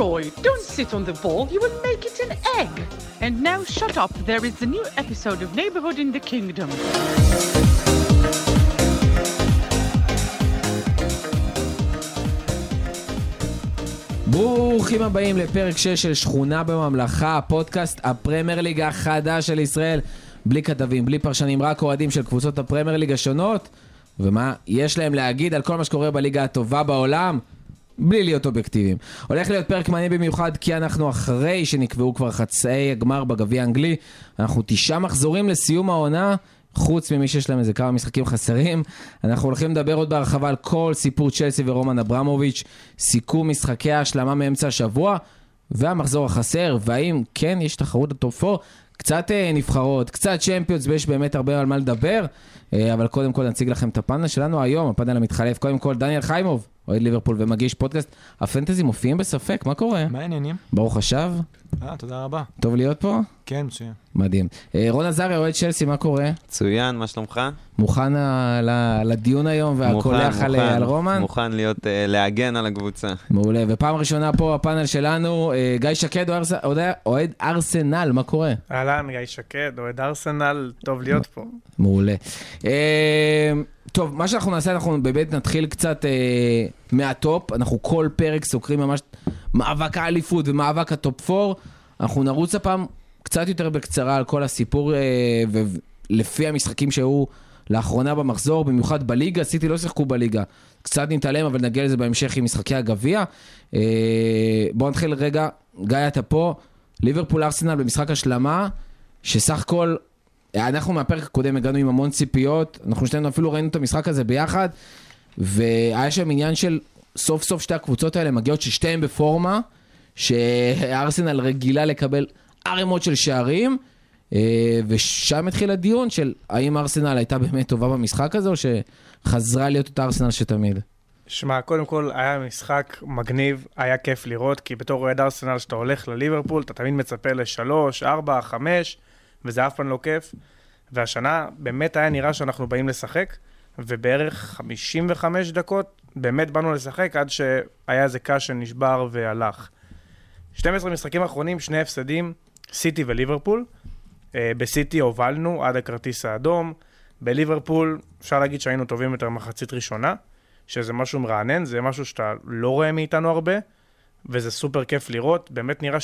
Leroy, don't sit on the ball, you will make it an egg. And now shut up, there is a new episode of Neighborhood in the Kingdom. ברוכים הבאים לפרק 6 של שכונה בממלכה, פודקאסט הפרמייר ליג החדש של ישראל. בלי כתבים, בלי פרשנים, רק אוהדים של קבוצות הפרמייר ליג השונות. ומה יש להם להגיד על כל מה שקורה בליגה הטובה בעולם, בלי להיות אובייקטיביים. הולך להיות פרק מעניין במיוחד כי אנחנו אחרי שנקבעו כבר חצאי הגמר בגביע האנגלי. אנחנו תשעה מחזורים לסיום העונה. חוץ ממי שיש להם איזה כמה משחקים חסרים, אנחנו הולכים לדבר עוד בהרחבה על כל סיפור צ'לסי ורומן אברמוביץ', סיכום משחקי ההשלמה מאמצע השבוע, והמחזור החסר, והאם כן יש תחרות לטופ 4, קצת אה, נבחרות, קצת צ'מפיונס, ויש באמת הרבה על מה לדבר, אבל קודם כל נציג לכם את הפאנל שלנו היום, הפאנל המתחלף, קודם כל דניאל חיימוב, אוהד ליברפול ומגיש פודקאסט, הפנטזי מופיעים בספק, מה קורה? מה העניינים? ברוך השב, אה, תודה רבה. טוב להיות פה? כן, מצוין. מדהים. אה, רון עזריה, אוהד צ'לסי, מה קורה? מצוין, מה שלומך? מוכן לדיון היום והקולח על, על רומן? מוכן להיות, אה, להגן על הקבוצה. מעולה, ופעם ראשונה פה הפאנל שלנו, אה, גיא שקד, אוהד ארסנל, מה קורה? אהלן, גיא שקד, אוהד ארסנל, טוב להיות פה. מעולה. אה, טוב, מה שאנחנו נעשה, אנחנו באמת נתחיל קצת אה, מה top, אנחנו כל פרק סוקרים ממש מאבק האליפות ומאבק ה top 4, אנחנו נרוץ הפעם קצת יותר בקצרה על כל הסיפור, אה, ולפי המשחקים שהיו לאחרונה במחזור, במיוחד בליגה, סיטי לא שיחקו בליגה, קצת נתעלם, אבל נגיע לזה בהמשך עם משחקי הגביע. אה, בואו נתחיל רגע, גיא, אתה פה, ליברפול ארסנל במשחק השלמה, שסך הכל אנחנו מהפרק הקודם הגענו עם המון ציפיות, אנחנו שנינו אפילו ראינו את המשחק הזה ביחד, והיה שם עניין של סוף סוף שתי הקבוצות האלה מגיעות ששתיהן בפורמה, שארסנל רגילה לקבל ערימות של שערים, אה, ושם התחיל הדיון של האם ארסנל הייתה באמת טובה במשחק הזה, או שחזרה להיות אותה ארסנל שתמיד. שמע, קודם כל היה משחק מגניב, היה כיף לראות, כי בתור אוהד ארסנל שאתה הולך לליברפול, אתה תמיד מצפה לשלוש, ארבע, חמש, וזה אף פעם לא כיף. והשנה באמת היה נראה שאנחנו באים לשחק, ובערך 55 דקות באמת באנו לשחק עד שהיה איזה קש שנשבר והלך. 12 משחקים אחרונים, שני הפסדים, סיטי וליברפול. אה, בסיטי הובלנו עד הכרטיס האדום. בליברפול אפשר להגיד שהיינו טובים יותר מחצית ראשונה, שזה משהו מרענן, זה משהו שאתה לא רואה מאיתנו הרבה, וזה סופר כיף לראות. באמת נראה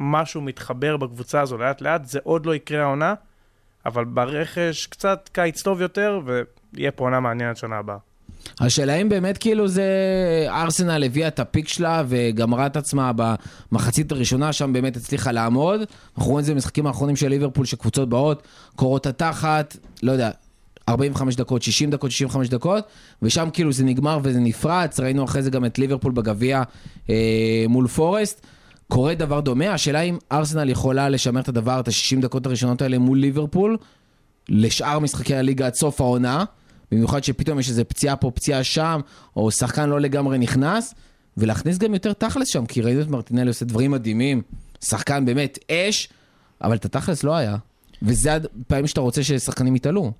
שמשהו מתחבר בקבוצה הזו לאט לאט, זה עוד לא יקרה העונה, אבל ברכש קצת קיץ טוב יותר, ויהיה פה עונה מעניינת שנה הבאה. השאלה אם באמת כאילו זה ארסנל הביאה את הפיק שלה וגמרה את עצמה במחצית הראשונה, שם באמת הצליחה לעמוד. אנחנו רואים את זה במשחקים האחרונים של ליברפול, שקבוצות באות, קורות התחת, לא יודע, 45 דקות, 60 דקות, 65 דקות, ושם כאילו זה נגמר וזה נפרץ, ראינו אחרי זה גם את ליברפול בגביע אה, מול פורסט. קורה דבר דומה, השאלה אם ארסנל יכולה לשמר את הדבר, את ה-60 דקות הראשונות האלה מול ליברפול, לשאר משחקי הליגה עד סוף העונה. במיוחד שפתאום יש איזה פציעה פה, פציעה שם, או שחקן לא לגמרי נכנס, ולהכניס גם יותר תכלס שם, כי ראינו את מרטינלי עושה דברים מדהימים, שחקן באמת אש, אבל את התכלס לא היה. וזה הפעמים שאתה רוצה ששחקנים יתעלו.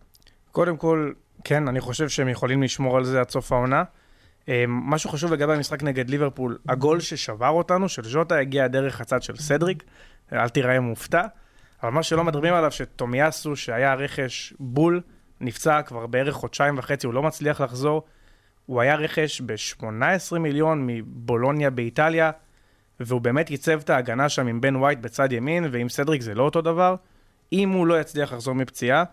קודם כל, כן, אני חושב שהם יכולים לשמור על זה עד סוף העונה. אה, משהו חשוב לגבי המשחק נגד ליברפול, הגול ששבר אותנו, של ז'וטה, הגיע דרך הצד של סדריק, אל תיראה מופתע, אבל מה שלא מדברים עליו, שטומיאסו, שהיה רכש בול, נפצע כבר בערך חודשיים וחצי, הוא לא מצליח לחזור. הוא היה רכש ב-18 מיליון מבולוניה באיטליה, והוא באמת ייצב את ההגנה שם עם בן ווייט בצד ימין, ועם סדריק זה לא אותו דבר. אם הוא לא יצליח לחזור מפציעה,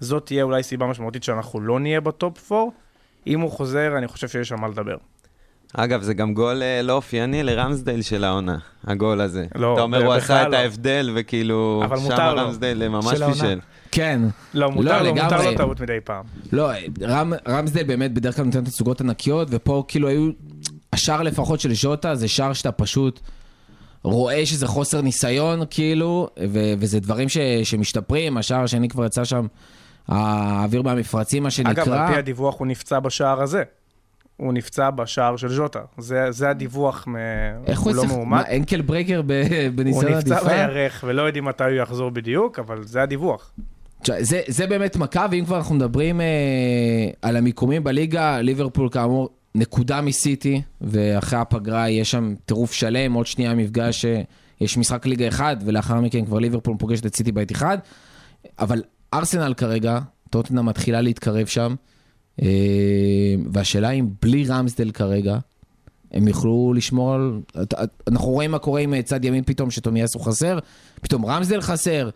זאת תהיה אולי סיבה משמעותית שאנחנו לא נהיה בטופ 4. אם הוא חוזר, אני חושב שיש שם מה לדבר. אגב, זה גם גול אה, לא אופייני לרמסדייל של העונה, הגול הזה. לא, אתה אומר, הוא עשה את לא. ההבדל, וכאילו, אבל שם מותר לו. רמסדייל אה, ממש. פישל. כן. לא, מותר לו, מותר לגמרי. לו טעות מדי פעם. לא, רם, רמסדל באמת בדרך כלל נותן תצוגות ענקיות, ופה כאילו היו, השער לפחות של ז'וטה זה שער שאתה פשוט רואה שזה חוסר ניסיון, כאילו, ו- וזה דברים ש- שמשתפרים, השער השני כבר יצא שם, האוויר מהמפרצים, מה שנקרא. אגב, על פי הדיווח הוא נפצע בשער הזה. הוא נפצע בשער של ז'וטה. זה, זה הדיווח, מ... איך הוא לא מאומת. מה, ankle breaker ב- הוא בניסיון נפצע הדיפה? בירך ולא יודעים מתי הוא יחזור בדיוק, אבל זה הדיווח. זה, זה באמת מכה, ואם כבר אנחנו מדברים אה, על המיקומים בליגה, ליברפול כאמור נקודה מסיטי, ואחרי הפגרה יש שם טירוף שלם, עוד שנייה מפגש, אה, יש משחק ליגה אחד, ולאחר מכן כבר ליברפול פוגשת את סיטי בית אחד. אבל ארסנל כרגע, טוטנאם מתחילה להתקרב שם, אה, והשאלה אם בלי רמסדל כרגע, הם יוכלו לשמור על... אנחנו רואים מה קורה עם צד ימין פתאום, שטומיאס הוא חסר, פתאום רמסדל חסר.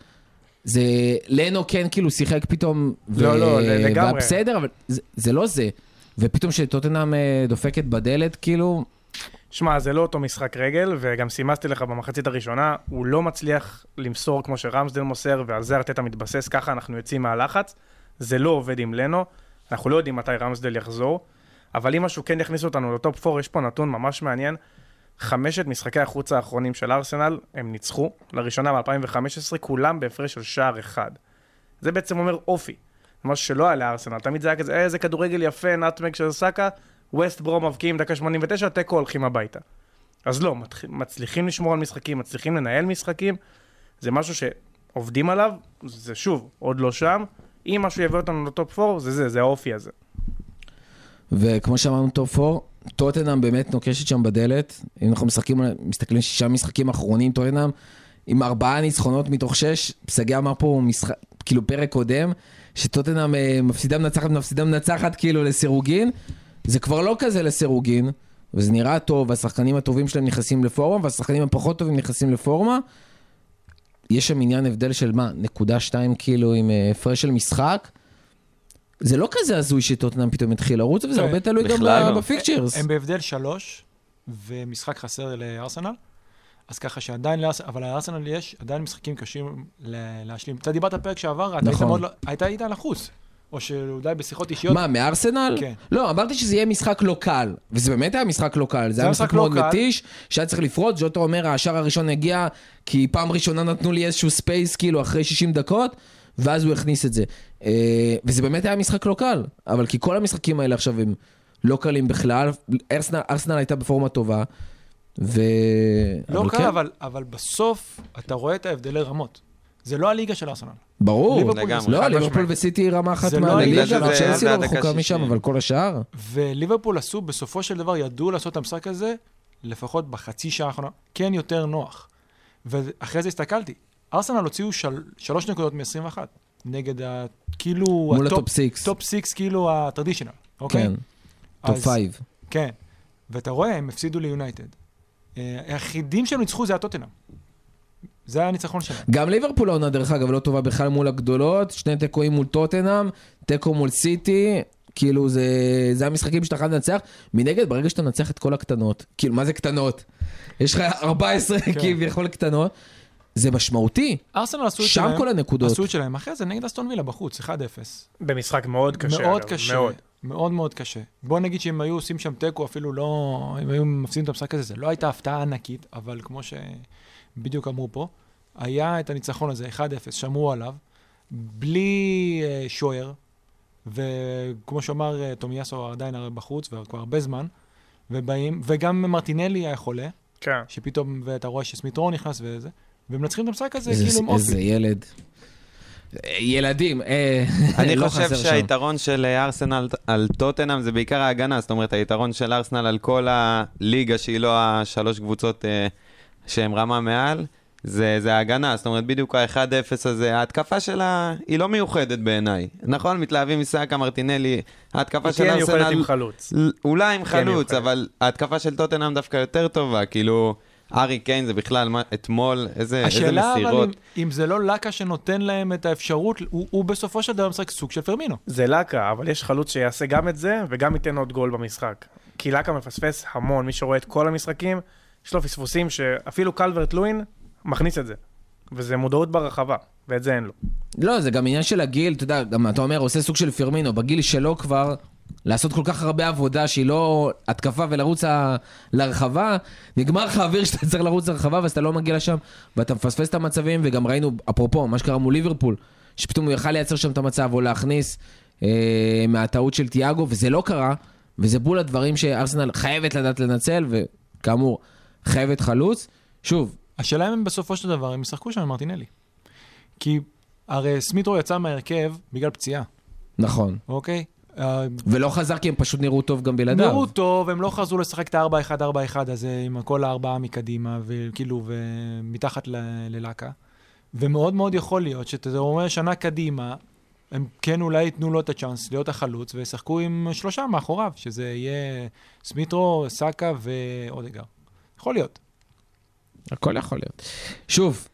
זה, לנו כן כאילו שיחק פתאום, ו... לא, לא, לגמרי. בסדר, אבל זה, זה לא זה. ופתאום שטוטנאם אה, דופקת בדלת, כאילו, שמע, זה לא אותו משחק רגל, וגם סימסתי לך במחצית הראשונה, הוא לא מצליח למסור כמו שרמסדל מוסר, ועל זה ארטטה מתבסס, ככה אנחנו יוצאים מהלחץ. זה לא עובד עם לנו, אנחנו לא יודעים מתי רמסדל יחזור, אבל אם משהו כן יכניס אותנו לטופ 4, יש פה נתון ממש מעניין. חמשת משחקי החוץ האחרונים של ארסנל, הם ניצחו, לראשונה ב-2015, כולם בהפרש של שער אחד. זה בעצם אומר אופי. משהו שלא היה לארסנל, תמיד זה היה כזה, "אה, איזה כדורגל יפה, נאטמק של סאקה, ווסט ברום מבקיעים דקה 89, תיקו הולכים הביתה. אז לא, מצליחים לשמור על משחקים, מצליחים לנהל משחקים, זה משהו שעובדים עליו, זה שוב, עוד לא שם. אם משהו יביא אותנו ל top 4, זה זה, זה האופי הזה. וכמו שאמרנו top 4, טוטנאם באמת נוקשת שם בדלת. אם אנחנו משחקים, מסתכלים שישה משחקים אחרונים, טוטנאם עם ארבעה ניצחונות מתוך שש, סגי אמר פה משחק, כאילו פרק קודם, שטוטנאם אה, מפסידה מנצחת, מפסידה מנצחת כאילו לסירוגין. זה כבר לא כזה לסירוגין, וזה נראה טוב, והשחקנים הטובים שלהם נכנסים לפורמה, והשחקנים הפחות טובים נכנסים לפורמה. יש שם עניין הבדל של מה, נקודה שתיים כאילו עם אה, הפרש של משחק. זה לא כזה הזוי שטוטנאם פתאום התחיל לרוץ, וזה כן, הרבה תלוי גם לא. בפיקצ'רס. הם בהבדל שלוש, ומשחק חסר לארסנל. אז ככה שעדיין, אבל לארסנל יש עדיין משחקים קשים ל- להשלים. אתה דיברת בפרק שעבר, אתה היית נכון. מאוד, לא- היית לחוץ. או שאולי בשיחות אישיות. מה, מארסנל? כן. לא, אמרתי שזה יהיה משחק לא קל, וזה באמת היה משחק לא קל, זה היה משחק לא מאוד קל. מתיש, שהיה צריך לפרוץ, ז'וטה אומר, השער הראשון הגיע, כי פעם ראשונה נתנו לי איזשהו space, כאילו, אחרי 60 דקות, ואז הוא הכניס את זה. אה, וזה באמת היה משחק לא קל, אבל כי כל המשחקים האלה עכשיו הם לא קלים בכלל, ארסנל, ארסנל הייתה בפורמה טובה, ו... לא קל, כן, אבל, אבל בסוף אתה רואה את ההבדלי רמות. זה לא הליגה של ארסנל. ברור. לא, ליברפול. וסיטי רמה אחת לא מהליגה, הליגה שזה- צ'לסי זה לא רחוקה משם. אבל כל השאר... וליברפול עשו, בסופו של דבר, ידעו לעשות את המשחק הזה, לפחות בחצי שעה האחרונה, כן יותר נוח. ואחרי זה הסתכלתי, ארסנל הוציאו של, שלוש נקודות מ-21, נגד ה... כאילו... מול ה top- six. Top six, כאילו ה traditional, אוקיי? כן, top five. כן. ואתה רואה, הם הפסידו ליונייטד. אה, היחידים שהם ניצחו זה הטוטנאם. זה היה הניצחון שלהם. גם ליברפול העונה, דרך אגב, לא טובה בכלל מול הגדולות, שני תיקואים מול טוטנאם, תיקו מול סיטי, כאילו זה, זה המשחקים שאתה חייב לנצח. מנגד, ברגע שאתה מנצח את כל הקטנות, כאילו, מה זה קטנות? יש לך 14 כן. כביכול קטנות, זה משמעותי. ארסנל עשו את שם שלהם. כל הנקודות. עשו את שלהם. אחרי זה נגד אסטון וילה בחוץ, 1-0. במשחק מאוד קשה. מאוד אגב, קשה. מאוד. מאוד מאוד קשה. בוא נגיד שאם היו עושים שם תיקו, אפילו לא... אם היו מפסידים את המשחק הזה, זה לא הייתה הפתעה ענקית, אבל כמו שבדיוק אמרו פה, היה את הניצחון הזה, 1-0, שמרו עליו, בלי אה, שוער, וכמו שאמר אה, תומיאסו עדיין הרי בחוץ, וכבר הרבה זמן, ובאים, וגם מרטינלי היה חולה, כן. שפתאום, ואתה רואה שסמיטרון נכנס וזה, ומנצחים את המשחק הזה כאילו עם אופי. איזה ילד. ילדים, אה, אני לא חושב חסר שם. שהיתרון של ארסנל על טוטנאם זה בעיקר ההגנה, זאת אומרת, היתרון של ארסנל על כל הליגה שהיא לא השלוש קבוצות אה, שהן רמה מעל, זה, זה ההגנה, זאת אומרת, בדיוק ה-1-0 הזה, ההתקפה שלה היא לא מיוחדת בעיניי. נכון, מתלהבים מסאקה מרטינלי, ההתקפה היא של תהיה מיוחדת ארסנל... עם חלוץ. אולי עם כן, חלוץ, מיוחדת. אבל ההתקפה של טוטנאם דווקא יותר טובה, כאילו, ארי קיין זה בכלל, מה- אתמול, איזה, איזה השאלה אבל מסירות. אם, אם זה לא לקה שנותן להם את האפשרות, הוא, הוא בסופו של דבר משחק סוג של פרמינו. זה לקה, אבל יש חלוץ שיעשה גם את זה, וגם ייתן עוד גול במשחק. כי לקה מפספס המון, מי שרואה את כל המשחקים, יש לו פספוסים שאפילו קלברט לואין מכניס את זה. וזה מודעות ברחבה, ואת זה אין לו. לא, זה גם עניין של הגיל, אתה יודע, גם אתה אומר, עושה סוג של פרמינו, בגיל שלו כבר, לעשות כל כך הרבה עבודה שהיא לא התקפה ולרוץ לרחבה, נגמר לך האוויר שאתה צריך לרוץ לרחבה ואז אתה לא מגיע לשם, ואתה מפספס את המצבים, וגם ראינו, אפרופו, מה שקרה מול ליברפול, שפתאום הוא יכל לייצר שם את המצב, או להכניס אה, מהטעות של תיאגו, וזה לא קרה, וזה בול הדברים שארסנל חייבת לדעת לנצל, וכאמור, חייבת חלוץ. שוב, השאלה אם הם בסופו של דבר, הם ישחקו שם עם מרטינלי. כי הרי סמיטרו יצא מההרכב בגלל פציעה, נכון. אוקיי? אה, ולא חזר כי הם פשוט נראו טוב גם בלעדיו. נראו טוב, הם לא חזרו לשחק את ה-4-1-4-1 הזה עם כל הארבעה מקדימה, וכאילו, ומתחת ללקה. ומאוד מאוד יכול להיות שאתה אומר שנה קדימה, הם כן אולי ייתנו לו את הצ'אנס להיות החלוץ, וישחקו עם שלושה מאחוריו, שזה יהיה סמית' רו, סאקה ואודגארד. יכול להיות. הכל יכול להיות. שוב,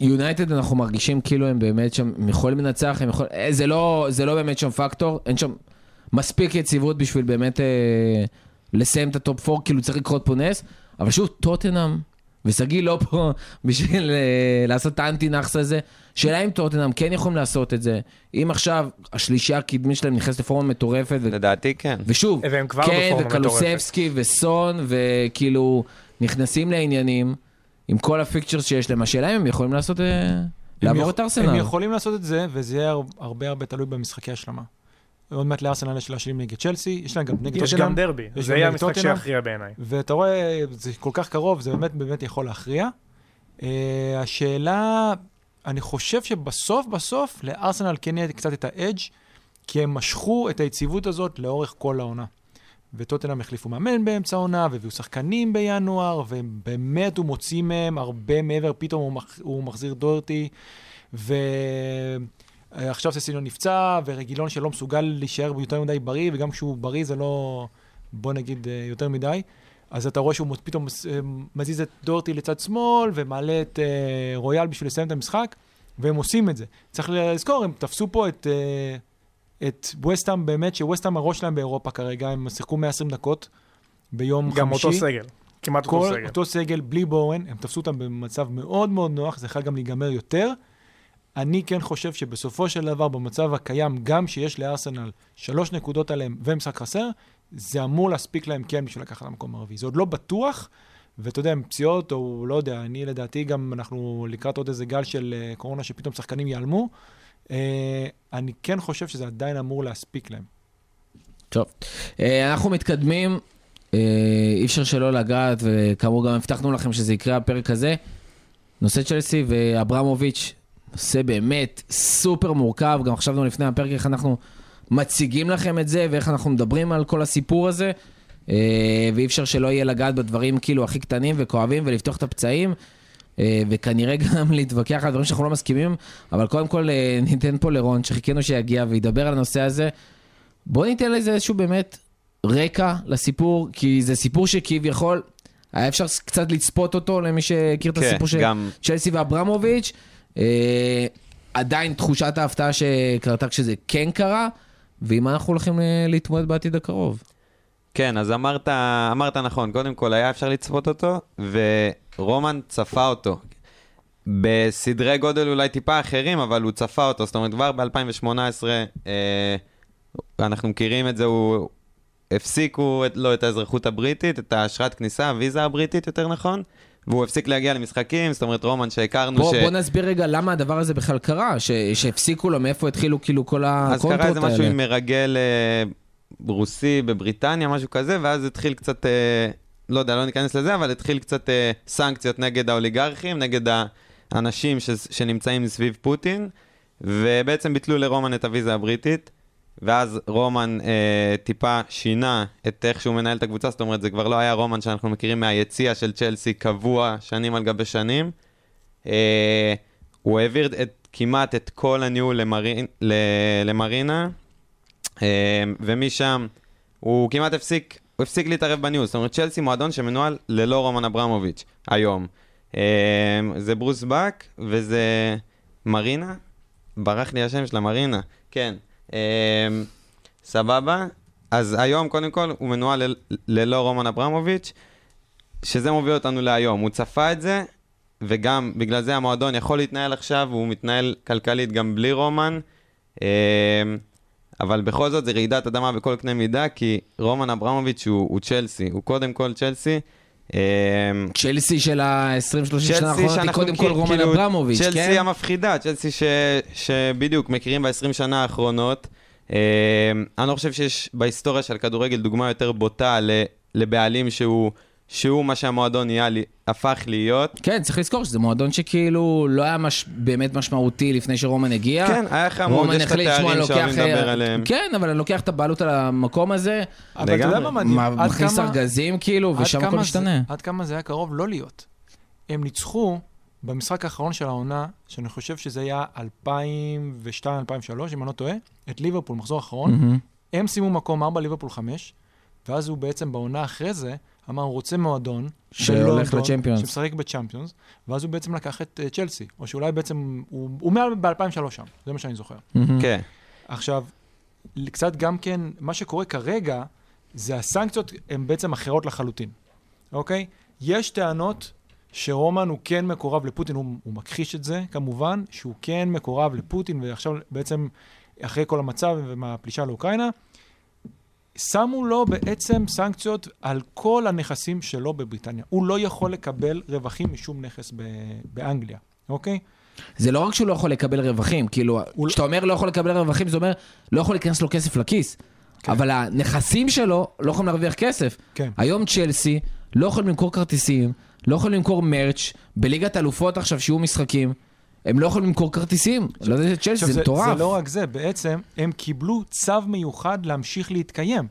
יונייטד אנחנו מרגישים כאילו הם באמת שם, הם יכולים לנצח, הם יכולים, אה, זה לא, זה לא באמת שם פקטור, אין שם מספיק יציבות בשביל באמת אה, לסיים את ה top 4, כאילו צריך לקרות פה נס, אבל שוב, טוטנאם, ושגיא לא פה בשביל אה, לעשות את האנטי נאחס הזה, שאלה אם טוטנאם כן יכולים לעשות את זה, אם עכשיו השלישייה הקדמית שלהם נכנסת לפורמה מטורפת, ו- לדעתי כן. ושוב, כן, בפורמה וקלוסבסקי וסון, וכאילו, נכנסים לעניינים עם כל הפיקצ'רס שיש להם. השאלה אם הם יכולים לעשות, אה, לעבור את ארסנל. הם יכולים לעשות את זה, וזה יהיה הר- הרבה הרבה תלוי במשחקי השלמה. עוד מעט לארסנל יש להשלים נגד צ'לסי, יש להם גם נגד יש טוטנהאם, גם דרבי, יש זה יהיה המשחק. שיכריע בעיניי. ואתה רואה, זה כל כך קרוב, זה באמת באמת יכול להכריע. Uh, השאלה, אני חושב שבסוף בסוף לארסנל כן יהיה קצת את האדג', כי הם משכו את היציבות הזאת לאורך כל העונה. וטוטנאם החליפו מאמן באמצע העונה, והביאו שחקנים בינואר, ובאמת הוא מוציא מהם הרבה מעבר, פתאום הוא, מח, הוא מחזיר דורטי, ועכשיו ססיניו נפצע, ורגילון שלא מסוגל להישאר יותר מדי בריא, וגם כשהוא בריא זה לא, בוא נגיד, אה, יותר מדי. אז אתה רואה שהוא פתאום אה, מזיז את דורטי לצד שמאל, ומעלה את אה, רויאל בשביל לסיים את המשחק, והם עושים את זה. צריך לזכור, הם תפסו פה את, אה, את ווסטהאם, באמת, שווסטהאם הראש שלהם באירופה כרגע, הם שיחקו 120 דקות ביום גם חמישי. אותו סגל, כמעט אותו כל סגל. אותו סגל, בלי בורן, הם תפסו אותם במצב מאוד מאוד נוח, זה יכול גם להיגמר יותר. אני כן חושב שבסופו של דבר, במצב הקיים, גם שיש לארסנל שלוש נקודות עליהם ומשחק חסר, זה אמור להספיק להם כן בשביל לקחת למקום הרביעי. זה עוד לא בטוח, ואתה יודע, עם פציעות, או לא יודע, אני לדעתי גם, אנחנו לקראת עוד איזה גל של אה, קורונה שפתאום שחקנים ייעלמו. אה, אני כן חושב שזה עדיין אמור להספיק להם. טוב. אה, אנחנו מתקדמים, אה, אי אפשר שלא לגעת, וכאמור גם הבטחנו לכם שזה יקרה בפרק הזה. נושא צ'לסי ואברמוביץ', נושא באמת סופר מורכב, גם חשבנו לפני הפרק איך אנחנו מציגים לכם את זה, ואיך אנחנו מדברים על כל הסיפור הזה, אה, ואי אפשר שלא יהיה לגעת בדברים כאילו הכי קטנים וכואבים ולפתוח את הפצעים. אה, וכנראה גם להתווכח על דברים שאנחנו לא מסכימים, אבל קודם כל אה, ניתן פה לרון, שחיכינו שיגיע וידבר על הנושא הזה. בוא ניתן לזה איזשהו באמת רקע לסיפור, כי זה סיפור שכביכול, היה אפשר קצת לצפות אותו למי שהכיר את כן, הסיפור של צ'לסי ואברמוביץ'. אה, עדיין תחושת ההפתעה שקרתה כשזה כן קרה, ועם מה אנחנו הולכים אה, להתמודד בעתיד הקרוב. כן, אז אמרת, אמרת נכון, קודם כל היה אפשר לצפות אותו, ורומן צפה אותו. בסדרי גודל אולי טיפה אחרים, אבל הוא צפה אותו, זאת אומרת, כבר ב-2018, אה, אנחנו מכירים את זה, הוא הפסיקו את, לו את האזרחות הבריטית, את האשרת כניסה, הוויזה הבריטית יותר נכון, והוא הפסיק להגיע למשחקים, זאת אומרת, רומן שהכרנו בוא, ש... בוא נסביר רגע למה הדבר הזה בכלל קרה, ש, שהפסיקו לו, מאיפה התחילו כאילו כל אז הקונטרות קרה איזה האלה. משהו עם מרגל אה, רוסי בבריטניה, משהו כזה, ואז התחיל קצת, אה, לא יודע, לא ניכנס לזה, אבל התחיל קצת אה, סנקציות נגד האוליגרכים, נגד האנשים ש, שנמצאים סביב פוטין, ובעצם ביטלו לרומן את הוויזה הבריטית, ואז רומן אה, טיפה שינה את איך שהוא מנהל את הקבוצה, זאת אומרת, זה כבר לא היה רומן שאנחנו מכירים מהיציע של צ'לסי קבוע שנים על גבי שנים. אה, הוא העביר את, כמעט את כל הניהול למרינה, ומשם הוא כמעט הפסיק, הוא הפסיק להתערב בניהול. זאת אומרת, צ'לסי מועדון שמנוהל ללא רומן אברמוביץ' היום. אה, זה ברוס באק וזה מרינה, ברח לי השם שלה, מרינה, כן. אה, סבבה. אז היום, קודם כל, הוא מנוהל ל- ללא רומן אברמוביץ', שזה מוביל אותנו להיום. הוא צפה את זה, וגם בגלל זה המועדון יכול להתנהל עכשיו, והוא מתנהל כלכלית גם בלי רומן. אבל בכל זאת זה רעידת אדמה בכל קנה מידה, כי רומן אברמוביץ' הוא, הוא צ'לסי, הוא קודם כל צ'לסי. אה, צ'לסי של ה-20-30 שנה האחרונות היא קודם כל רומן כאילו, אברמוביץ', צ'לסי כן? המפחידה, צ'לסי ש, שבדיוק מכירים ב-20 שנה האחרונות. אה, אני לא חושב שיש בהיסטוריה של הכדורגל דוגמה יותר בוטה לבעלים שהוא שהוא מה שהמועדון נהיה, לי- הפך להיות. כן, צריך לזכור שזה מועדון שכאילו לא היה מש... באמת משמעותי לפני שרומן הגיע. כן, היה חמוד, רומן יש לך החליט, "שמע, תארים שאוהבים לדבר אה, עליהם. כן, אבל אני לוקח את הבעלות על המקום הזה, אבל אתה יודע. מה מדהים? מה- עד מכניס כמה- ארגזים כאילו, ושם הכל זה- משתנה. עד כמה זה היה קרוב לא להיות. הם ניצחו במשחק האחרון של העונה, שאני חושב שזה היה 2002-2003, אם אני לא טועה, את ליברפול, מחזור אחרון. מהמם. הם סיימו מקום 4, ליברפול 5, ואז הוא בעצם בעונה אחרי זה, אמר, הוא רוצה מועדון. שהולך לצ'מפיונס. שמשחק בצ'מפיונס, ואז הוא בעצם לקח את אה, צ'לסי, או שאולי בעצם, הוא, הוא מעל ב-2003 שם, זה מה שאני זוכר. כן. עכשיו, קצת גם כן, מה שקורה כרגע, זה הסנקציות הן בעצם אחרות לחלוטין, אוקיי? יש טענות שרומן הוא כן מקורב לפוטין, הוא, הוא מכחיש את זה כמובן, שהוא כן מקורב לפוטין, ועכשיו בעצם, אחרי כל המצב ומהפלישה לאוקראינה, שמו לו בעצם סנקציות על כל הנכסים שלו בבריטניה. הוא לא יכול לקבל רווחים משום נכס ב- באנגליה, אוקיי? זה לא רק שהוא לא יכול לקבל רווחים, כאילו, הוא- כשאתה אומר לא יכול לקבל רווחים, זה אומר לא יכול להיכנס לו כסף לכיס. כן. אבל הנכסים שלו לא יכולים להרוויח כסף. כן. היום צ'לסי לא יכולים למכור כרטיסים, לא יכולים למכור מרץ', בליגת אלופות עכשיו שיהיו משחקים, הם לא יכולים למכור כרטיסים. לא יודע, צ'לסי זה מטורף. זה לא רק זה, בעצם הם קיבלו צו מיוחד להמשיך להתקיים.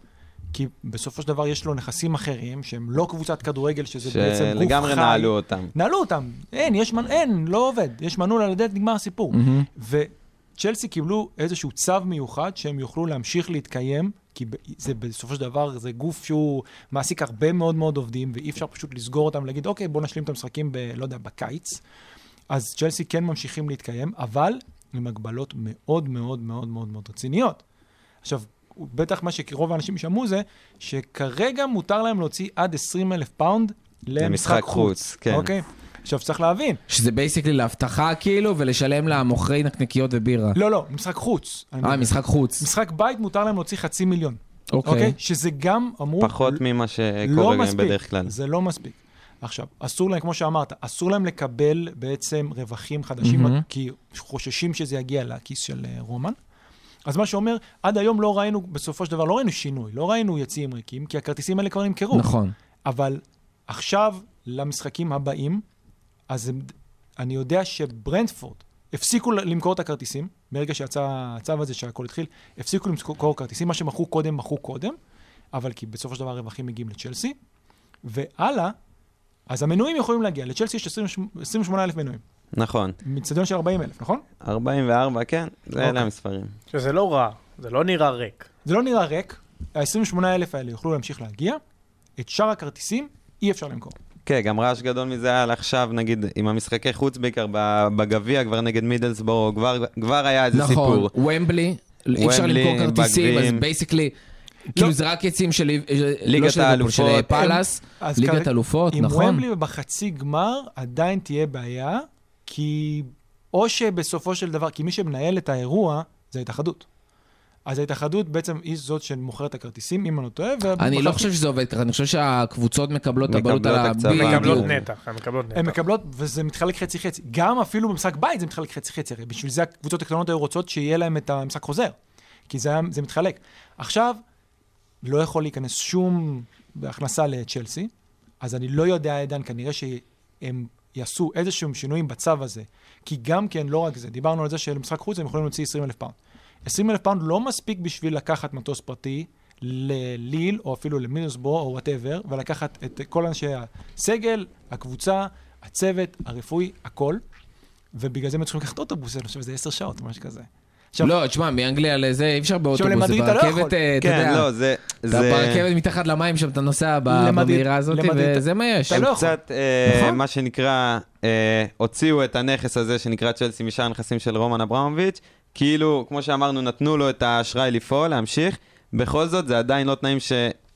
כי בסופו של דבר יש לו נכסים אחרים, שהם לא קבוצת כדורגל, שזה בעצם גוף חי. שלגמרי נעלו אותם. נעלו אותם. אין, יש מנ... אין, לא עובד. יש מנעול על הדלת, נגמר הסיפור. מהמם. וצ'לסי קיבלו איזשהו צו מיוחד שהם יוכלו להמשיך להתקיים, כי זה בסופו של דבר, זה גוף שהוא מעסיק הרבה מאוד מאוד עובדים, ואי אפשר פשוט לסגור אותם ולהגיד, אוקיי, בואו נשלים את המשחקים ב... לא יודע, בקיץ. אז צ'לסי כן ממשיכים להתקיים, אבל עם הגבלות מאוד מאוד מאוד מאוד מאוד רציניות. עכשיו, בטח מה שרוב האנשים שמעו זה, שכרגע מותר להם להוציא עד 20 אלף פאונד למשחק למשחק חוץ. חוץ, כן. אוקיי? עכשיו, צריך להבין, שזה basically לאבטחה כאילו, ולשלם למוכרי נקניקיות ובירה. לא, לא, משחק חוץ. אה. משחק חוץ. משחק בית מותר להם להוציא חצי מיליון, אוקיי? אוקיי. שזה גם אמרו... פחות ממה לא שקורה מספיק, בדרך כלל. זה לא מספיק. עכשיו, אסור להם, כמו שאמרת, אסור להם לקבל בעצם רווחים חדשים, מהמם. כי חוששים שזה יגיע לכיס של אה, רומן. אז מה שאומר, עד היום לא ראינו, בסופו של דבר, לא ראינו שינוי, לא ראינו יציאים ריקים, כי הכרטיסים האלה כבר נמכרו. נכון. אבל עכשיו, למשחקים הבאים, אז הם, אני יודע שברנדפורד הפסיקו למכור את הכרטיסים, ברגע שיצא הצו הזה שהכל התחיל, הפסיקו למכור כרטיסים, מה שמכרו קודם, מכרו קודם, אבל כי בסופו של דבר הרווחים מגיעים לצ'לסי, והלאה, אז המנויים יכולים להגיע, לצ'לסי יש 28 אלף מנויים, נכון. מצטדיון של 40 אלף, נכון? 44, כן, זה אוקיי. אלה המספרים. שזה לא רע, זה לא נראה ריק. זה לא נראה ריק, ה-28 אלף האלה יוכלו להמשיך להגיע, את שאר הכרטיסים אי אפשר למכור. כן, גם רעש גדול מזה היה על עכשיו, נגיד, עם המשחקי חוץ בעיקר, ב- בגביע, כבר נגד מידלסבורו, כבר, כבר היה איזה נכון, סיפור. וומבלי, אי אפשר למכור כרטיסים, אז בגביעים. basically, כאילו זה רק יציעים של לא ליגת ליברפול, של האלופות. פאלאס, ליגת אלופות, עם נכון. ומבלי בחצי גמר עדיין תהיה בעיה, כי או שבסופו של דבר, כי מי שמנהל את האירוע זה ההתאחדות. אז ההתאחדות בעצם היא זאת שמוכרת את הכרטיסים, אם אני לא טועה. אני לא חושב שזה עובד ככה, אני חושב שהקבוצות מקבלות את הבעלות על. הן הבדיוק. מקבלות נתח, הן מקבלות הן נתח. מקבלות, וזה מתחלק חצי-חצי. גם אפילו במשחק בית זה מתחלק חצי-חצי, הרי בשביל זה הקבוצות הקטנות היו רוצות שיהיה להם את המשחק חוזר. כי זה, זה מתחלק. עכשיו, לא יכול להיכנס שום הכנסה לצ'לסי, אז אני לא יודע עדיין, כנראה שהם יעשו איזשהם שינויים בצו הזה. כי גם כן, לא רק זה, דיברנו על זה שלמשחק חוץ הם יכולים להוציא 20 אלף פאונד. 20 אלף פאונד לא מספיק בשביל לקחת מטוס פרטי לליל, או אפילו למידלסבורו, או whatever, ולקחת את כל אנשי הסגל, הקבוצה, הצוות, הרפואי, הכל. ובגלל זה הם צריכים לקחת אוטובוס, אני חושב שזה 10 שעות, משהו כזה. עכשיו, לא, תשמע, מאנגליה לזה אי אפשר באוטובוס, זה לא ברכבת, יכול. אה, אתה כן, יודע, לא, זה... אתה זה- ברכבת מתחת למים שם, אתה נוסע במהירה הזאת, וזה מה יש. הם לא. קצת, אה, נכון. מה שנקרא, אה, הוציאו את הנכס הזה שנקרא צ'לסי משאר הנכסים של רומן אברמוביץ', כאילו, כמו שאמרנו, נתנו לו את האשראי לפעול, להמשיך, בכל זאת זה עדיין לא תנאים ש...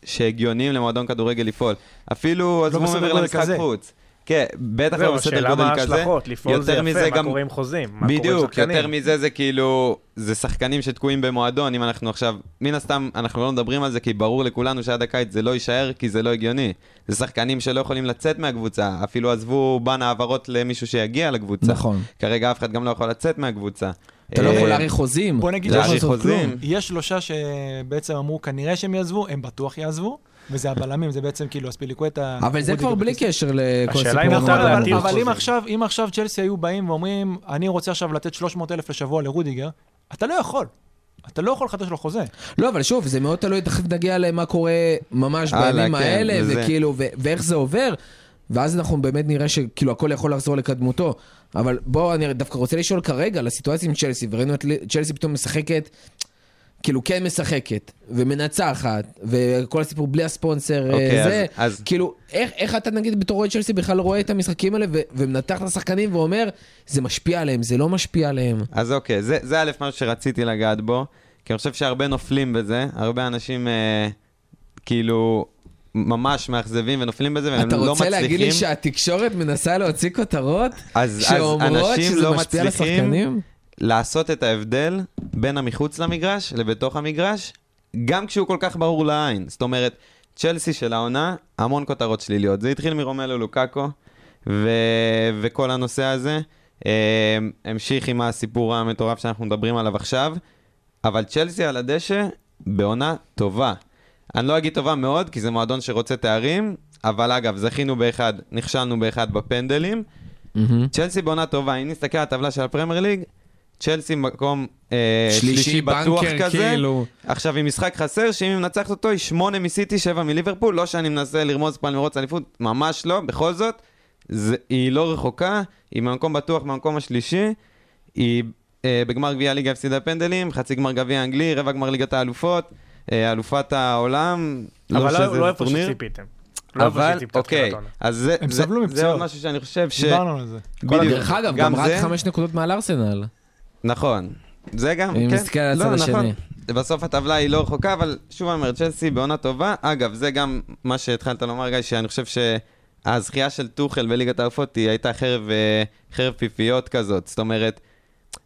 שהגיוניים למועדון כדורגל לפעול. אפילו עזבו בסדר מעבר למשחק. חוץ. כן, בטח לא זהו, בסדר השאלה גודל מה כזה. ההשלכות, לפעול זה יפה, מה גם- קורה עם חוזים, מה קורה עם בדיוק, שחקנים. יותר מזה זה כאילו, זה שחקנים שתקועים במועדון, אם אנחנו עכשיו, מן הסתם, אנחנו לא מדברים על זה, כי ברור לכולנו שעד הקיץ זה לא יישאר, כי זה לא הגיוני. זה שחקנים שלא יכולים לצאת מהקבוצה, אפילו עזבו בן העברות למישהו שיגיע לקבוצה. נכון. כרגע אף אחד גם לא יכול לצאת מהקבוצה. אתה לא אה, יכול להאריך חוזים. בוא נגיד. יש שלושה שבעצם אמרו כנראה שהם יעזבו, הם בטוח יעזבו. וזה הבלמים, זה בעצם כאילו אספיליקווטה... אבל זה כבר בלי. קשר לכל השאלה אם הסיפור. להתיר אבל, אם. עכשיו, אם עכשיו צ'לסי היו באים ואומרים, אני רוצה עכשיו לתת 300 אלף לשבוע לרודיגר, אתה לא יכול. אתה לא יכול לחדש לו חוזה. לא, אבל שוב, זה מאוד תלוי, תכף נגיע למה קורה ממש בימים כן, האלה, וכאילו, ואיך זה עובר, ואז אנחנו באמת נראה שכאילו הכל יכול לחזור לקדמותו. אבל בוא, אני דווקא רוצה לשאול כרגע על הסיטואציה עם צ'לסי, וראינו את צ'לסי פתאום משחקת, כאילו כן משחקת, ומנצחת, וכל הסיפור בלי הספונסר, אה, אוקיי, זה, אז- אז- כאילו, איך, איך אתה נגיד בתור אוהד צ'לסי בכלל רואה את המשחקים האלה, ו- ומנתח את השחקנים ואומר, זה משפיע עליהם, זה לא משפיע עליהם. אז אוקיי, זה, זה א', משהו שרציתי לגעת בו, כי אני חושב שהרבה נופלים בזה, הרבה אנשים אה, כאילו ממש מאכזבים ונופלים בזה, והם אתה לא רוצה מצליחים. להגיד לי שהתקשורת מנסה להוציא כותרות? אז, אז שאומרות אנשים שזה לא משפיע על מצליחים השחקנים? לעשות את ההבדל בין המחוץ למגרש לבתוך המגרש, גם כשהוא כל כך ברור לעין. זאת אומרת, צ'לסי של העונה, המון כותרות שליליות. זה התחיל מרומלו לוקאקו, ו... וכל הנושא הזה. אה, המשיך עם הסיפור המטורף שאנחנו מדברים עליו עכשיו, אבל צ'לסי על הדשא בעונה טובה. אני לא אגיד טובה מאוד, כי זה מועדון שרוצה תארים, אבל אגב, זכינו באחד, נכשלנו באחד בפנדלים. מהמם. צ'לסי בעונה טובה, אם נסתכל על הטבלה של הפרמייר ליג, צ'לסי מקום אה, שלישי, בטוח בנקר, כזה. כאילו. עכשיו, עם משחק חסר, שאם היא מנצחת אותו, היא שמונה מסיטי, שבע מליברפול. לא שאני מנסה לרמוז פה על מרוץ אליפות, ממש לא. בכל זאת, זה, היא לא רחוקה, היא במקום בטוח במקום השלישי. היא אה, בגמר גביע הליגה הפסידה פנדלים, חצי גמר גביע אנגלי, רבע גמר ליגת האלופות, אה, אלופת העולם. אבל שזה לא- לא איפה. שציפיתם. לא אבל, אוקיי. אז זה, זה, זה מפציעות. עוד משהו שאני חושב ש... דיברנו על זה. בדיוק. דרך אגב, גם רק זה- חמש נקודות מעל ארסנל. נכון. זה גם, אם כן. נסתכל על לא, הצד נכון. השני. בסוף הטבלה היא לא רחוקה, אבל שוב אני אומר, צ'לסי בעונה טובה. אגב, זה גם מה שהתחלת לומר, גיא, שאני חושב שהזכייה של טוחל בליגת האלופות היא הייתה חרב, אה, חרב פיפיות כזאת. זאת אומרת,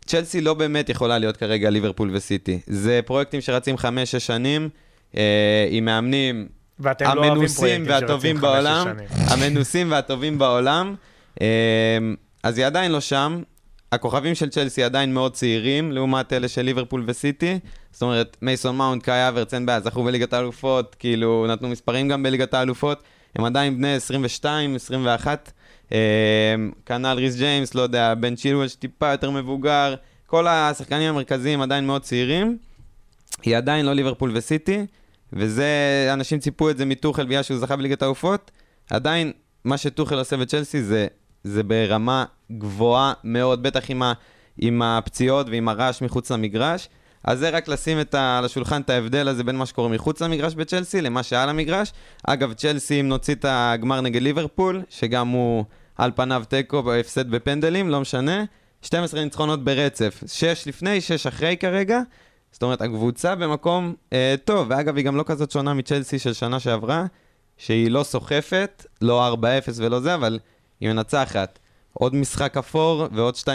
צ'לסי לא באמת יכולה להיות כרגע ליברפול וסיטי. זה פרויקטים שרצים חמש-שש שנים, אה, עם מאמנים ואתם לא המנוסים פרויקטים והטובים בעולם. המנוסים והטובים בעולם. אה, אז היא עדיין לא שם. הכוכבים של צ'לסי עדיין מאוד צעירים, לעומת אלה של ליברפול וסיטי. זאת אומרת, מייסון מאונט, קאי אברץ, אין בעיה, זכו בליגת האלופות, כאילו, נתנו מספרים גם בליגת האלופות. הם עדיין בני 22, 21. אה, כנ"ל ריס ג'יימס, לא יודע, בן צ'ילואל שטיפה יותר מבוגר. כל השחקנים המרכזיים עדיין מאוד צעירים. היא עדיין לא ליברפול וסיטי, וזה, אנשים ציפו את זה מטוחל בגלל שהוא זכה בליגת האלופות. עדיין, מה שטוחל עושה בצ'לסי זה, זה ברמה גבוהה מאוד, בטח עם, ה, עם הפציעות ועם הרעש מחוץ למגרש. אז זה רק לשים את ה, על השולחן את ההבדל הזה בין מה שקורה מחוץ למגרש בצ'לסי למה שעל המגרש. אגב, צ'לסי, אם נוציא את הגמר נגד ליברפול, שגם הוא על פניו תיקו בהפסד בפנדלים, לא משנה. 12 ניצחונות ברצף, 6 לפני, 6 אחרי כרגע. זאת אומרת, הקבוצה במקום אה, טוב, ואגב, היא גם לא כזאת שונה מצ'לסי של שנה שעברה, שהיא לא סוחפת, לא 4-0 ולא זה, אבל היא מנצחת. עוד משחק אפור, ועוד 2-0,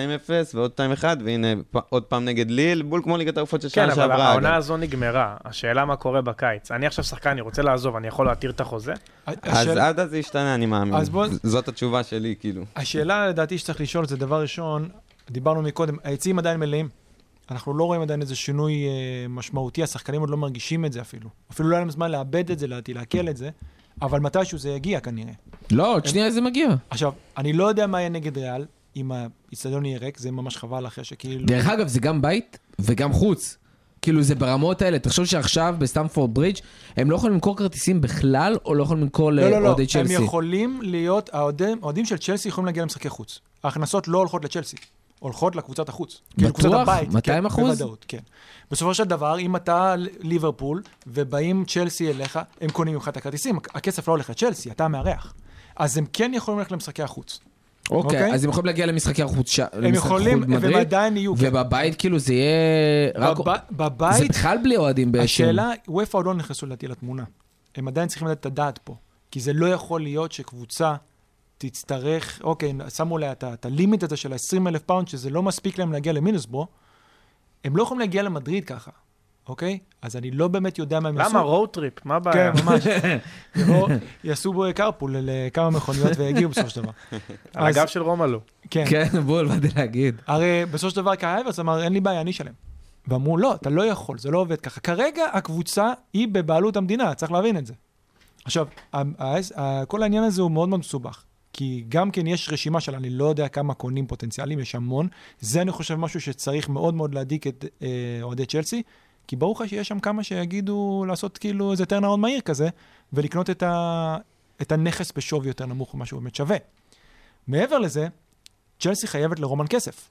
ועוד 2-1, והנה פ- עוד פעם נגד ליל, בול כמו ליגת העופות של שנה כן, אבל שעברה. העונה. הזו נגמרה. השאלה מה קורה בקיץ. אני עכשיו שחקן, אני רוצה לעזוב, אני יכול להתיר את החוזה? אז עד אז זה ישתנה, אני מאמין. אז בוא- זאת התשובה שלי, כאילו. השאלה לדעתי שצריך לשאול זה דבר ראשון, דיברנו מקודם, היציעים עדיין מלאים. אנחנו לא רואים עדיין איזה שינוי אה, משמעותי, השחקנים עוד לא מרגישים את זה אפילו. אפילו לא היה להם זמן לאבד את זה, לדעתי, לעכל את זה, אבל מתישהו זה יגיע כנראה. לא, עוד שנייה זה מגיע. עכשיו, אני לא יודע מה יהיה נגד ריאל, אם האיצטדיון יהיה ריק, זה ממש חבל אחרי שכאילו... דרך אגב, זה גם בית וגם חוץ. כאילו זה ברמות האלה, תחשוב שעכשיו בסטמפורד ברידג' הם לא יכולים למכור כרטיסים בכלל, או לא יכולים למכור לא, לא, לא, לאוהדי הם צ'לסי. יכולים להיות, האוהדים של צ'לסי יכולים להגיע למשחקי חוץ. ההכנסות לא הולכות לצ'לסי, הולכות לקבוצת החוץ. כאילו, קבוצת בטוח? הבית. 200 כן, אחוז? בוודאות, כן. בסופו של דבר, אם אתה ליברפול, ובאים צ'לסי אליך, הם קונים ממך את הכרטיסים, הכסף לא הולך לצ'לסי, אתה המארח. אז הם כן יכולים ללכת למשחקי החוץ. אוקיי, אוקיי? אז הם יכולים להגיע למשחקי החוץ ש- הם יכולים, והם עדיין יהיו. כן. ובבית כאילו זה יהיה... רק- בב- זה בבית, בכלל בלי אוהדים בעצם. השאלה, ואופ"א עוד לא נכנסו לדעתי לתמונה. הם עדיין צריכים לדעת את הדעת פה. כי זה לא יכול להיות שקבוצה תצטרך, אוקיי, שמו לה את ה limit הזה של ה-20 אלף פאונד, שזה לא מספיק להם להגיע למידלסבורו, הם לא יכולים להגיע למדריד ככה, אוקיי? אז אני לא באמת יודע מה הם יעשו. למה road trip? מה הבעיה? כן, ממש. יבואו, יעשו בו carpool לכמה מכוניות ויגיעו בסופו של דבר. על הגב של רומלו. כן. כן, בול, באתי להגיד. הרי בסופו של דבר קאי הברץ אמר, אין לי בעיה, אני אשלם. ואמרו, לא, אתה לא יכול, זה לא עובד ככה. כרגע הקבוצה היא בבעלות המדינה, צריך להבין את זה. עכשיו, כל העניין הזה הוא מאוד מאוד מסובך. כי גם כן יש רשימה של אני לא יודע כמה קונים פוטנציאליים, יש המון. זה אני חושב משהו שצריך מאוד מאוד להדאיג את אה, אוהדי צ'לסי, כי ברור לך שיש שם כמה שיגידו לעשות כאילו איזה turnaround מהיר כזה, ולקנות את, ה, את הנכס בשווי יותר נמוך ממה שהוא באמת שווה. מעבר לזה, צ'לסי חייבת לרומן כסף.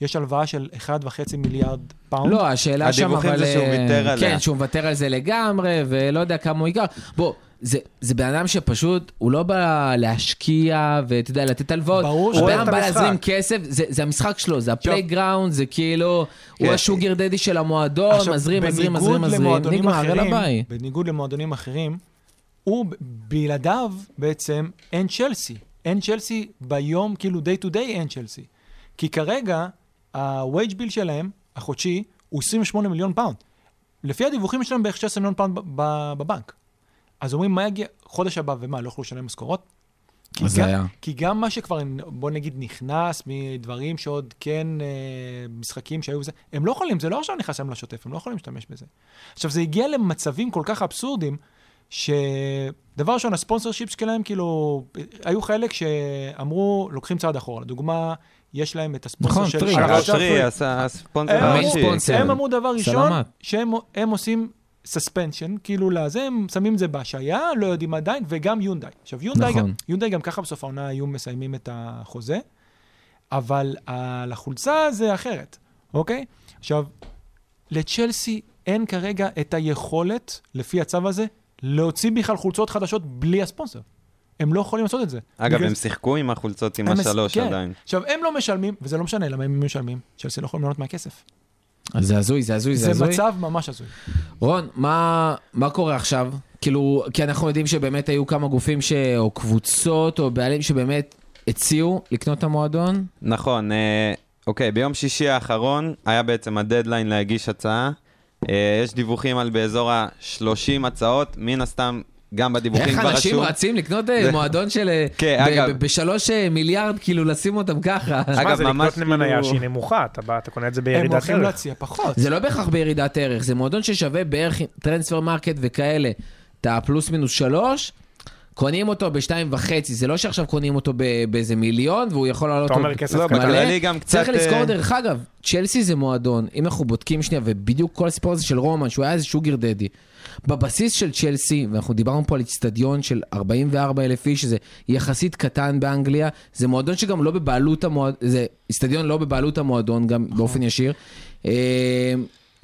יש הלוואה של 1.5 מיליארד פאונד. לא, השאלה שם, אבל... הדיווחים זה שהוא אה, ויתר עליה. כן, שהוא מוותר על זה לגמרי, ולא יודע כמה הוא ייקח. בוא, זה, זה בן אדם שפשוט, הוא לא בא להשקיע, ואתה יודע, לתת הלוואות. ברור הוא שהוא בא. להזרים כסף, זה, זה המשחק שלו, זה ה playground, זה כאילו, כן. הוא ה sugar daddy של המועדון, עכשיו, מזרים, מזרים, מזרים, מזרים, נגמר, יאללה ביי. בניגוד למועדונים אחרים, הוא, בלעדיו בעצם אין צ'לסי. אין צ'לסי ביום, כאילו day to day אין צ'לסי. כי כרגע, ה-wage bill שלהם, החודשי, הוא 28 מיליון פאונד. לפי הדיווחים שלהם בערך 16 מיליון פאונד בבנק. אז אומרים, מה יגיע חודש הבא, ומה, לא יוכלו לשלם משכורות? כי אז זה גם- היה. כי גם מה שכבר, בוא נגיד, נכנס מדברים שעוד כן, אה, משחקים שהיו בזה, הם לא יכולים, זה לא עכשיו נכנס להם לשוטף, הם לא יכולים להשתמש בזה. עכשיו, זה הגיע למצבים כל כך אבסורדים, שדבר ראשון, הספונסר שיפ שלהם, כאילו, היו חלק שאמרו, לוקחים צעד אחורה. לדוגמה, יש להם את הספונסר נכון, של... הרב טרי. עשה הספונסר הם אמרו- הראשי. ספונסר. הם אמרו דבר ראשון. שהם הם עושים סספנשן, כאילו לזה, הם שמים את זה בהשעיה, לא יודעים עדיין, וגם יונדאי. עכשיו, יונדאי, נכון. גם, יונדאי גם ככה בסוף העונה היו מסיימים את החוזה, אבל על החולצה זה אחרת, אוקיי? עכשיו, לצ'לסי אין כרגע את היכולת, לפי הצו הזה, להוציא בכלל חולצות חדשות בלי הספונסר. הם לא יכולים לעשות את זה. אגב, בגלל הם שיחקו עם החולצות עם השלוש כן. עדיין. עכשיו, הם לא משלמים, וזה לא משנה למה הם משלמים, צ'לסי לא יכולים ליהנות מהכסף. אז זה הזוי, זה הזוי, זה זה הזוי. מצב ממש הזוי. רון, מה, מה קורה עכשיו? כאילו, כי אנחנו יודעים שבאמת היו כמה גופים ש... או קבוצות או בעלים שבאמת הציעו לקנות את המועדון. נכון, אה, אוקיי, ביום שישי האחרון היה בעצם הדדליין להגיש הצעה. אה, יש דיווחים על באזור ה-30 הצעות, מן הסתם, גם בדיווחים איך כבר אנשים רשום. רצים לקנות אה, זה- מועדון של... אה, כן, ב- אגב- בשלוש אה, מיליארד, כאילו לשים אותם ככה. אגב, זה ממש לקנות ממניה כאילו- שהיא נמוכה, אתה בא, אתה קונה את זה הם בירידת הולכים ערך. להציע פחות. זה לא בהכרח בירידת ערך, זה מועדון ששווה בערך טרנספר מרקט וכאלה. אתה פלוס מינוס שלוש, קונים אותו בשתיים וחצי, זה לא שעכשיו קונים אותו ב- באיזה מיליון והוא יכול לעלות אתה אומר כסף לא, קטן. בכללי גם קצת... צריך לזכור דרך אגב, צ'לסי זה מועדון, אם אנחנו בודקים שנייה, ובדיוק כל הסיפור הזה של רומן, שהוא היה איזה שוגר דדי. בבסיס של צ'לסי, ואנחנו דיברנו פה על איצטדיון של 44 אלף איש, שזה יחסית קטן באנגליה, זה מועדון שגם לא בבעלות המועדון, זה איצטדיון לא בבעלות המועדון, גם באופן ישיר. אה,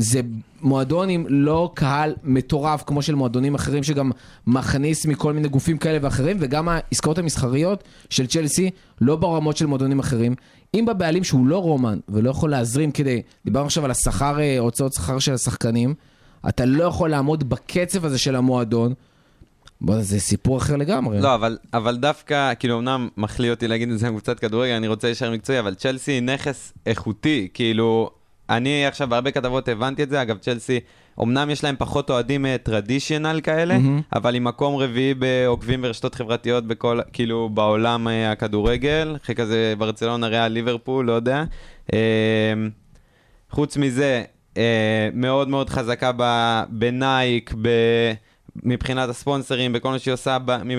זה מועדון עם לא קהל מטורף כמו של מועדונים אחרים שגם מכניס מכל מיני גופים כאלה ואחרים וגם העסקאות המסחריות של צ'לסי לא ברמות של מועדונים אחרים. אם בבעלים שהוא לא רומן ולא יכול להזרים כדי, דיברנו עכשיו על השכר, אה, הוצאות שכר של השחקנים, אתה לא יכול לעמוד בקצב הזה של המועדון. בוא, זה סיפור אחר לגמרי. לא, אבל, אבל דווקא, כאילו, אמנם מחליא אותי להגיד את זה עם קבוצת כדורגל, אני רוצה להישאר מקצועי, אבל צ'לסי היא נכס איכותי, כאילו, אני עכשיו בהרבה כתבות הבנתי את זה, אגב, צ'לסי, אמנם יש להם פחות אוהדים טרדישיונל כאלה, מהמם. אבל היא מקום רביעי בעוקבים ברשתות חברתיות בכל, כאילו, בעולם אה, הכדורגל, אחרי כזה ברצלונה, ריאל, ליברפול, לא יודע. אה, חוץ מזה, אה, מאוד מאוד חזקה ב- בנייק, ב... מבחינת הספונסרים, בכל מה שהיא עושה ב, עם,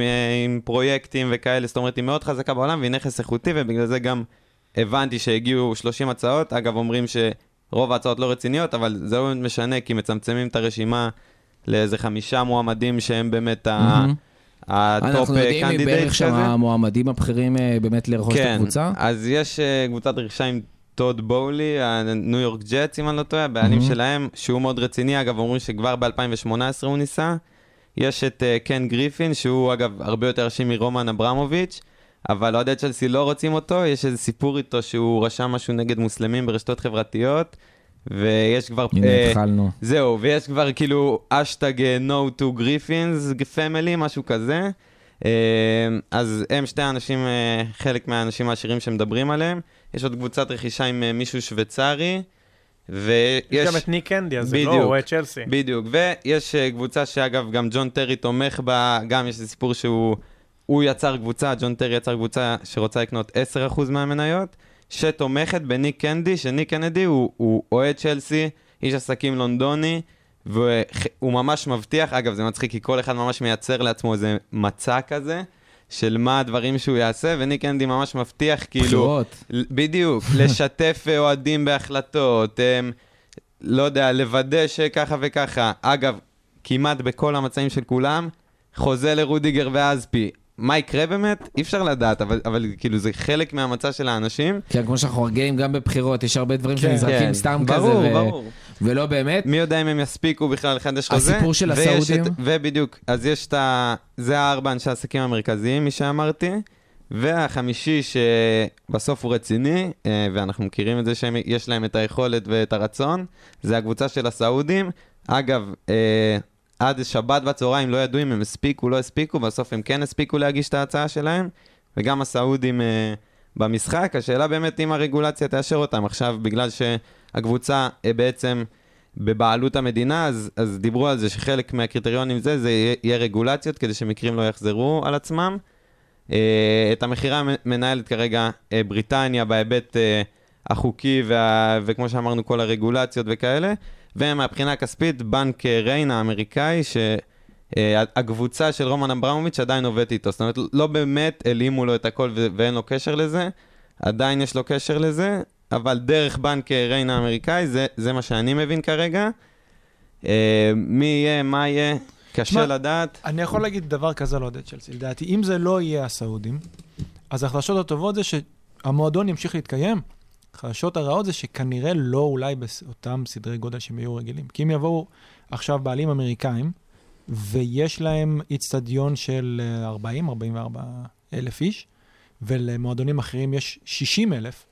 עם פרויקטים וכאלה, זאת אומרת, היא מאוד חזקה בעולם והיא נכס איכותי, ובגלל זה גם הבנתי שהגיעו 30 הצעות. אגב, אומרים שרוב ההצעות לא רציניות, אבל זה לא באמת משנה, כי מצמצמים את הרשימה לאיזה חמישה מועמדים שהם באמת ה- מהמם. ה top אנחנו יודעים מי candidate בערך שם כזה. המועמדים הבכירים אה, באמת לרכוש את כן, הקבוצה. אז יש אה, קבוצת רכישה עם טוד בואלי, הניו יורק ג'טס, אם אני לא טועה, הבעלים Mhm. שלהם, שהוא מאוד רציני, אגב, אומרים שכבר ב-2018 הוא ניסה. יש את אה, קן גריפין, שהוא אגב הרבה יותר עשיר מרומן אברמוביץ', אבל אוהדי צ'לסי לא רוצים אותו, יש איזה סיפור איתו שהוא רשם משהו נגד מוסלמים ברשתות חברתיות, ויש כבר... הנה אה, התחלנו. זהו, ויש כבר כאילו אשטג אה, no to griffins family, משהו כזה. אה, אז הם שתי האנשים, אה, חלק מהאנשים העשירים שמדברים עליהם. יש עוד קבוצת רכישה עם אה, מישהו שוויצרי, ויש... יש גם את ניק קנדי, אז זה לא. הוא אוהד צ'לסי. בדיוק, ויש אה, קבוצה שאגב גם ג'ון טרי תומך בה, גם יש סיפור שהוא הוא יצר קבוצה, ג'ון טרי יצר קבוצה שרוצה לקנות 10% מהמניות, שתומכת בניק קנדי, שניק קנדי הוא, הוא אוהד צ'לסי, איש עסקים לונדוני, והוא ממש מבטיח, אגב, זה מצחיק, כי כל אחד ממש מייצר לעצמו איזה מצע כזה. של מה הדברים שהוא יעשה, וניק אנדי ממש מבטיח, כאילו... בחירות. בדיוק, לשתף אוהדים בהחלטות, הם, לא יודע, לוודא שככה וככה. אגב, כמעט בכל המצעים של כולם, חוזה לרודיגר ואזפי. מה יקרה באמת? אי אפשר לדעת, אבל, אבל כאילו זה חלק מהמצע של האנשים. כן, כמו שאנחנו רגילים גם בבחירות, יש הרבה דברים כן. שנזרקים סתם כזה, ברור, ו- ברור. ולא באמת. מי יודע אם הם יספיקו בכלל לחדש חוזה. הסיפור של הסעודים? את, ובדיוק, אז יש את ה... זה הארבע אנשי העסקים המרכזיים, מי שאמרתי. והחמישי שבסוף הוא רציני, אה, ואנחנו מכירים את זה שיש להם את היכולת ואת הרצון, זה הקבוצה של הסעודים. אגב, אה, עד שבת בצהריים לא ידעו אם הם הספיקו, לא הספיקו, בסוף הם כן הספיקו להגיש את ההצעה שלהם, וגם הסעודים אה, במשחק. השאלה באמת אם הרגולציה תאשר אותם. עכשיו, בגלל שהקבוצה אה, בעצם בבעלות המדינה, אז, אז דיברו על זה שחלק מהקריטריונים זה, זה יהיה, יהיה רגולציות כדי שמקרים לא יחזרו על עצמם. אה, את המכירה מנהלת כרגע אה, בריטניה בהיבט אה, החוקי וה, וכמו שאמרנו כל הרגולציות וכאלה, ומהבחינה הכספית בנק אה, ריין האמריקאי, שהקבוצה של רומן אברמוביץ' עדיין עובדת איתו, זאת אומרת לא באמת הלאימו לו את הכל ואין לו קשר לזה, עדיין יש לו קשר לזה, אבל דרך בנק אה, ריין האמריקאי, זה, זה מה שאני מבין כרגע. אה, מי יהיה, מה יהיה, קשה שמע, לדעת. אני יכול להגיד דבר כזה על אוהדי צ'לסי. לדעתי, אם זה לא יהיה הסעודים, אז החדשות הטובות זה שהמועדון ימשיך להתקיים. החדשות הרעות זה שכנראה לא אולי באותם סדרי גודל שהם היו רגילים. כי אם יבואו עכשיו בעלים אמריקאים, ויש להם איצטדיון של 40-44 אלף איש, ולמועדונים אחרים יש 60 אלף,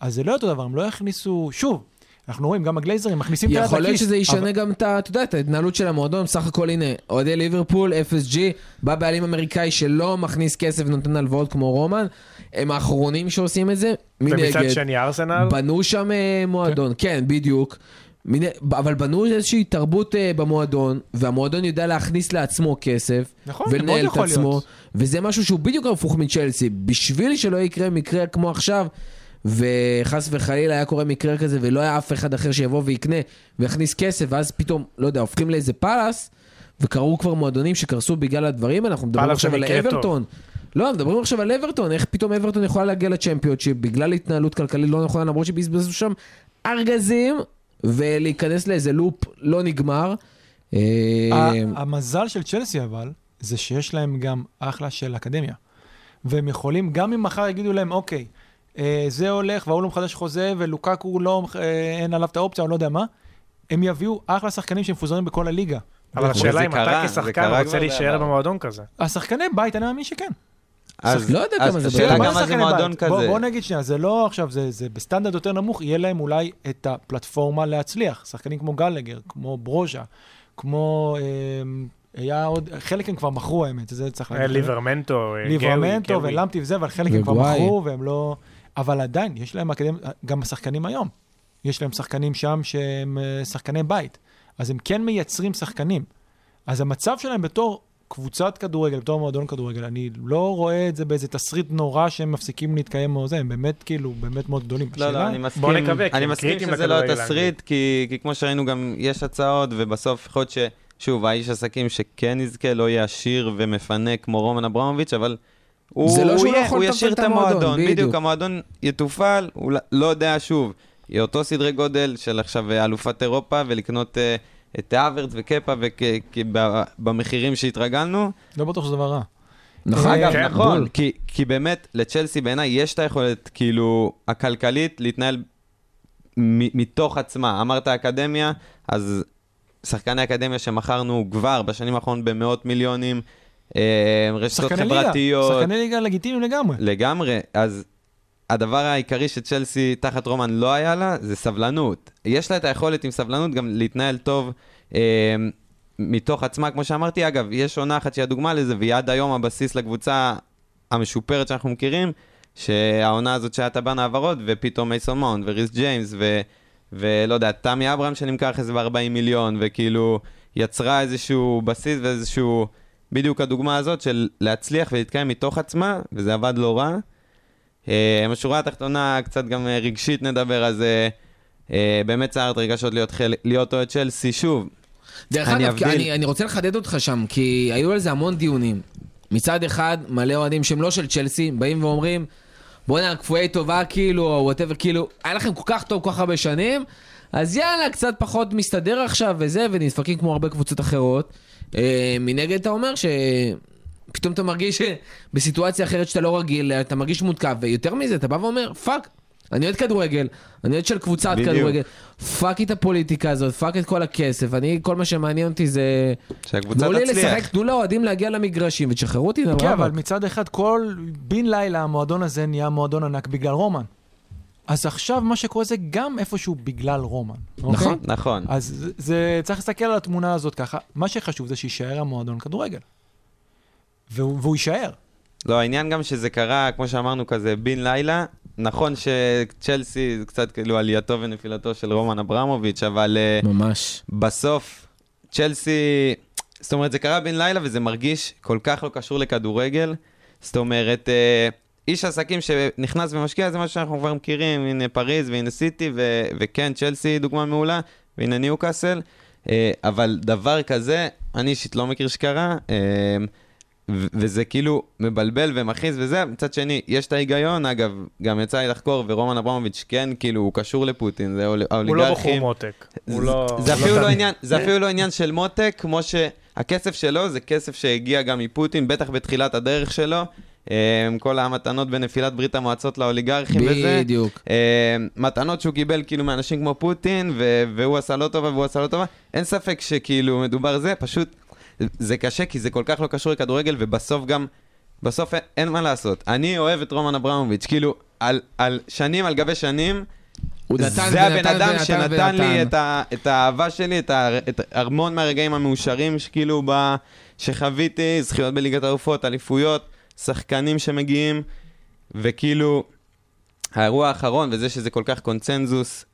אז זה לא אותו דבר, הם לא יכניסו, שוב, אנחנו רואים, גם הגלייזרים מכניסים את היד לכיס. יכול להיות שזה ישנה אבל- גם את אתה יודע, את ההתנהלות של המועדון, בסך הכל הנה, אוהדי ליברפול, FSG, בא בעלים אמריקאי שלא מכניס כסף ונותן הלוואות כמו רומן, הם האחרונים שעושים את זה, ומצד מנגד, שני ארסנל, בנו שם אה, מועדון, כן, בדיוק. מנ- אבל בנו איזושהי תרבות אה, במועדון, והמועדון יודע להכניס לעצמו כסף, נכון, ולנהל את עצמו, להיות. וזה משהו שהוא בדיוק הפוך מצ'לסי. בשביל שלא יקרה מקרה כמו עכשיו, וחס וחלילה היה קורה מקרה כזה, ולא היה אף אחד אחר שיבוא ויקנה ויכניס כסף, ואז פתאום, לא יודע, הופכים לאיזה פאלאס, וקרו כבר מועדונים שקרסו בגלל הדברים, אנחנו מדברים עכשיו על. אברטון. לא, מדברים עכשיו על אברטון, איך פתאום אברטון יכולה להגיע לצ'מפיונשיפ בגלל התנהלות כלכלית לא נכונה, למרות שבזבזו שם ארגזים, ולהיכנס לאיזה לופ לא נגמר. אה, המזל של צ'לסי אבל, זה שיש להם גם אחלה של אקדמיה. והם יכולים, גם אם מחר יגידו להם, אוקיי, זה הולך והוא לא מחדש חוזה ולוקקו לא, אה, אין עליו את האופציה, או לא יודע מה, הם יביאו אחלה שחקנים שמפוזרים בכל הליגה. אבל השאלה אם אתה כשחקן רוצה להישאר בעבר. במועדון כזה. השחקני בית, אני מאמין שכן. אז, לא יודע כמה זה השאלה בטוח. מה גם מה זה מועדון? כזה. בוא, בוא נגיד שנייה, זה לא עכשיו, זה, זה בסטנדרט יותר נמוך, יהיה להם אולי את הפלטפורמה להצליח. שחקנים כמו גלגר, כמו ברוז'ה, כמו... אה, היה עוד, חלק הם כבר מכרו האמת, זה צריך אה, להגיד. ליברמנטו, אה, גאוי, ליברמנטו. ולמטי וזה, אבל חלק הם כבר. מכרו והם לא... אבל עדיין, יש להם אקדמיה, גם השחקנים היום. יש להם שחקנים שם שהם אה, שחקני בית. אז הם כן מייצרים שחקנים. אז המצב שלהם בתור קבוצת כדורגל, בתור מועדון כדורגל, אני לא רואה את זה באיזה תסריט נורא שהם מפסיקים להתקיים או זה, הם באמת כאילו, באמת מאוד גדולים. לא, לא, אני מסכים, בוא נקווה, כי אני מסכים שזה לא התסריט, כי, כי כמו שראינו גם יש הצעות, ובסוף יכול להיות ששוב, האיש עסקים שכן יזכה לא יהיה עשיר ומפנה כמו רומן אברמוביץ', אבל הוא, זה לא הוא, שהוא לא יהיה, יכול ישאיר את המועדון, המועדון, בדיוק. בדיוק, המועדון יתופעל, הוא לא- לא יודע שוב, יהיה אותו סדרי גודל של עכשיו אה, אלופת אירופה, ולקנות אה, את האוורץ וקפה במחירים שהתרגלנו. לא בטוח שזה דבר רע. נכון, אגב, כן, נכון, בול. כי, כי באמת, לצ'לסי בעיניי יש את היכולת, כאילו, הכלכלית להתנהל מ- מתוך עצמה. אמרת אקדמיה, אז שחקני אקדמיה שמכרנו כבר בשנים האחרונות במאות מיליונים, אה, רשתות שחקני ליגה, חברתיות, שחקני ליגה לגיטימיים לגמרי. לגמרי. אז הדבר העיקרי שצ'לסי תחת רומן לא היה לה, זה סבלנות. יש לה את היכולת עם סבלנות גם להתנהל טוב אה, מתוך עצמה, כמו שאמרתי. אגב, יש עונה אחת שהיא הדוגמה לזה, והיא עד היום הבסיס לקבוצה המשופרת שאנחנו מכירים, שהעונה הזאת שהיה טבען העברות, ופתאום מייסון מאונט וריס ג'יימס, ו... ולא יודע, תמי אברהם שנמכר אחרי זה ב-40 מיליון, וכאילו יצרה איזשהו בסיס ואיזשהו, בדיוק הדוגמה הזאת של להצליח ולהתקיים מתוך עצמה, וזה עבד לא רע. אה, השורה התחתונה, קצת גם אה, רגשית נדבר, אז אה, באמת סערת רגשות להיות, חלק, להיות אוהד צ'לסי. שוב, דרך אני אגב, אבדיל. אני, אני רוצה לחדד אותך שם, כי היו על זה המון דיונים. מצד אחד, מלא אוהדים שהם לא של צ'לסי, באים ואומרים, בוא'נה, כפויי טובה כאילו, או whatever, כאילו, היה לכם כל כך טוב כל כך הרבה שנים, אז יאללה, קצת פחות מסתדר עכשיו וזה, ונדפקים כמו הרבה קבוצות אחרות. אה, מנגד אתה אומר ש... פתאום אתה מרגיש בסיטואציה אחרת שאתה לא רגיל, אתה מרגיש מותקף, ויותר מזה, אתה בא ואומר, fuck, אני אוהד כדורגל, אני אוהד של קבוצת בדיוק. כדורגל, fuck את הפוליטיקה הזאת, fuck את כל הכסף, אני, כל מה שמעניין אותי זה... שהקבוצה תנו לי תצליח. לשחק, תנו לאוהדים להגיע למגרשים, ותשחררו אותי כן. אבל מצד אחד, כל בן לילה המועדון הזה נהיה מועדון ענק בגלל רומן. אז עכשיו מה שקורה זה גם איפשהו בגלל רומן. אוקיי? נכון. נכון. אז זה, זה, צריך להסתכל על התמונה הזאת ככה. מה שחשוב זה שיישאר המועדון כדורגל. והוא, והוא יישאר. לא, העניין גם שזה קרה, כמו שאמרנו, כזה בן לילה. נכון שצ'לסי זה קצת כאילו עלייתו ונפילתו של רומן אברמוביץ', אבל אה, ממש. בסוף צ'לסי, זאת אומרת, זה קרה בן לילה וזה מרגיש כל כך לא קשור לכדורגל. זאת אומרת, אה, איש עסקים שנכנס ומשקיע זה משהו שאנחנו כבר מכירים, הנה פריז והנה סיטי, ו- וכן, צ'לסי דוגמה מעולה, והנה ניוקאסל. אה, אבל דבר כזה, אני אישית לא מכיר שקרה. אה, ו- וזה כאילו מבלבל ומכעיס וזה, מצד שני, יש את ההיגיון, אגב, גם יצא לי לחקור, ורומן אברמוביץ' כן, כאילו, הוא קשור לפוטין, זה האול- הוא לא בחור האוליגרכים. מותק. הוא זה- לא... זה הוא אפילו לא לא. עניין, זה אפילו לא עניין של מותק, כמו שהכסף שלו זה כסף שהגיע גם מפוטין, בטח בתחילת הדרך שלו. אה, כל המתנות בנפילת ברית המועצות לאוליגרכים וזה. בדיוק. אה, מתנות שהוא קיבל כאילו מאנשים כמו פוטין, והוא עשה לא טובה והוא עשה לא טובה. אין ספק שכאילו מדובר זה, פשוט זה קשה כי זה כל כך לא קשור לכדורגל, ובסוף גם, בסוף אין, אין מה לעשות. אני אוהב את רומן אברמוביץ', כאילו, על, על שנים על גבי שנים, הוא נתן זה הבן אדם ונתן שנתן לי ונתן. את, ה, את האהבה שלי, את, ה, את המון מהרגעים המאושרים שכאילו ב, שחוויתי, זכיות בליגת האלופות, אליפויות, שחקנים שמגיעים, וכאילו, האירוע האחרון, וזה שזה כל כך קונצנזוס,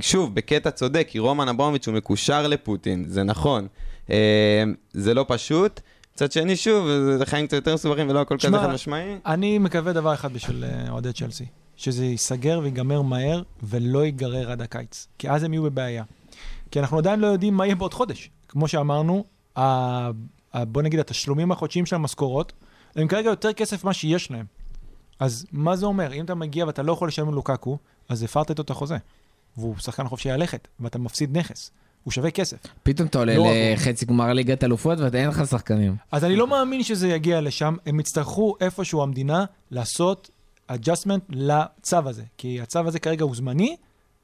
שוב, בקטע צודק, כי רומן אברמוביץ' הוא מקושר לפוטין, זה נכון. אה, זה לא פשוט. מצד שני, שוב, זה חיים קצת יותר מסובכים ולא הכל כזה חד משמעי. אני מקווה דבר אחד בשביל אה, אוהדי צ'לסי, שזה ייסגר ויגמר מהר ולא ייגרר עד הקיץ, כי אז הם יהיו בבעיה. כי אנחנו עדיין לא יודעים מה יהיה בעוד חודש. כמו שאמרנו, ה... ה... בוא נגיד, התשלומים החודשיים של המשכורות, הם כרגע יותר כסף ממה שיש להם. אז מה זה אומר? אם אתה מגיע ואתה לא יכול לשלם ללוקקו, אז הפרת איתו את החוזה. והוא שחקן חופשי ללכת, ואתה מפסיד נכס. הוא שווה כסף. פתאום אתה עולה לא לחצי גמר ליגת אלופות ואין לך שחקנים. אז אני לא מאמין שזה יגיע לשם, הם יצטרכו איפשהו המדינה לעשות adjustment לצו הזה. כי הצו הזה כרגע הוא זמני,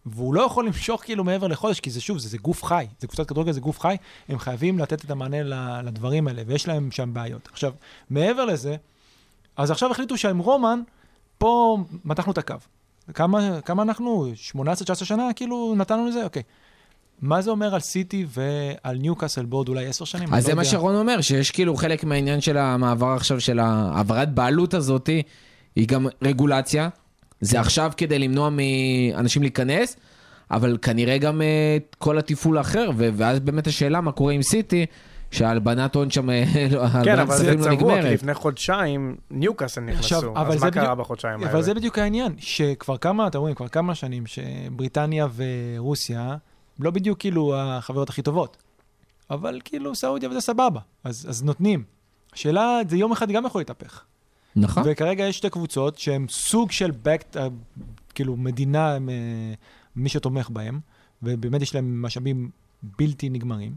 והוא לא יכול למשוך כאילו מעבר לחודש, כי זה שוב, זה, זה גוף חי, זה קבוצת כדורגל, זה גוף חי, הם חייבים לתת את המענה לדברים האלה, ויש להם שם בעיות. עכשיו, מעבר לזה, אז עכשיו החליטו שעם רומן, פה מתחנו את הקו. כמה, כמה אנחנו? 18-19 שנה? כאילו נתנו לזה? אוקיי. מה זה אומר על סיטי ועל ניוקאסל בעוד אולי 10 שנים? אז לא זה מה יודע. שרון אומר, שיש כאילו חלק מהעניין של המעבר עכשיו של העברת בעלות הזאתי, היא גם רגולציה. זה עכשיו כדי למנוע מאנשים להיכנס, אבל כנראה גם אה, כל התפעול האחר, ואז באמת השאלה מה קורה עם סיטי, שהלבנת הון שם, אה, לא, כן, אבל זה לא צבוע, כי. לפני חודשיים ניוקאסל נכנסו. אבל אז זה מה קרה בחודשיים האלה? אבל זה בדיוק העניין, שכבר כמה, אתם רואים, כבר כמה שנים שבריטניה ורוסיה לא בדיוק כאילו החברות הכי טובות, אבל כאילו סעודיה וזה סבבה, אז, אז נותנים. השאלה, זה יום אחד גם יכול להתהפך. נכון. וכרגע יש שתי קבוצות שהן סוג של backed, אה, כאילו מדינה, אה, מי שתומך בהם, ובאמת יש להם משאבים בלתי נגמרים,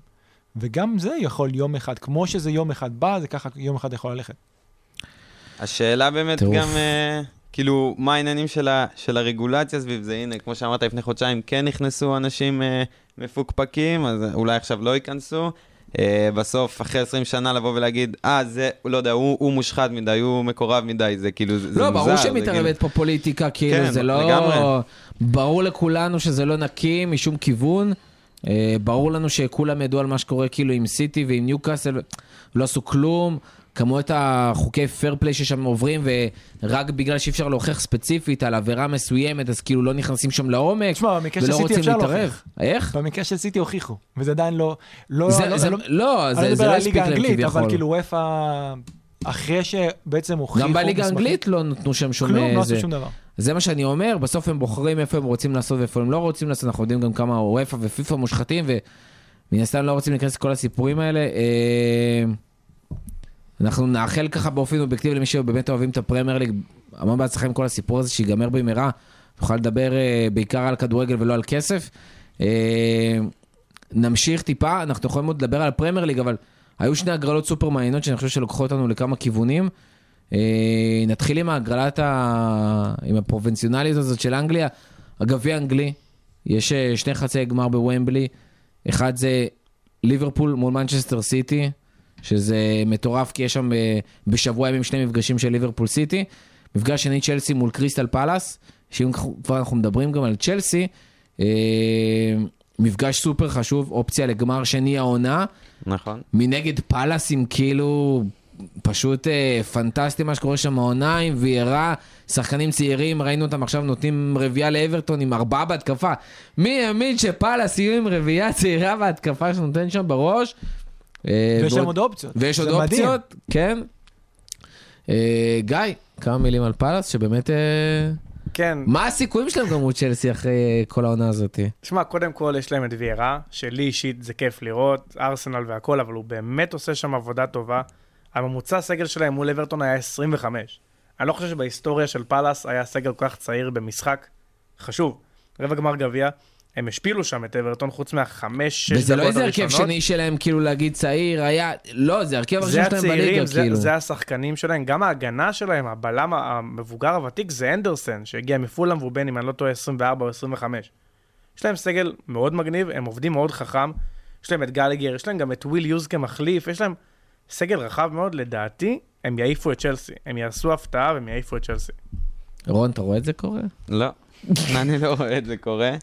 וגם זה יכול יום אחד, כמו שזה יום אחד בא, זה ככה יום אחד יכול ללכת. השאלה באמת טירוף. גם, אה, כאילו, מה העניינים של, ה, של הרגולציה סביב זה? הנה, כמו שאמרת לפני חודשיים, כן נכנסו אנשים אה, מפוקפקים, אז אולי עכשיו לא ייכנסו. אה, בסוף, אחרי 20 שנה לבוא ולהגיד, אה, זה, לא יודע, הוא, הוא מושחת מדי, הוא מקורב מדי, זה כאילו, זה, זה לא, מוזר. ברור זה שמתערבת פה פוליטיקה, כאילו, כן, זה לא... לגמרי. ברור לכולנו שזה לא נקי משום כיוון. אה, ברור לנו שכולם ידעו על מה שקורה כאילו עם סיטי ועם ניוקאסל, לא עשו כלום. כמות החוקי פייר פליי ששם עוברים, ורק בגלל שאי אפשר להוכיח ספציפית על עבירה מסוימת, אז כאילו לא נכנסים שם לעומק, תשמע, במקרה של ולא סיטי רוצים אפשר להתערב. להוכיח. איך? במקרה של סיטי הוכיחו, וזה עדיין לא... לא זה- לא- זה- לא- לא, אני זה מדבר זה לא על הספיק להם האנגלית, אבל כביכול. כאילו וופא, אחרי שבעצם הוכיחו... גם בליגה מסמכים- האנגלית לא נתנו שם שום... כלום, לא זה. עשו שום דבר. זה מה שאני אומר, בסוף הם בוחרים איפה הם רוצים לעשות ואיפה הם לא רוצים לעשות, אנחנו יודעים גם כמה וופא ופיפ"א מושחתים, ו... מן הסתם לא רוצים להיכנס לכל הסיפורים האלה. אה, אנחנו נאחל ככה באופן אובייקטיבי למי שבאמת אוהבים את הפרמייר ליג, המון בהצלחה עם כל הסיפור הזה, שיגמר במהרה. נוכל לדבר אה, בעיקר על כדורגל ולא על כסף. אה, נמשיך טיפה, אנחנו יכולים עוד לדבר על הפרמייר ליג, אבל היו שני הגרלות סופר מעניינות שאני חושב שלוקחות אותנו לכמה כיוונים. אה, נתחיל עם ההגרלת, ה... עם הפרובינציאליות הזאת של אנגליה, הגביע האנגלי, יש שני חצי גמר בוומבלי, אחד זה ליברפול מול מנצ'סטר סיטי, שזה מטורף כי יש שם אה, בשבוע ימים שני מפגשים של ליברפול סיטי. מפגש שני צ'לסי מול קריסטל פלאס, שאם כבר אנחנו מדברים גם על צ'לסי, אה, מפגש סופר חשוב, אופציה לגמר שני העונה. נכון. מנגד פאלאסים כאילו פשוט אה, פנטסטי מה שקורה שם העונה עם ויירה, שחקנים צעירים, ראינו אותם עכשיו נותנים רביעייה לאברטון עם ארבעה בהתקפה. מי האמין שפאלאס יהיו עם רביעייה צעירה בהתקפה שנותן שם בראש? אה, ויש להם ועוד- עוד אופציות. ויש עוד. אופציות, כן. אה, גיא, כמה מילים על פאלאס, שבאמת... אה, כן, מה הסיכויים שלהם גם מול צ'לסי אחרי כל העונה הזאת? שמע, קודם כל יש להם את ויירה, שלי אישית זה כיף לראות, ארסנל והכל, אבל הוא באמת עושה שם עבודה טובה. הממוצע סגל שלהם מול אברטון היה 25. אני לא חושב שבהיסטוריה של פאלאס היה סגל כל כך צעיר במשחק חשוב. רבע גמר גביע, הם השפילו שם את אברטון חוץ מהחמש, שש וזה לא דקות איזה הרכב הראשונות. שני שלהם, כאילו להגיד צעיר, היה... לא, זה הרכב הראשון שלהם בליגה, זה, כאילו. זה השחקנים שלהם, גם ההגנה שלהם, הבלם המבוגר הוותיק זה אנדרסן, שהגיע מפולאם והוא בן, אם אני לא טועה, 24 או 25. יש להם סגל מאוד מגניב, הם עובדים מאוד חכם, יש להם את גלאגר, יש להם גם את וויל יוז כמחליף, יש להם סגל רחב מאוד, לדעתי, הם יעיפו את צ'לסי. הם יעשו הפתעה והם יעיפו את צ'לסי. רון, אתה רואה את זה קורה? לא, אני לא רואה את זה קורה.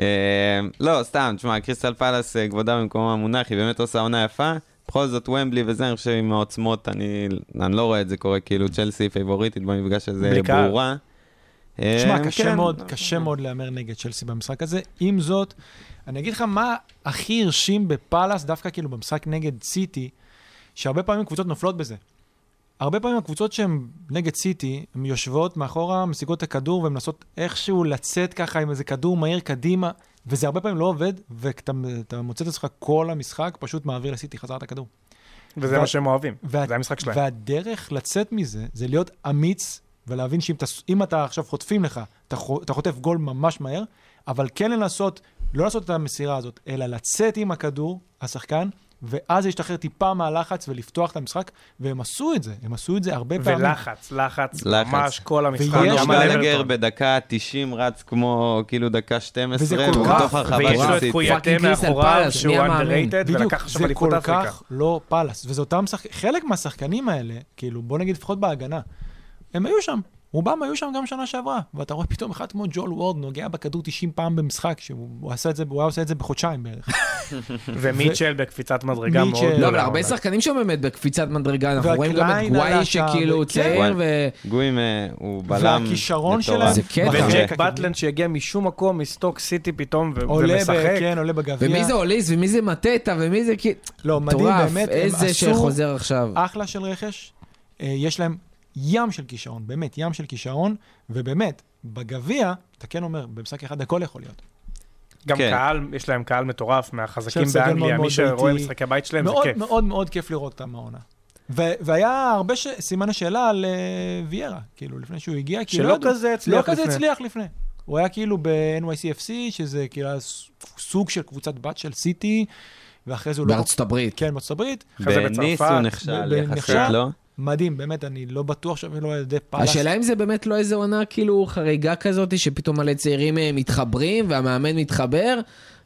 אה, לא, סתם, תשמע, קריסטל פלאס, אה, כבודה במקומה מונח, היא באמת עושה עונה יפה. בכל זאת, וומבלי וזה, אני חושב, עם העוצמות, אני אני לא רואה את זה קורה, כאילו צ'לסי פייבוריטית במפגש הזה. ברורה. אה, תשמע, קשה כן. מאוד, קשה מאוד להמר נגד צ'לסי במשחק הזה. עם זאת, אני אגיד לך מה הכי הרשים בפאלאס, דווקא כאילו במשחק נגד סיטי, שהרבה פעמים קבוצות נופלות בזה. הרבה פעמים הקבוצות שהן נגד סיטי, הן יושבות מאחורה, משיגות את הכדור ומנסות איכשהו לצאת ככה עם איזה כדור מהיר קדימה, וזה הרבה פעמים לא עובד, ואתה אתה מוצא את עצמך כל המשחק, פשוט מעביר לסיטי חזרה את הכדור. וזה וה- מה שהם אוהבים, וה- זה המשחק שלהם. והדרך לצאת מזה, זה להיות אמיץ ולהבין שאם אתה, אתה עכשיו חוטפים לך, אתה, אתה חוטף גול ממש מהר, אבל כן לנסות, לא לעשות את המסירה הזאת, אלא לצאת עם הכדור, השחקן, ואז להשתחרר טיפה מהלחץ ולפתוח את המשחק, והם עשו את זה, הם עשו את זה הרבה פעמים. ולחץ, לחץ, לחץ. ממש כל המשחק. ויש גלגר. בדקה 90 רץ כמו כאילו דקה 12, וזה כל הוא כך- בתוך הרחבה ויש לו את. קויאטה מאחוריו, פלאס, שהוא underrated, ולקח עכשיו זה אליפות כל אפריקה. כך לא פאלאס, וזה אותם שחק... חלק מהשחקנים האלה, כאילו, בוא נגיד לפחות בהגנה, הם היו שם, רובם היו שם גם שנה שעברה, ואתה רואה פתאום אחד כמו ג'ול וורד נוגע בכדור 90 פעם במשחק, שהוא הוא עשה את זה, הוא היה עושה את זה בחודשיים בערך. ומיטשל בקפיצת מדרגה. מאוד לא, גדולה. אבל הרבה שחקנים שם באמת בקפיצת מדרגה, אנחנו רואים גם את גוואי שכאילו הוא כן. צעיר ו... גויים אה, הוא בלם והכישרון מטורף. שלהם- זה קטע. וג'ק. בטלנד שהגיע משום מקום, מסטוק סיטי פתאום, ומשחק. כן, עולה בגביע. ומי זה אוליס ומי זה מטטה ומי זה כאילו... לא, מדהים באמת, הם איזה עשו שחוזר עכשיו. אחלה של רכש. אה, יש להם ים של כישרון, באמת, ים של כישרון, ובאמת, בגביע, אתה כן אומר, במשחק אחד הכל יכול להיות. גם כן. קהל, יש להם קהל מטורף מהחזקים באנגליה, מי שרואה ביתי. משחקי בית שלהם זה מאוד כיף. מאוד מאוד כיף לראות אותם העונה. ו- והיה הרבה ש- סימני שאלה על אה, ויירה, כאילו, לפני שהוא הגיע, כי לא שלא ידעו- כזה לא הצליח כזה לפני. הצליח לפני. הוא היה כאילו ב-NYCFC, שזה כאילו סוג של קבוצת בת של סיטי, ואחרי זה הוא לא... בארצות הברית. כן, בארצות הברית. אחרי זה בניס הוא נכשל יחסית. לא? מדהים, באמת, אני לא בטוח שאפילו על ידי פאלאס. השאלה אם זה באמת לא איזה עונה כאילו חריגה כזאת, שפתאום מלא צעירים אה, מתחברים והמאמן מתחבר,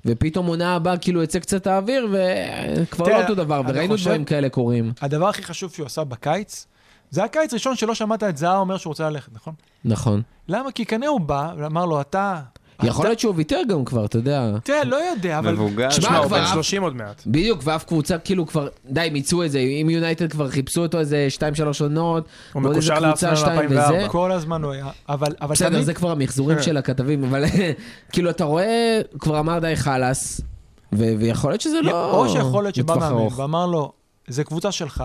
ופתאום עונה הבאה כאילו יוצא קצת האוויר, וכבר לא אותו דבר, וראינו דברים כאלה קורים. הדבר הכי חשוב שהוא עשה בקיץ, זה היה קיץ ראשון שלא שמעת את זהה אומר שהוא רוצה ללכת, נכון? נכון. למה? כי כנראה הוא בא ואמר לו, אתה... יכול להיות שהוא ויתר גם כבר, אתה יודע. תראה, לא יודע, אבל... מבוגר. תשמע, שמע, הוא בן אף- 30 עוד מעט. בדיוק, ואף קבוצה כאילו כבר, די, מיצו את זה, אם יונייטד כבר חיפשו אותו איזה 2-3 עונות, הוא מקושר לארסנל שתיים 2004. וזה. כל הזמן הוא היה, אבל, אבל בסדר, זה כבר המחזורים של הכתבים, אבל כאילו, אתה רואה, כבר אמר די חלאס, ויכול להיות שזה לא... או שיכול להיות שבא מאמן. ואמר לו, זה קבוצה שלך,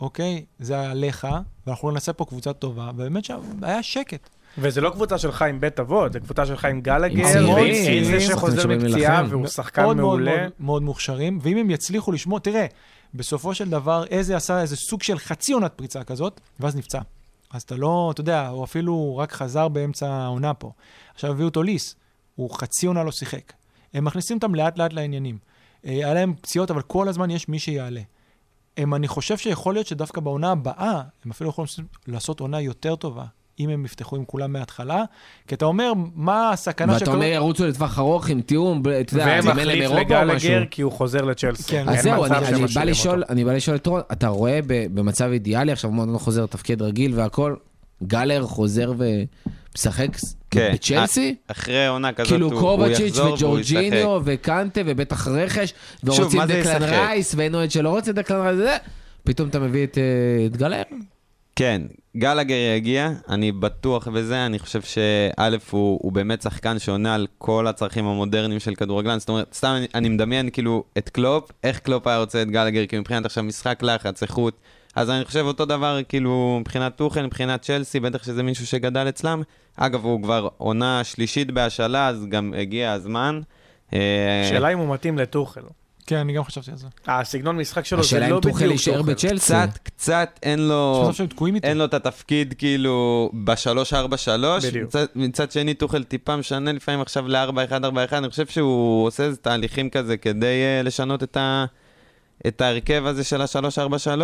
אוקיי? זה עליך, ואנחנו נעשה פה קבוצה טובה, ובאמת שהיה שקט. וזה לא קבוצה שלך עם בית אבות, זה קבוצה שלך עם גלגר, צעירים, זה שחוזר מפציעה. והוא שחקן מעולה. מאוד, מאוד מוכשרים, ואם הם יצליחו לשמור, תראה, בסופו של דבר, איזה עשה איזה סוג של חצי עונת פריצה כזאת, ואז נפצע. אז אתה לא, אתה יודע, הוא אפילו רק חזר באמצע העונה פה. עכשיו הביאו אותו ליס, הוא חצי עונה לא שיחק. הם מכניסים אותם לאט לאט לעניינים. אה, היה להם פציעות, אבל כל הזמן יש מי שיעלה. הם, אני חושב שיכול להיות שדווקא בעונה הבאה, הם אפילו יכולים לעשות עונה יותר טובה, אם הם יפתחו עם כולם מההתחלה. כי אתה אומר, מה הסכנה ואתה אומר ירוצו לטווח ארוך עם תיאום, ב- אתה יודע, אם אין להם אירופה או משהו. כי הוא חוזר לצ'לסי. כן. אז זהו, אני, אני, בא לשאול. אני בא לשאול את רון, אתה רואה ב, במצב אידיאלי, עכשיו מועדון חוזר לתפקיד רגיל והכל, גלר חוזר ומשחק כן. בצ'לסי? אחרי עונה כזאת כאילו הוא, הוא קובצ'יץ' יחזור והוא ישחק. וג'ורג'יניו וקנטה ובטח רכש, ורוצים דקלן? רייס, ואין אוהד שלא רוצה דקלן רייס, זה, פתאום אתה מביא את, אה, את גלאגר? כן, גלאגר יגיע, אני בטוח בזה, אני חושב שא' הוא, הוא באמת שחקן שעונה על כל הצרכים המודרניים של כדורגלן, זאת אומרת, סתם אני, אני מדמיין כאילו את קלופ, איך קלופ היה רוצה את גלאגר, כי מבחינת עכשיו משחק לחץ, איכות, אז אני חושב אותו דבר כאילו מבחינת טוחן, מבחינת צ'לסי, בטח שזה מישהו שגדל אצלם. אגב, הוא כבר עונה שלישית בהשאלה, אז גם הגיע הזמן. אה, שאלה אם הוא מתאים לטוחל. כן, אני גם חשבתי על זה. הסגנון משחק שלו זה השאלה לא אם בדיוק תוכל להישאר טוחל. בצ'לסי. קצת, קצת אין לו... חושב שהם תקועים איתו. אין לו את התפקיד כאילו ב-3-4-3. בדיוק. מצד, שני, טוחל טיפה משנה לפעמים עכשיו ל-4-1-4-1. אני חושב שהוא עושה איזה תהליכים כזה כדי uh, לשנות את, ה, את ההרכב הזה של ה-3-4-3.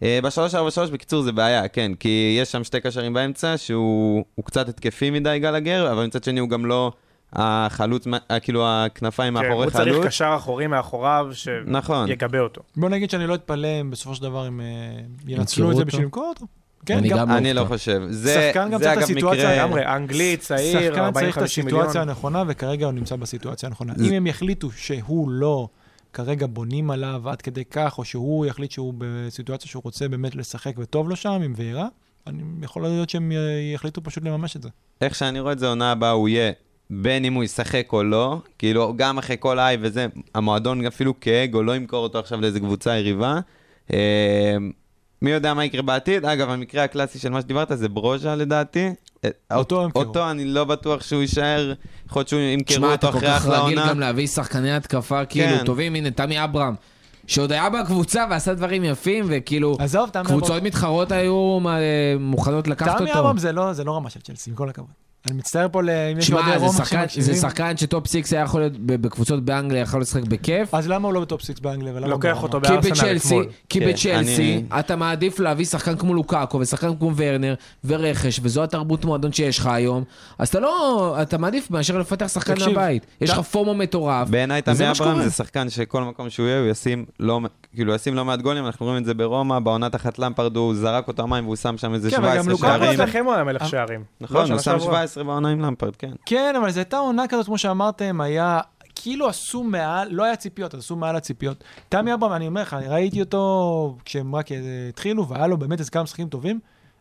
Uh, ב-3-4-3, בקיצור, זה בעיה, כן, כי יש שם שתי קשרים באמצע, שהוא הוא קצת התקפי מדי, גלגר, אבל מצד שני הוא גם לא החלוץ, אה, כאילו הכנפיים כן, מאחורי הוא צריך חלוץ. קשר אחורי מאחוריו נכון. שיגבה אותו. בוא נגיד שאני לא אתפלא אם בסופו של דבר הם אה, ימכרו ינצלו את זה? בשביל למכור אותו. כן, אני גם גם אני לא לא חושב. זה, שחקן גם זה צריך את הסיטואציה מקרה... לגמרי, אנגלי, צעיר, שחקן צריך את 40-50 מיליון. הסיטואציה הנכונה, וכרגע הוא נמצא בסיטואציה הנכונה. זה- אם הם יחליטו שהוא לא, כרגע בונים עליו עד כדי כך, או שהוא יחליט שהוא בסיטואציה שהוא רוצה באמת לשחק וטוב לו שם, עם ועירה, אני יכול להיות שהם יחליטו פשוט לממש את זה. איך שאני רואה את זה, עונה הבאה הוא יהיה בין אם הוא ישחק או לא, כאילו גם אחרי כל איי וזה, המועדון אפילו כאגו לא ימכור אותו עכשיו לאיזה קבוצה יריבה. אה, מי יודע מה יקרה בעתיד? אגב, המקרה הקלאסי של מה שדיברת זה ברוז'ה לדעתי. אה, אותו ימכרו. אותו אני לא בטוח שהוא יישאר, יכול להיות שהוא ימכרו אותו אתה כל אחרי כך אחלה רגיל עונה. גם להביא שחקני התקפה כאילו כן. טובים, הנה תמי אברהם, שעוד היה בקבוצה ועשה דברים יפים, וכאילו, עזוב, תמי קבוצות אברהם. מתחרות היו מה, מוכנות לקחת תמי אותו. אברהם זה לא זה לא רמה של צ'לסי, עם כל הכבוד. אני מצטער פה אם יש אוהדי רומא שמקשיבים. זה שחקן ש top six היה יכול להיות בקבוצות באנגליה, יכול לשחק בכיף. אז למה הוא לא ב top six באנגליה? לוקח אותו בארסנל אתמול. כי כן, בצ'לסי אתה מעדיף להביא שחקן כמו לוקאקו ושחקן כמו ורנר ורכש, וזו התרבות מועדון שיש לך היום, אז אתה לא, אתה מעדיף מאשר לפתח שחקן מהבית. יש לך FOMO מטורף. בעיניי תמי אברהם זה שחקן שכל מקום שהוא יהיה, הוא ישים לא... כאילו, ישים לא מעט גולים, אנחנו רואים את זה ברומא, בעונת תחת למפרד הוא זרק אותו המים והוא שם שם איזה 17 שערים. כן, אבל גם לוקאקו אצלכם הוא היה מלך שערים. נכון, לא, הוא שם 17 11 בעונה עם למפרד, כן. כן, אבל זו הייתה עונה כזאת, כמו שאמרתם, היה... כאילו עשו מעל, לא היה ציפיות, עשו מעל הציפיות. תמי אברהם, אני אומר לך, אני ראיתי אותו כשהם רק התחילו, והיה לו באמת איזה כמה משחקים טובים.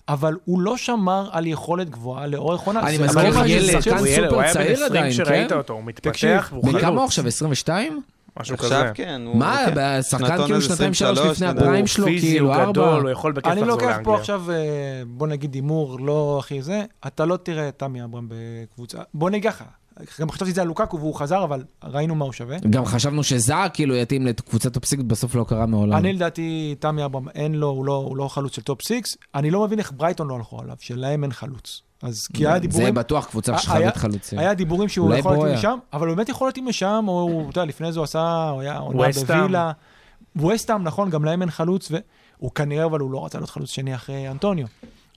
אבל הוא לא שמר על יכולת גבוהה לאורך עונה. אני מזכיר לא לך, הוא ילד, הוא היה בן 20 כשראית אותו, הוא מתפתח. בן כמה הוא עכשיו, 22? משהו עכשיו כזה. כן. הוא- מה, כן. שחקן כאילו שנתיים שלוש 23, לפני. הפריים שלו, פיזי, כאילו הוא ארבע. גדול, הוא יכול בכיף אני לחזור לוקח פה לאנגליה. עכשיו, אה, בוא נגיד הימור לא הכי זה, אתה לא תראה את תמי אברהם בקבוצה. בוא נגיד ככה, גם חשבתי שזה על לוקקו והוא חזר, אבל ראינו מה הוא שווה. גם חשבנו שזאה כאילו יתאים לקבוצת טופסיקס, בסוף לא קרה מעולם. אני לדעתי, תמי אברהם, אין לו, הוא לא, הוא לא חלוץ של טופ סיקס. אני לא מבין איך ברייטון לא הלכו עליו, שלהם אין חלוץ. אז כי היה זה דיבורים, בטוח קבוצה שחייבת חלוצים. היה דיבורים שהוא אולי יכול להתאים ברויה. לשם, אבל הוא באמת יכול להתאים לשם, או הוא, אתה יודע, לפני זה הוא עשה, הוא היה עונה. בווילה. ווסטהאם, נכון, גם להם אין חלוץ, והוא כנראה, אבל הוא לא רצה להיות חלוץ שני אחרי אנטוניו.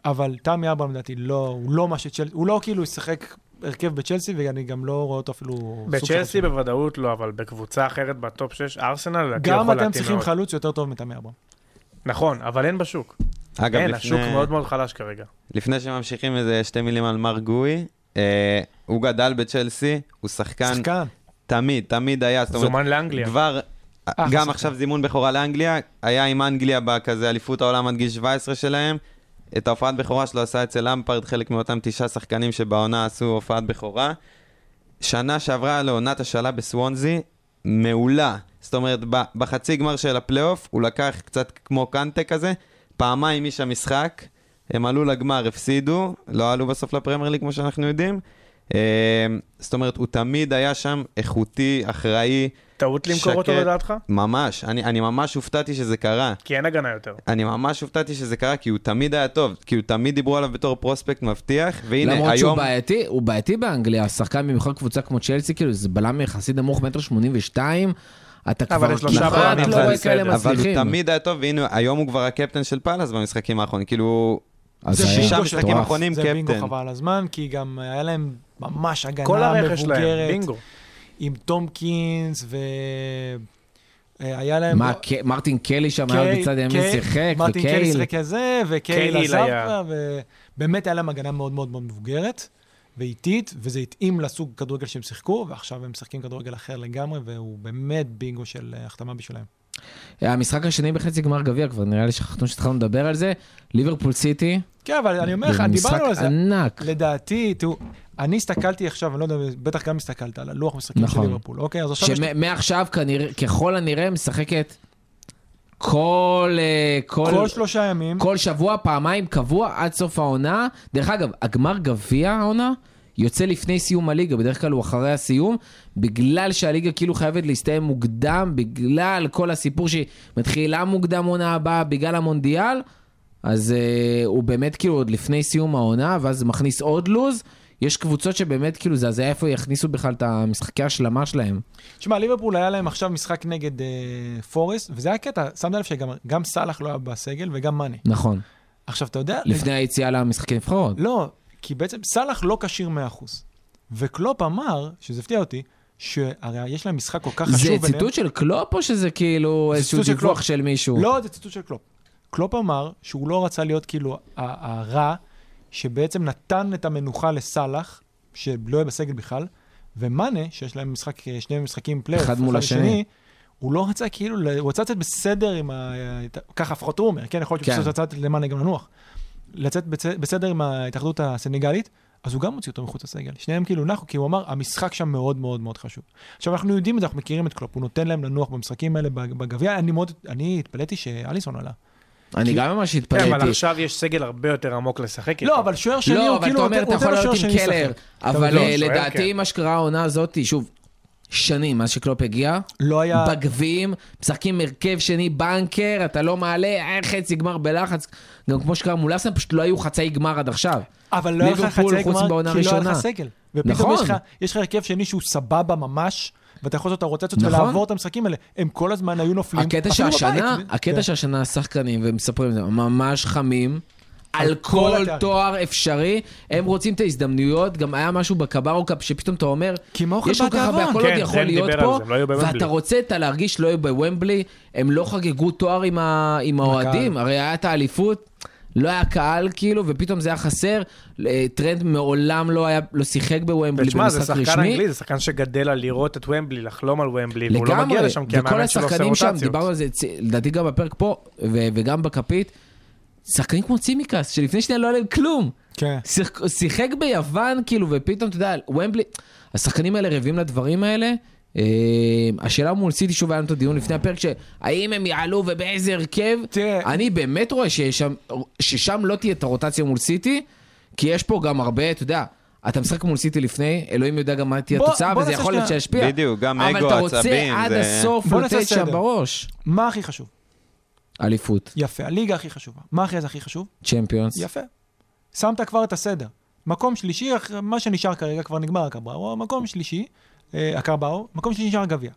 אבל תמי אברהם, לדעתי, לא, הוא לא מה שצ'לסי, הוא לא כאילו ישחק הרכב בצ'לסי, ואני גם לא רואה אותו אפילו... בצ'לסי. בוודאות לא, אבל בקבוצה אחרת בטופ 6, ארסנל, לדעתי גם יכול אתם להתאים צריכים מאוד. חלוץ יותר טוב מתמי אברהם. נכון, אבל אין בשוק. אגב, אין, לפני- השוק מאוד מאוד חלש כרגע. לפני שממשיכים איזה שתי מילים על מר גוי, אה, הוא גדל בצ'לסי, הוא שחקן שחקן. תמיד, תמיד היה, זאת אומרת, זומן לאנגליה. כבר, אחלה גם שחקן. עכשיו זימון בכורה לאנגליה, היה עם אנגליה בכזה אליפות העולם עד גיל 17 שלהם. את ההופעת בכורה שלו עשה אצל למפרד, חלק מאותם תשעה שחקנים שבעונה עשו הופעת בכורה. שנה שעברה לעונת השאלה בסוונזי, מעולה. זאת אומרת, בחצי גמר של הפלייאוף, הוא לקח קצת כמו קנטה כזה, פעמיים איש המשחק, הם עלו לגמר, הפסידו, לא עלו בסוף לפרמייר ליג כמו שאנחנו יודעים. אה, זאת אומרת, הוא תמיד היה שם איכותי, אחראי, טעות למכור אותו. לדעתך? ממש. אני, אני ממש הופתעתי שזה קרה. כי אין הגנה יותר. אני ממש הופתעתי שזה קרה, כי הוא תמיד היה טוב. כי הוא תמיד דיברו עליו בתור פרוספקט מבטיח, והנה, למרות שהוא היום... בעייתי, הוא בעייתי באנגליה, שחקן במיוחד קבוצה כמו צ'לסי, כאילו זה בלם יחסית נמוך, מטר שמונים ושתיים, אתה אבל כבר כמעט לא רואה כאלה בסדר. אבל הוא מצליחים. תמיד היה טוב, והנה, היום הוא כבר הקפטן של פאלאס במשחקים האחרונים. כאילו, זה שישה משחקים. אחרונים זה בינגו קפטן. חבל על הזמן, כי גם היה להם ממש הגנה כל הרכש שלהם, מבוגרת, בינגו. עם טומקינס, והיה להם... מה, ק- מרטין קלי שם היה בצד ימין שיחק, מרטין קלי וקייל. שיחק כזה, וקייל קייל עזב. ובאמת היה להם הגנה מאוד מאוד מאוד מבוגרת ואיטית, וזה התאים לסוג כדורגל שהם שיחקו, ועכשיו הם משחקים כדורגל אחר לגמרי, והוא באמת בינגו של אה, החתמה בשבילם. המשחק השני בחצי גמר גביע, כבר נראה לי שכחנו שהתחלנו לדבר על זה. ליברפול סיטי, כן, אבל אני אומר לך, משחק דיברנו על זה. ענק. לדעתי, תראו, אני הסתכלתי עכשיו, אני לא יודע, בטח גם הסתכלת על הלוח משחקים של נכון. ליברפול, אוקיי? אז עכשיו יש... שמעכשיו כנראה, ככל הנראה משחקת כל, אה, כל, כל שלושה ימים, כל שבוע, פעמיים קבוע עד סוף העונה. דרך אגב, הגמר גביע העונה יוצא לפני סיום הליגה, בדרך כלל הוא אחרי הסיום, בגלל שהליגה כאילו חייבת להסתיים מוקדם, בגלל כל הסיפור שהיא מתחילה מוקדם עונה הבאה, בגלל המונדיאל, אז uh, הוא באמת כאילו עוד לפני סיום העונה, ואז מכניס עוד לוז. יש קבוצות שבאמת כאילו זה הזיה איפה יכניסו בכלל את המשחקי השלמה שלהם. תשמע, ליברפול היה להם עכשיו משחק נגד אה, פורסט, וזה היה קטע, שמת לב שגם גם סאלח לא היה בסגל וגם מאנה. נכון. עכשיו, אתה יודע... לפני היציאה למשחקי נבחרות. לא, כי בעצם סאלח לא כשיר 100%. וקלופ אמר, שזה הפתיע אותי, שהרי יש להם משחק כל כך חשוב זה ביניהם. ציטוט של קלופ או שזה כאילו זה איזשהו של דיווח קלופ. של מישהו? לא, זה ציטוט של קלופ. קלופ אמר שהוא לא רצה להיות כאילו ה- הרע, שבעצם נתן את המנוחה לסאלח, שלא יהיה בסגל בכלל, ומאנה, שיש להם משחק, שני משחקים פלייאוף, אחד מול השני. הוא לא רצה כאילו, הוא רצה לצאת בסדר עם ה... ככה לפחות הוא אומר, כן? יכול להיות כן. שהוא רצה לתת למאנה גם לנוח. לצאת בסדר עם ההתאחדות הסנגלית, אז הוא גם מוציא אותו מחוץ לסגל. שניהם כאילו נחו, כי הוא אמר, המשחק שם מאוד מאוד מאוד חשוב. עכשיו, אנחנו יודעים את זה, אנחנו מכירים את קלופ, הוא נותן להם לנוח במשחקים האלה בג- בגביע. אני מאוד, אני התפלאתי שאליסון עלה. אני גם ממש כן, אבל התפלאתי. עכשיו יש סגל הרבה יותר עמוק לשחק איתו. לא, אבל שוער שני לא, הוא אבל כאילו אתה אומר, אתה יכול לעלות לשוער עם שני קלר, לשחק. אבל לא, אה, לדעתי כן. מה שקרה העונה הזאת, שוב, שנים מאז שקלופ הגיע, לא היה... בגביעים, משחקים הרכב שני בנקר, אתה לא מעלה, היה חצי גמר בלחץ, גם כמו שקרה מול אסן, פשוט לא היו חצאי גמר עד עכשיו. אבל לא היה לך חצי גמר, כי לא היה לך. סגל. ופתאום נכון. יש לך הרכב שני שהוא סבבה ממש, ואתה יכול לעשות את הרוטציות נכון. ולעבור את המשחקים האלה. הם כל הזמן היו נופלים. הקטע אפילו שהשנה, בבית. הקטע כן. שהשנה השחקנים, ומספרים את זה, ממש חמים. על על כל. תואר אפשרי, הם רוצים את ההזדמנויות, גם היה משהו בקברו קאפ שפתאום אתה אומר, יש כל כך הרבה. הכל עוד כן, יכול להיות פה, לא. ואתה רוצה את להרגיש לא היו בוומבלי, הם לא חגגו תואר עם האוהדים, הרי היה את האליפות, לא היה קהל כאילו, ופתאום זה היה חסר, אה, טרנד מעולם לא היה, לא שיחק בוומבלי ותשמע, זה במשחק שחקן רשמי. אנגלי, זה שחקן שגדל על לראות את ומבלי, לחלום על ומבלי, והוא לא מגיע לשם כי המאמן שלו עושה השחקנים שם, רוטציות. דיברנו על זה, לדעתי גם בפרק פה, ו- וגם בכפית, שחקנים כמו צימקס, שלפני שניה לא היה להם כלום. כן. שיחק, ביוון, כאילו, ופתאום, אתה יודע, ומבלי, השחקנים האלה רעבים לדברים האלה. אה, השאלה מול סיטי, שוב היה לנו את הדיון לפני הפרק, שהאם הם יעלו ובאיזה הרכב, אני באמת רואה ששם, ששם לא תהיה את הרוטציה מול סיטי, כי יש פה גם הרבה, אתה יודע, אתה משחק מול סיטי לפני, אלוהים יודע גם מה תהיה התוצאה, וזה יכול להיות שישפיע. בדיוק, גם אבל אגו, אתה רוצה עצבים, עד הסוף לתת שם. בראש. מה הכי חשוב? אליפות, יפה, הליגה הכי חשובה. מה אחרי זה הכי חשוב? צ'מפיונס. יפה. שמת כבר את הסדר. מקום שלישי, מה שנשאר כרגע, כבר נגמר הקרבאו, מקום שלישי, הקרבאו, מקום שלישי נשאר הגביע.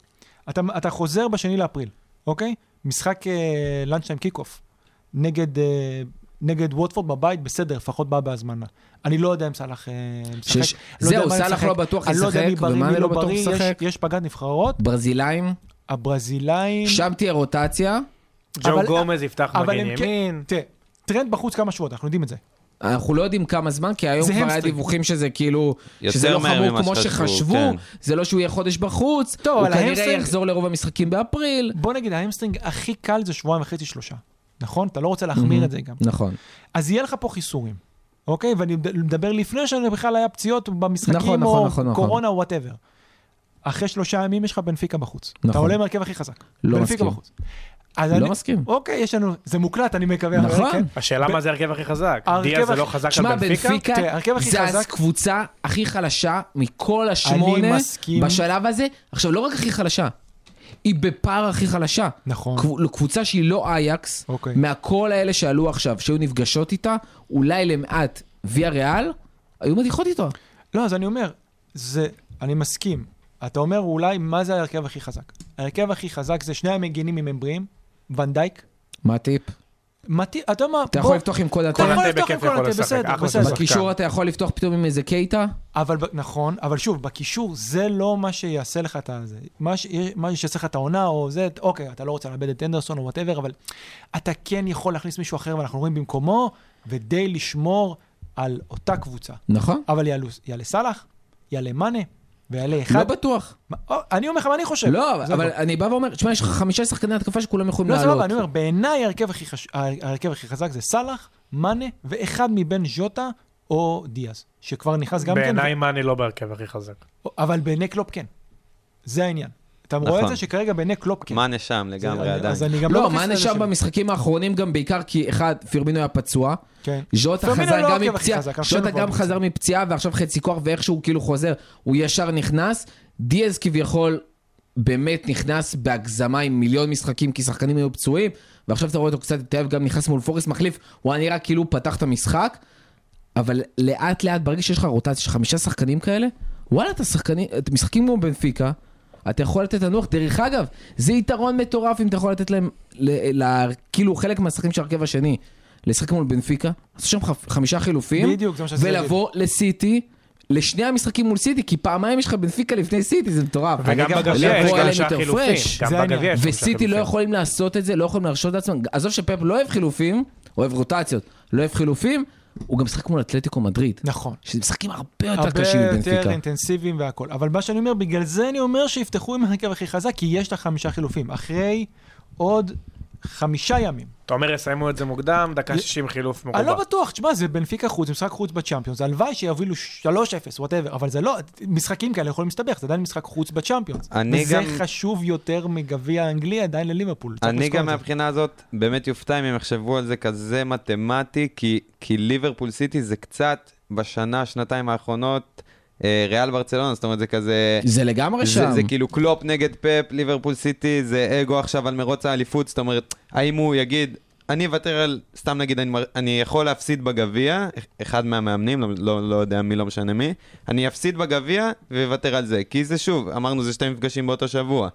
אתה, אתה חוזר בשני לאפריל, אוקיי? משחק אה, lunchtime kick-off. נגד, אה, נגד ווטפורד בבית, בסדר, לפחות בא בהזמנה. אני לא יודע אם סאלח אה, משחק. שש- לא זהו, סאלח ישחק. לא בטוח אני לא יודע ישחק, מי בריא, ומאנה לא לא בטוח בריא, יש, ישחק. יש פגרת נבחרות. ברזילאים, הברזילאים... שם תהיה רוטציה. ג'ו גומז יפתח מגן כן- ימין. תראה, טרנד בחוץ כמה שבועות, אנחנו יודעים את זה. אנחנו לא יודעים כמה זמן, כי היום כבר היה. דיווחים שזה כאילו, שזה לא חמור כמו שחשבו, כן. זה לא שהוא יהיה חודש בחוץ, טוב, הוא כנראה ה hamstring- יחזור לרוב המשחקים באפריל. בוא נגיד, ה hamstring הכי קל זה שבועיים וחצי, שלושה. נכון? אתה לא רוצה להחמיר את זה גם. נכון. אז יהיה לך פה חיסורים, אוקיי? ואני מד- מדבר לפני שבכלל היה פציעות במשחקים, נכון, או נכון, נכון, נכון. קורונה או whatever. אחרי שלושה ימים יש לך בנפיקה בחוץ. נכון. אתה עולה עם ההרכב הכי חזק. לא בנפיקה מסכים. בחוץ. אז לא אני- מסכים. אוקיי, יש לנו, זה מוקלט, אני מקווה. נכון. כן. השאלה ב- מה זה ההרכב הכי חזק. דיה זה לא חזק על שמע, בנפיקה? בנפיקה ההרכב הכי זה חזק- הקבוצה הכי חלשה מכל השמונה. בשלב הזה. עכשיו, לא רק הכי חלשה, היא בפער הכי חלשה. נכון. קב- קבוצה שהיא לא אייקס, אוקיי. מהכל האלה שעלו עכשיו, שהיו נפגשות איתה, אולי למעט ויה ריאל, היו מדיחות איתו. לא, אז אני אומר, זה, אני מסכים. אתה אומר אולי, מה זה ההרכב הכי חזק? ההרכב הכי חזק זה שני המגינים אם הם בריאים, ונדייק. מה הטיפ? מתי, אתה יודע מה, אתה יכול לפתוח עם כל הטבע? יכול קונטה לפתוח עם יכול קונטה, לשחק, בסדר, בסדר. בקישור אתה יכול לפתוח פתאום עם איזה קייטה? אבל נכון, אבל שוב, בקישור זה לא מה שיעשה לך את הזה. מה, ש... מה שיעשה לך את העונה, או זה, אוקיי, אתה לא רוצה לאבד את אנדרסון או וואטאבר, אבל אתה כן יכול להכניס מישהו אחר, ואנחנו רואים במקומו, ודי לשמור על אותה קבוצה. נכון. אבל יעלה סאלח, יעלה מאנה, ויעלה לא אחד. בטוח. מה- או, אני אומר לך מה אני חושב. לא, אבל. אני בא ואומר, תשמע, יש לך חמישה שחקני התקפה שכולם יכולים לא, לעלות. סבבה, אני אומר, בעיניי ההרכב הכי, חזק זה סאלח, מאנה, ואחד מבין ז'וטה או דיאז, שכבר נכנס גם כן. בעיניי מאנה לא בהרכב הכי חזק. אבל בעיני קלופ כן. זה העניין. אתה רואה נכון. את זה שכרגע בעיני קלופ כן. מה נשם זה- לגמרי אני- עדיין. אז אני גם לא לא, זה נשאר שלי. במשחקים האחרונים גם בעיקר כי אחד, פירמינו היה פצוע, כן. ז'וטה חזר לא גם מפציעה, ז'וטה גם בקבוצה. חזר מפציעה ועכשיו חצי כוח ואיכשהו כאילו חוזר, הוא ישר נכנס. דיאז כביכול באמת נכנס בהגזמה עם מיליון משחקים כי שחקנים היו פצועים, ועכשיו אתה רואה אותו קצת התאהב, גם נכנס מול פורסט מחליף, הוא היה נראה כאילו פתח את המשחק, אבל לאט לאט ברגע שיש לך רוטציה של חמישה שחקנים כאלה, וואלה אתה שחקנים, משחקים כמו בנפיקה, אתה יכול לתת לנוח, דרך אגב, זה יתרון מטורף אם אתה יכול לתת להם, ל, ל, כאילו חלק מהשחקנים של ההרכב השני, לשחק מול בנפיקה, לעשות שם חמישה חילופים, בדיוק, זה מה שרציתי ולבוא לסיטי, לשני המשחקים מול סיטי, כי פעמיים יש לך בנפיקה לפני סיטי, זה מטורף. וגם גם בגביע יש חילופים. גם יש חמישה וסיטי לא חילופים. יכולים לעשות את זה, לא יכולים להרשות לעצמם, עזוב שפפ לא אוהב חילופים, אוהב רוטציות, לא אוהב חילופים, הוא גם משחק מול אתלטיקו מדריד. נכון. שזה משחקים הרבה יותר הרבה קשים יותר מבנפיקה. אינטנסיביים והכל. אבל מה שאני אומר, בגלל זה אני אומר שיפתחו עם ההרכב הכי חזק, כי יש לך חמישה חילופים. אחרי עוד חמישה ימים. אתה אומר, יסיימו את זה מוקדם, דקה ל- 60 חילוף אני לא מרובע. בטוח, תשמע, זה בנפיקה חוץ, זה משחק חוץ בצ'אמפיונס, הלוואי שיובילו 3-0, whatever, אבל זה לא, משחקים כאלה יכולים להסתבך, זה עדיין משחק חוץ בצ'אמפיונס. אני וזה גם- חשוב יותר מגביע האנגלי עדיין לליברפול. אני גם. מהבחינה הזאת באמת יופתע אם הם יחשבו על זה כזה מתמטי, כי, כי ליברפול סיטי זה קצת בשנה, שנתיים האחרונות, ריאל ברצלונה, זאת אומרת זה כזה... זה לגמרי שם. זה, זה כאילו קלופ נגד פפ, ליברפול סיטי, זה אגו עכשיו על מרוץ האליפות, זאת אומרת, האם הוא יגיד, אני אוותר על, סתם נגיד, אני, אני יכול להפסיד בגביע, אחד מהמאמנים, לא, לא, לא יודע מי, לא משנה מי, אני אפסיד בגביע ואוותר על זה, כי זה שוב, אמרנו, זה שתי מפגשים באותו שבוע.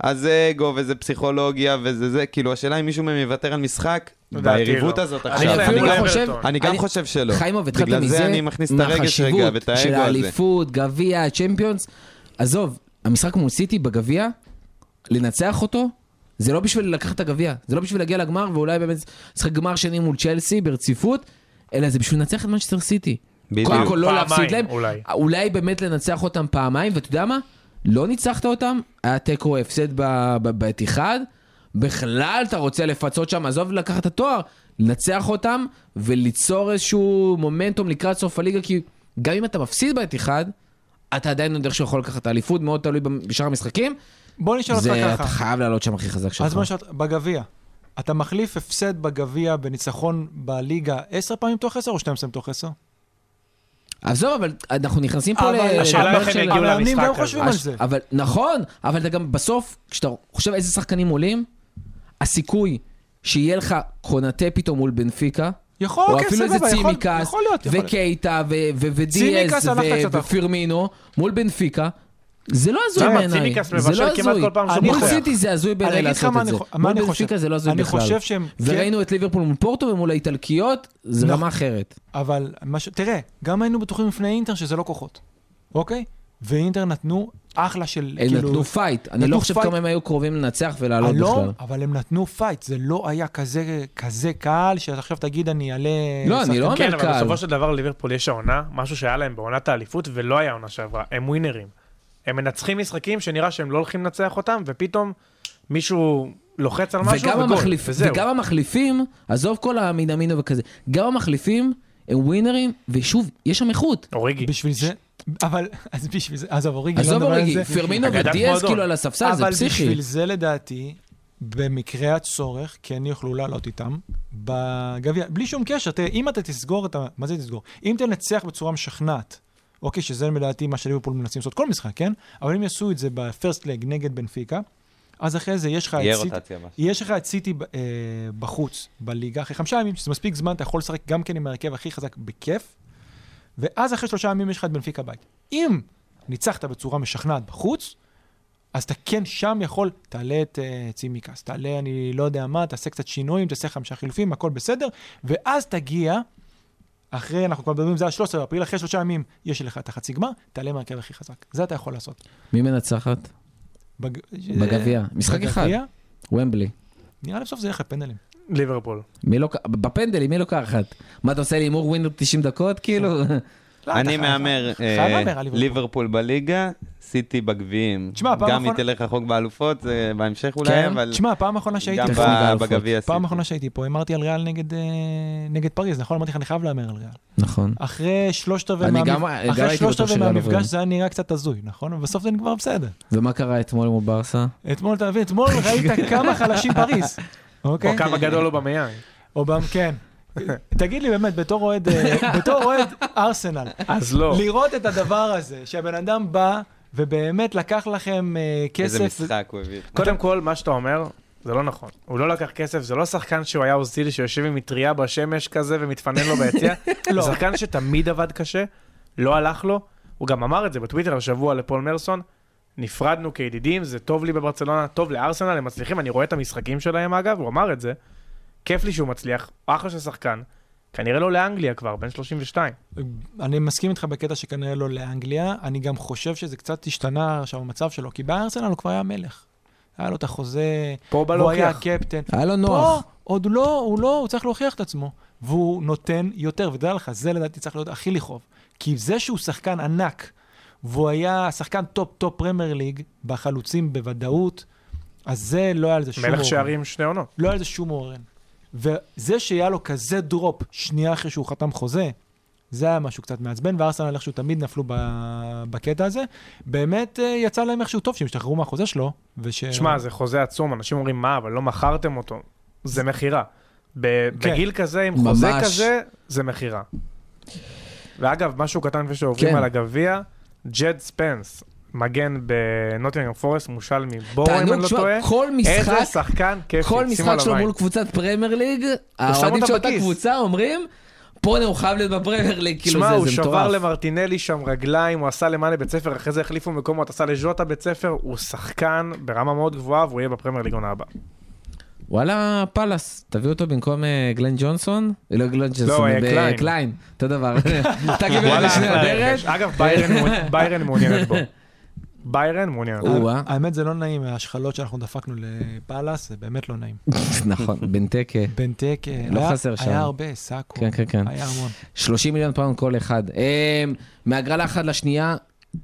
אז זה אגו וזה פסיכולוגיה וזה זה, כאילו השאלה אם מישהו מהם יוותר על משחק ביריבות לא. הזאת אני עכשיו. אני מול לא גם- חושב. אני גם שלא. חיימו, והתחלת בגלל מזה, זה אני מכניס את הרגש רגע ואת של האגו הזה. האליפות, גביע, צ'מפיונס. עזוב, המשחק מול סיטי בגביע, לנצח אותו, זה לא בשביל לקחת את הגביע, זה לא בשביל להגיע לגמר ואולי באמת לשחק גמר שני מול צ'לסי ברציפות, אלא זה בשביל לנצח את מנצ'סטר סיטי. בדיוק. קודם כל לא פעמיים, להפסיד להם, אולי. אולי באמת לנצח אותם פעמיים, ואתה יודע מה? לא ניצחת אותם, היה תיקו הפסד ב- ב- באתיחד, בכלל אתה רוצה לפצות שם, עזוב לקחת את התואר, לנצח אותם וליצור איזשהו מומנטום לקראת סוף הליגה, כי גם אם אתה מפסיד באתיחד, אתה עדיין עוד איכשהו יכול לקחת את האליפות, מאוד תלוי בשאר המשחקים, בוא נשאל אותך זה אתה ככה. חייב לעלות שם הכי חזק שלך. אז בוא נשאל, בגביע, אתה מחליף הפסד בגביע בניצחון בליגה 10 פעמים מתוך 10 או 12 מתוך 10? עזוב, אבל אנחנו נכנסים פה אבל ל... השאלה לדבר איך הם של- יגיעו המאמנים למשחק גם הזה. חושבים על זה. אבל נכון, אבל אתה גם בסוף, כשאתה חושב איזה שחקנים עולים, הסיכוי שיהיה לך קונטה פתאום מול בנפיקה, יכול, או כן, אפילו איזה סבבה, יכול- צימקס, יכול להיות, יכול להיות. וקייטה, ו- ו- ודיאז, צימקס הלך ו- קצת אחורה. ופירמינו, מול בנפיקה, זה לא הזוי? בעיניי. צימקס זה מבשל לא כמעט הזוי. כל פעם שהוא מול. סיטי זה הזוי אני בעיניי לעשות מה את אני זה. מה אני מול חושב. בנפיקה זה לא הזוי אני בכלל. חושב שהם... כן- וראינו את ליברפול מול פורטו ומול האיטלקיות, זה נכון. רמה אחרת. אבל. תראה, גם היינו בטוחים לפני אינטר שזה לא כוחות, אוקיי? ואינטר נתנו אחלה של, הם כאילו... נתנו פייט, אני לא חושב. כמה הם היו קרובים לנצח ולעלות לא, בכלל. אבל הם נתנו פייט, זה לא היה כזה, כזה קל, שעכשיו תגיד אני אעלה... לא, אני לא אומר כן, אבל קל. בסופו של דבר לליברפול יש העונה, משהו שהיה להם בעונת האליפות ולא היה עונה שעברה, הם ווינרים. הם מנצחים משחקים שנראה שהם לא הולכים לנצח אותם, ופתאום מישהו לוחץ על משהו וגם, וגול, המחליפ, וזהו. וגם המחליפים, עזוב כל המינה מינו וכזה, גם המחליפים הם ווינרים, ושוב, יש שם איכות. אוריגי. בשביל זה, אבל, אז בשביל זה, עזוב, אוריגי, לא עזוב על אוריגי, זה. פרמינו ודיאז מועדון. כאילו על הספסל, זה אבל פסיכי. בשביל זה לדעתי, במקרה הצורך, כן יוכלו לעלות איתם בגביע, בלי שום קשר. תראה, אם אתה תסגור את ה... מה זה תסגור? אם תנצח בצורה משכנעת, אוקיי, שזה לדעתי מה שליברפול מנסים לעשות כל משחק, כן? אבל אם יעשו את זה בפרסט לג נגד בנפיקה, אז אחרי זה יש לך את סיטי. יש לך את סיטי אה, בחוץ, בליגה, אחרי חמישה ימים, שזה מספיק זמן, אתה יכול לשחק גם כן עם ההרכב הכי חזק בכיף, ואז אחרי שלושה ימים יש לך את בנפיקה בית. אם ניצחת בצורה משכנעת בחוץ, אז אתה כן שם יכול, תעלה את uh, צימקס, תעלה אני לא יודע מה, תעשה קצת שינויים, תעשה חמישה חילופים, הכל בסדר, ואז תגיע, אחרי, אנחנו כבר מדברים, זה על 13 באפריל, אחרי שלושה ימים יש לך את החצי גמר, תעלה מהרכב הכי חזק. זה אתה יכול לעשות. מי מנצחת? בג... בגביע. משחק אחד. בגביע, ומבלי. נראה לי בסוף זה ילך לפנדלים. ליברפול. מי לוק... בפנדלים, מי לוקחת? מה, אתה עושה לי הימור ווינר 90 דקות, כאילו? לא, אני מהמר, אה, ליברפול. בליגה, סיטי בגביעים. תשמע, פעם גם היא תלך רחוק באלופות, זה בהמשך אולי, כן. אבל תשמע, פעם אחרונה שהייתי גם פה, באלופות. בגביע פעם סיטי. אחרונה שהייתי פה, אמרתי על ריאל נגד, אה, נגד פריז, נכון? אמרתי לך, אני חייב להמר על ריאל. נכון. אחרי שלושת רבעי גם- גם מהמפגש. זה היה נראה קצת הזוי, נכון? ובסוף זה נגמר בסדר. ומה קרה אתמול מול ברסה? אתמול, אתה מבין, אתמול ראית כמה חלשים פריז. אוקיי? או כמה גדול הוא במיין. או במ... כן. תגיד לי באמת, בתור אוהד, אה, בתור אוהד ארסנל, אז לא. לראות את הדבר הזה, שהבן אדם בא ובאמת לקח לכם אה, איזה כסף. משחק הוא הביא. קודם כל, מה שאתה אומר, זה לא נכון. הוא לא לקח כסף, זה לא שחקן שהוא היה אוזיל שיושב עם מטריה בשמש כזה ומתפנן לו ביציע. לא. זה שחקן שתמיד עבד קשה, לא הלך לו. הוא גם אמר את זה בטוויטר השבוע לפול מרסון. נפרדנו כידידים, זה טוב לי בברצלונה, טוב לארסנל, הם מצליחים, אני רואה את המשחקים שלהם אגב, הוא אמר את זה. כיף לי שהוא מצליח, אחלה של שחקן. כנראה לא לאנגליה כבר, בן 32. אני מסכים איתך בקטע שכנראה לא לאנגליה, אני גם חושב שזה קצת השתנה עכשיו המצב שלו, כי בארסנל הוא כבר היה מלך. היה לו את החוזה, פה בא הוא היה להוכיח. קפטן. היה לו פה נוח. עוד לא, הוא לא, הוא צריך להוכיח את עצמו. והוא נותן יותר, ותדע לך, זה לדעתי צריך להיות הכי לכאוב. כי זה שהוא שחקן ענק, והוא היה שחקן top-top פרמייר ליג, בחלוצים בוודאות, אז זה לא היה על זה שום מלך. שערים שני עונות. לא היה על זה שום עוררין. וזה שהיה לו כזה דרופ שנייה אחרי שהוא חתם חוזה, זה היה משהו קצת מעצבן, וארסנל איכשהו תמיד נפלו ב- בקטע הזה. באמת אה, יצא להם איכשהו טוב שהם השתחררו מהחוזה שלו, וש... שמע, זה חוזה עצום, אנשים אומרים, מה, אבל לא מכרתם אותו. זה מכירה. ב- כן. בגיל כזה, עם חוזה ממש. כזה, זה מכירה. ואגב, משהו קטן לפני שעוברים כן. על הגביע, ג'ד ספנס, מגן בנוטינגרם פורסט, מושאל מבורו, אם אני לא טועה. כל איזה משחק, שחקן כיפי, כל משחק שלו. מול קבוצת פרמייר ליג, האוהדים של אותה. קבוצה אומרים, פה הוא חייב להיות בפרמייר ליג, כאילו שמע, זה הוא זה שבר מטורף. למרטינלי שם רגליים, הוא עשה למאנה בית ספר, אחרי זה החליפו מקומות, עשה לז'וטה בית ספר, הוא שחקן ברמה מאוד גבוהה, והוא יהיה בפרמייר ליג עונה הבאה. וואלה, פאלאס, תביא אותו במקום אה, גלן ג'ונסון? לא גלן ג'ונסון, אה, ב- קליין. אותו דבר. לי וואלה, לשני הדרך. אגב, ביירן מעוניינת בו. ביירן מעוניינת בו. או-אה. האמת זה לא נעים, ההשחלות שאנחנו דפקנו לפאלאס, זה באמת לא נעים. נכון, בנטקה. בנטק, אה, לא חסר שם. היה הרבה, סאקו. כן, כן, כן. היה המון. 30 מיליון פאונד כל אחד. אה, מהגרלה אחת לשנייה,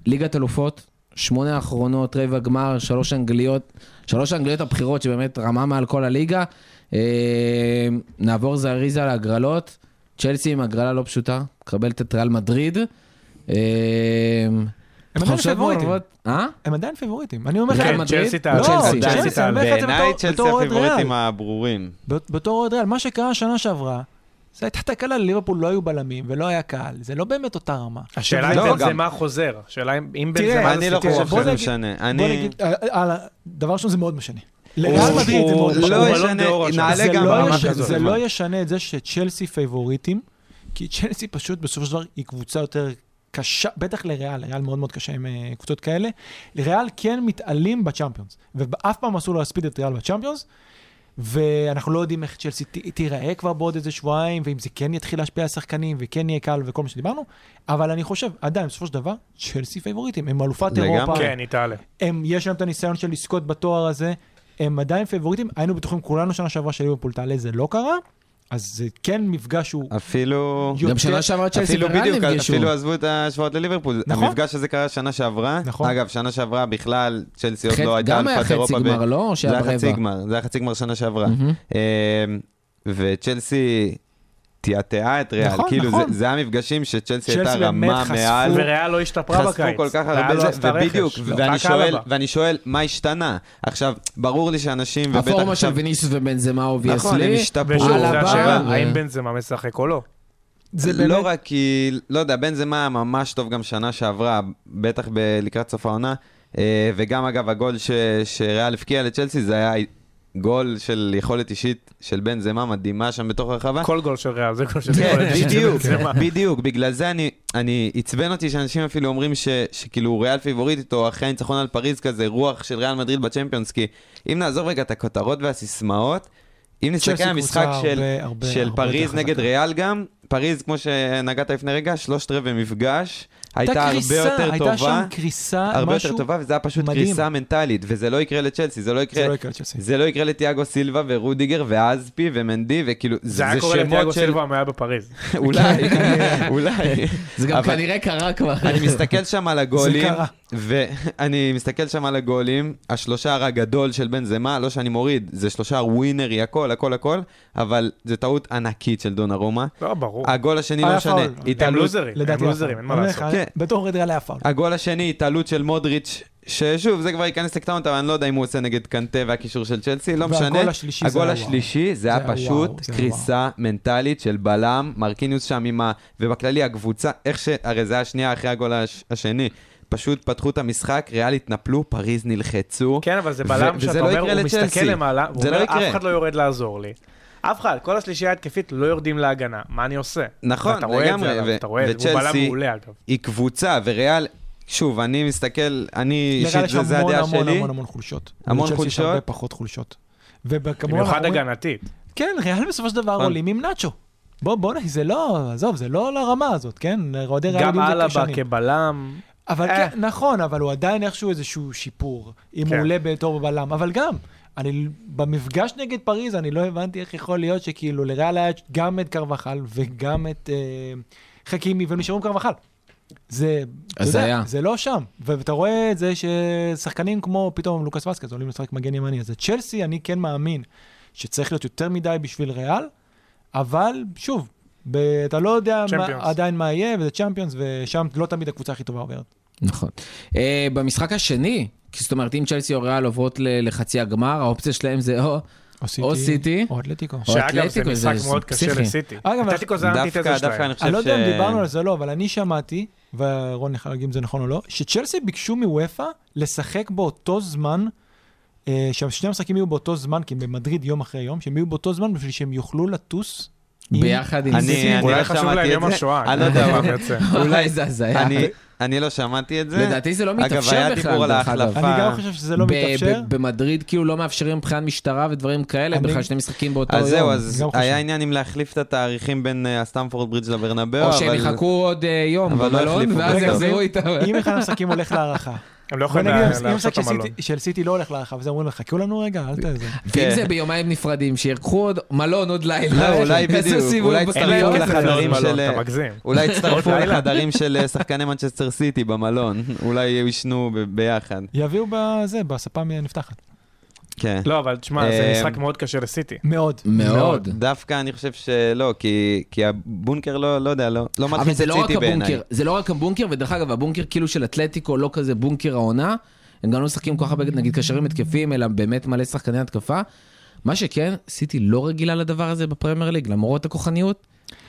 ליגת אלופות, שמונה האחרונות, רבע גמר, שלוש אנגליות, שלוש האנגליות הבכירות שבאמת רמה מעל כל הליגה. אה, נעבור זריזה להגרלות. צ'לסי עם הגרלה לא פשוטה, מקבלת את ריאל מדריד. הם עדיין פיבוריטים. אה? הם עדיין פיבוריטים. אני אומר לך? צ'לסי תעלה. לא, צ'לסי. צ'לסי, זה בעיניי צ'לסי הפיבוריטים. הברורים. בתור אוהד ריאל, מה שקרה שנה שעברה, זה הייתה תקלה, לליברפול לא היו בלמים ולא היה קהל, זה לא באמת אותה רמה. השאלה לא, אם גם- בנזמה חוזר. השאלה אם אם תראה, בנזמה אני זה לא חושב. שזה נגיד- משנה. בוא. נגיד, אה, אה, דבר ראשון זה מאוד משנה. הוא- לריאל מדריד זה הוא מאוד משנה. לא ישנה, זה. זה לא את זה שצ'לסי פייבוריטים, כי צ'לסי פשוט בסופו של דבר היא קבוצה יותר קשה, בטח לריאל, לריאל מאוד מאוד קשה עם אה, קבוצות כאלה. לריאל כן מתעלים בצ'אמפיונס, ואף פעם אסור להספיד את ריאל בצ'אמפיונס, ואנחנו לא יודעים איך צ'לסי תיראה כבר בעוד איזה שבועיים, ואם זה כן יתחיל להשפיע על שחקנים, וכן יהיה קל וכל מה שדיברנו, אבל אני חושב, עדיין, בסופו של דבר, צ'לסי פייבוריטים, הם אלופת אירופה, כן, היא תעלה. יש להם את הניסיון של לזכות בתואר הזה, הם עדיין פייבוריטים, היינו בטוחים כולנו שנה שעברה שליברפול תעלה, זה לא קרה, אז זה כן מפגש שהוא אפילו... יותר- גם שנה שעברה צ'לסי אפילו וריאל בדיוק, נפגשו. אפילו עזבו את ההשוואות לליברפול. נכון. המפגש הזה קרה שנה שעברה. נכון. אגב, שנה שעברה בכלל, צ'לסי עוד חצי- לא הייתה גם היה אלפת אירופה. חצי ב- גמר, לא? זה היה חצי? גמר, זה היה חצי גמר שנה שעברה. אה, וצ'לסי תיעתעה את ריאל. נכון, כאילו, נכון. זה- זה המפגשים שצ'לסי הייתה רמה חשפו- מעל. וריאל לא השתפרה חשפו בקיץ. כל כך הרבה, לא זה-. ובדיוק, לא, ואני שואל. ואני שואל, מה השתנה? עכשיו, ברור לי שאנשים, ובטח הפורמה של עכשיו, ויניסיוס ובנזמה נכון, הם obviously. השתפרו. ושוב, אלבה, זו השאלה, האם בנזמה משחק או לא? זה לא באמת... רק כי, לא יודע, בנזמה היה ממש טוב גם שנה שעברה, בטח ב- לקראת סוף העונה, אה, וגם אגב הגול ש- שריאל הבקיע לצ'לסי זה היה גול של יכולת אישית של בנזמה מדהימה שם בתוך הרחבה. כל גול של ריאל זה גול של כן, יכולת אישית של בדיוק, בנזמה. בדיוק, בגלל זה אני, אני, עצבן אותי שאנשים אפילו אומרים ש, שכאילו ריאל פיבוריטית, או אחרי הניצחון על פריז כזה, רוח של ריאל מדריד בצ'מפיונס, כי אם נעזוב רגע את הכותרות והסיסמאות, אם נסתכל על המשחק של, הרבה- של הרבה פריז. נגד ריאל גם, פריז, כמו שנגעת לפני רגע, שלושת רבעי מפגש, הייתה הרבה קריסה, יותר הייתה טובה, שם קריסה, הרבה משהו... יותר טובה, וזה היה פשוט מדהים. קריסה מנטלית, וזה לא יקרה לצ'לסי, זה לא זה יקרה, לא יקרה לצ'לסי. זה לא יקרה לטיאגו סילבה ורודיגר ואזפי ומנדי, וכאילו, זה היה קורה לתיאגו סילבה אם היה בפריז. אולי, אולי. זה גם אבל- כנראה קרה כבר. אני מסתכל שם על הגולים, זה קרה. ואני מסתכל שם על הגולים, השלושער הגדול של בנזמה, לא שאני מוריד, זה שלושער ווינרי, הכל, הכל, הכל, אבל זו טעות ענקית של דונארומה. לא, ברור. הגול השני לא משנה. הם לוזרים, הם לדעתי לוזרים, אין מה לעשות. כן. בתור ריאל היה פאול. הגול השני, התעלות של מודריץ', ששוב, זה כבר ייכנס לקטנות, אבל אני לא יודע אם הוא עושה נגד קנטה והקישור של צ'לסי, לא משנה. והגול השלישי זה הגול. השלישי, זה היה פשוט זה קריסה מנטלית של בלם, מרקיניוס שם עם ה... ובכללי הקבוצה, איך ש... הרי זה היה שנייה אחרי הגול הש... השני. פשוט פתחו את המשחק, ריאל התנפלו, פריז נלחצו. כן, אבל זה בלם שאתה לא אומר, הוא לצ'לסי. מסתכל למעלה, הוא זה לא אומר, יקרה. אף אחד לא יורד לעזור לי. אף אחד, כל השלישייה ההתקפית לא יורדים להגנה, מה אני עושה? נכון, ואתה רואה את לגמרי, זה, ו- עליו, אתה רואה את זה, הוא בלם וצ'לסי- מעולה אגב. היא קבוצה, וריאל, שוב, אני מסתכל, אני לריאל אישית, יש זה- זה המון הדעה המון שלי. המון המון חולשות. המון ולצ'לסי יש חולשות. הרבה פחות חולשות. במיוחד הגנתית. כן, ריאל בסופו של דבר נכון. עולים עם נאצ'ו. בוא, בוא, זה לא, עזוב, זה לא לרמה הזאת, כן? אוהדי ריאל גם יודעים את זה אלבה. כבלם, אבל אה. כן, נכון, אבל הוא עדיין איכשהו איזשהו שיפור, אם כן. הוא עולה בתור בלם, אבל גם, אני, במפגש נגד פריז, אני לא הבנתי איך יכול להיות שכאילו לריאל היה גם את קרבחל וגם את אה, חכימי, והם נשארו עם קרבחל. זה, אתה יודע. זה לא שם. ואתה רואה את זה ששחקנים כמו פתאום לוקאס וסקז עולים לשחק מגן ימני, אז את צ'לסי אני כן מאמין שצריך להיות יותר מדי בשביל ריאל, אבל שוב, אתה לא יודע מה. עדיין מה יהיה, וזה צ'מפיונס, ושם לא תמיד הקבוצה הכי טובה עוברת. נכון. אה, במשחק השני, זאת אומרת, אם צ'לסי או ריאל עוברות ל- לחצי הגמר, האופציה שלהם זה או או סיטי. או אתלטיקו. שאגב זה משחק זה מאוד קשה. לסיטי. אגב, אתלטיקו זה האנטיתזה דווקא שלהם. אני לא יודע אם דיברנו על זה לא, אבל אני שמעתי, ורון להגיד אם זה נכון או לא, שצ'לסי ביקשו מוופא לשחק באותו זמן, אה, שהשני המשחקים יהיו באותו זמן, כי הם במדריד יום אחרי יום, שהם יהיו באותו זמן בשביל שהם יוכלו לטוס. ביחד עם אני- סיטי. אני אולי לא חשוב להם יום. השואה. אני לא יודע, מה יוצא. אולי זה הזיה. אני- לא שמעתי את זה. לדעתי זה לא אגב, מתאפשר היה בכלל, דיבור על דרך אגב. ההחלפה. אני גם חושב שזה לא ב- מתאפשר. ב- במדריד כאילו לא מאפשרים מבחינת משטרה ודברים כאלה, בכלל שני משחקים באותו יום. אז זהו, אז. היה עניין אם להחליף את התאריכים בין אה, הסטמפורד ברידג' לברנבאו, או. שהם יחכו עוד אה, יום לא במלון, החליפו. ואז יחזרו איתם. אם אחד המשחקים הולך להערכה, הם לא יכולים לעשות המשחק את של המלון. סיטי- של סיטי לא הולך להערכה, וזה אומרים לך, חכו לנו רגע, אל תזה. ואם כן. זה ביומיים נפרדים, שירקחו עוד מלון עוד לילה. לא, אולי בדיוק, אולי החדרים לעוד מלון, של- אתה מגזים. אולי יצטרפו עוד לילה. לחדרים של אה, שחקני מנצ'סטר סיטי במלון, אולי יישנו ביחד. יביאו בזה, בספה נפתחת. כן. לא, אבל תשמע, זה אה, משחק מאוד קשה לסיטי. מאוד. מאוד. דווקא אני חושב שלא, כי, כי הבונקר לא, לא יודע, לא, לא אבל מלחיץ זה את לא רק סיטי בעיניי. הבונקר, זה לא רק הבונקר, ודרך אגב, הבונקר כאילו של אתלטיקו לא כזה בונקר העונה, הם גם לא משחקים כל כך הרבה, נגיד, קשרים התקפיים, אלא באמת מלא שחקני התקפה. מה שכן, סיטי לא רגילה לדבר הזה בפרמייר ליג, למרות הכוחניות.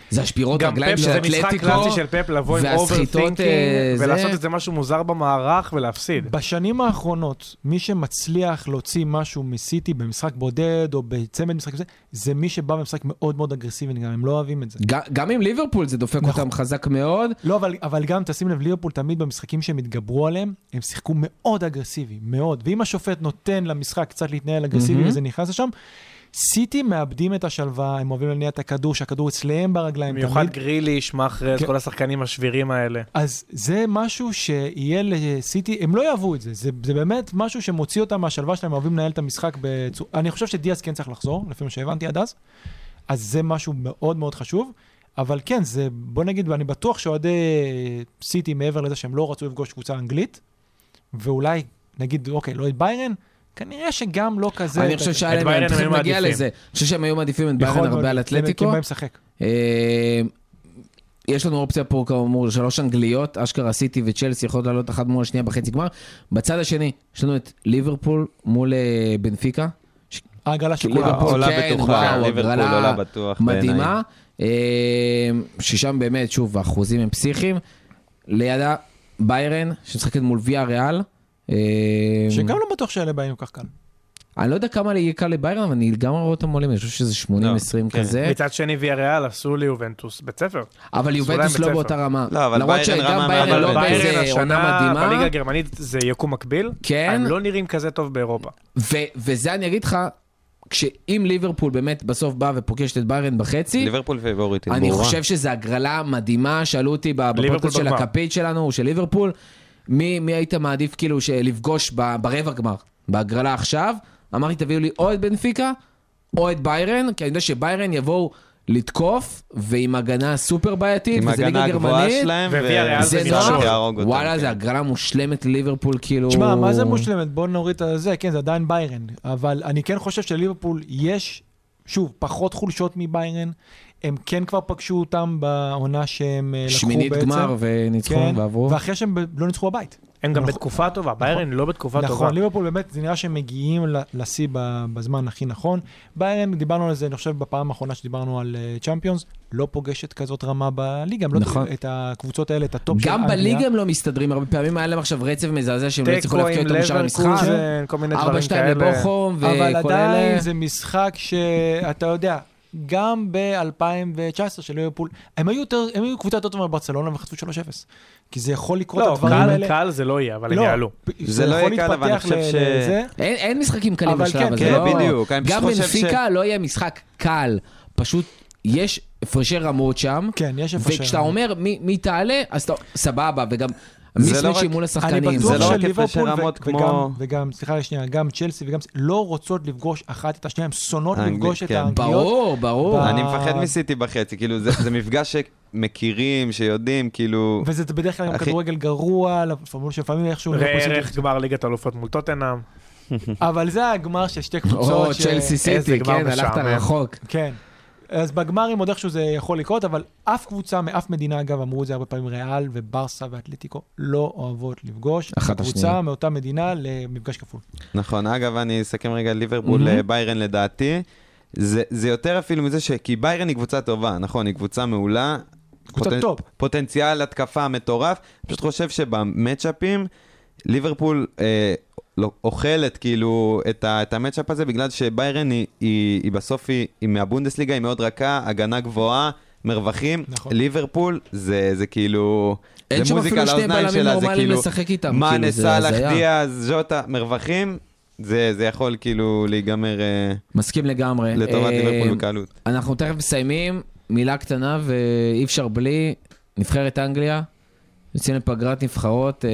זה השבירות גם רגליים פפ, של זה משחק אתלטיקו. קלאסי של פפ לבוא עם והסחיטות, overthinking אה, זה- ולעשות איזה משהו מוזר במערך ולהפסיד. בשנים האחרונות, מי שמצליח להוציא משהו מסיטי במשחק בודד או בצמד משחק כזה, זה מי שבא במשחק מאוד מאוד אגרסיבי, גם הם לא אוהבים את זה. גם עם ליברפול זה דופק נכון. אותם חזק מאוד. לא, אבל, אבל גם תשים לב, ליברפול תמיד במשחקים שהם התגברו עליהם, הם שיחקו מאוד אגרסיבי, מאוד. ואם השופט נותן למשחק קצת להתנהל אגרסיבי. וזה נכנס לשם, סיטי מאבדים את השלווה, הם אוהבים להניע את הכדור, שהכדור אצלם ברגליים במיוחד. גריליש, מאחרז, כן. כל השחקנים השבירים האלה. אז זה משהו שיהיה לסיטי, הם לא יאהבו את זה, זה, זה באמת משהו שמוציא אותם מהשלווה שלהם, אוהבים לנהל את המשחק בצורה... אני חושב שדיאז כן צריך לחזור, לפי מה שהבנתי עד אז, אז זה משהו מאוד מאוד חשוב, אבל כן, זה, בוא נגיד, ואני בטוח שאוהדי סיטי, מעבר לזה שהם לא רצו לפגוש קבוצה אנגלית, ואולי, נגיד, אוקיי, לא את ביירן, כנראה שגם לא כזה... אני חושב שהיה להם, הם נגיע מעדיפים. לזה. אני חושב שהם היו מעדיפים את ביירן הרבה על אתלטיקו. אה, יש לנו אופציה פה כאמור שלוש אנגליות, אשכרה סיטי וצ'לסי יכולות לעלות אחת מול השנייה בחצי גמר. בצד השני, יש לנו את ליברפול מול אה, בנפיקה. העגלה של ליברפול, כולם. עולה כן, בטוחה, וואו, ליברפול עולה בטוח בעיניי. מדהימה. אה, ששם באמת, שוב, האחוזים הם פסיכיים. לידה ביירן, שמשחקת מול ויה ריאל. אה, שגם לא בטוח שאלה באים כל כך קל. אני לא יודע כמה יהיה קל לביירן, אבל אני לגמרי רואה אותם עולים, אני חושב שזה 80-20 כן. כזה. מצד שני, ויה ריאל עשו ליובנטוס בית ספר. אבל יובנטוס לא באותה רמה. לא, אבל למרות שגם ביירן לא באיזה עונה מדהימה. בליגה הגרמנית זה יקום מקביל. כן. הם לא נראים כזה טוב באירופה. ו- וזה אני אגיד לך, כשאם ליברפול באמת בסוף באה ופוגשת את ביירן בחצי, ליברפול פייבוריטית, אני ברורה. חושב שזו הגרלה מדהימה, שאלו אותי בפודקאסט של. הכפית שלנו, של ליברפול, מי, מי היית מעדיף כאילו לפגוש ברבע גמר, בהגרלה עכשיו? אמרתי תביאו לי או את בנפיקה או את ביירן, כי אני יודע שביירן יבואו לתקוף, ועם הגנה סופר בעייתית, עם וזה ליגה הגנה הגבוהה גרמנית. שלהם, וויאריאל זה זה נוח, וואלה, כן. זה הגרלה מושלמת לליברפול, כאילו... תשמע, מה זה מושלמת? בוא נוריד את זה, כן, זה עדיין ביירן. אבל אני כן חושב שלליברפול יש, שוב, פחות חולשות מביירן. הם כן כבר פגשו אותם בעונה שהם אה, לקחו בעצם. שמינית גמר וניצחו כן, ועברו. ואחרי שהם ב- לא ניצחו בבית. הם גם נכון. בתקופה טובה, ביירן לא בתקופה טובה. נכון, ליברפול באמת, זה נראה שהם מגיעים ל- לשיא ב- בזמן הכי נכון. ביירן, דיברנו על זה, אני חושב, בפעם האחרונה שדיברנו על צ'מפיונס, לא פוגשת כזאת רמה בליגה, הם לא נכון. את הקבוצות האלה, את הטופ של גם אנגליה. בליגה הם לא מסתדרים, הרבה פעמים היה להם עכשיו רצף מזעזע שהם לא הצליחו תיקו להפקיע עם אותו בשער המשחק. לברקוזן, כל מיני דברים 4-2 כאלה. לבוכום אבל וכל עדיין אלה. זה משחק שאתה יודע, גם ב-2019 של ליברפול, הם היו יותר, הם היו קבוצה יותר טובה מברצלונה וחטפו 3-0. כי זה יכול לקרות, לא, הדברים קל- האלה. קל זה לא יהיה, אבל הם לא, יעלו. זה לא יכול יהיה קל, אבל אני חושב ש- לזה. אין, אין משחקים קלים בשלב כן, הזה. כן, לא... בדיוק, גם בנפיקה לא יהיה משחק קל, פשוט יש הפרשי רמות שם, כן, יש איפה ש... וכשאתה אומר מי, מי תעלה, אז אתה סבבה, וגם זה לא מיסמצ'ים רק- מול אני השחקנים. בטוח זה לא רק שליברפול ו- רמות וגם, כמו- וגם, סליחה שנייה, גם צ'לסי וגם, לא רוצות לפגוש אחת את השנייה, הן שונאות לפגוש את כן. האנגליות. ברור, ברור. אני מפחד מסיטי בחצי, כאילו זה מפגש שמכירים, שיודעים, כאילו... וזה בדרך כלל גם כדורגל גרוע, לפעמים שלפעמים איכשהו... ראה ערך גמר ליגת אלופות מול טוטנאם. אבל זה הגמר של שתי או קבוצות. ש- צ'לסי סיטי, כן, הלכת. רחוק. כן. אז בגמרים עוד איכשהו זה יכול לקרות, אבל אף קבוצה מאף מדינה, אגב, אמרו את זה הרבה פעמים, ריאל וברסה ואתלטיקו, לא אוהבות לפגוש אחת קבוצה השנייה. מאותה מדינה למפגש כפול. נכון, אגב, אני אסכם רגע ליברפול. אה, ביירן לדעתי. זה, זה יותר אפילו מזה ש... כי ביירן היא קבוצה טובה, נכון, היא קבוצה מעולה. קבוצת טופ. פוטנציאל התקפה מטורף. פשוט חושב שבמצ'אפים, ליברפול אה, לא, אוכלת כאילו את, ה, את המצ'אפ הזה, בגלל שביירן היא, היא, היא בסוף, היא, היא מהבונדסליגה, היא מאוד רכה, הגנה גבוהה, מרווחים. נכון. ליברפול זה, זה כאילו... אין שם אפילו שני בלמים שלה, זה נורמליים כאילו... לשחק איתם. מאנה, כאילו, זה סאלח. דיאז, ז'וטה, מרווחים, זה, זה יכול כאילו להיגמר אה, מסכים לגמרי. לטובת אה, ליברפול בקלות. אנחנו תכף מסיימים, מילה קטנה ואי אפשר בלי, נבחרת אנגליה, יוצאים לפגרת נבחרות, אה,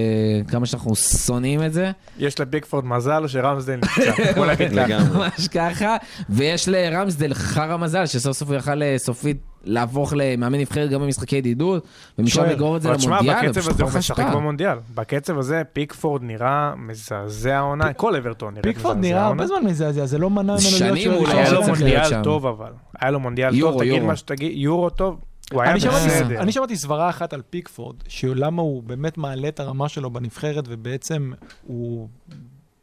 כמה שאנחנו שונאים את זה, יש לפיקפורד מזל שרמסדל נפצע. בוא נגיד ככה. ממש ככה, ויש לרמסדל חרא מזל שסוף סוף הוא יכל אה, סופית להפוך למאמן נבחרת גם במשחקי ידידות, ומשם. לגרור את זה אבל תשמע, למונדיאל, בקצב פשוט הזה הוא משחק. במונדיאל. בקצב הזה פיקפורד נראה מזעזע העונה. כל אברטון נראה פיקפורד מזעזע נראה העונה. הרבה זמן מזעזע, זה לא מנע ממנו להיות שנים שוער הוא לא. היה היה לו מונדיאל שם. טוב אבל. היה לו מונדיאל טוב, תגיד. מה שתגיד, יורו טוב. הוא היה אני שמעתי- בסדר. אני שמעתי סברה אחת על פיקפורד, שלמה הוא באמת מעלה את הרמה שלו בנבחרת, ובעצם הוא...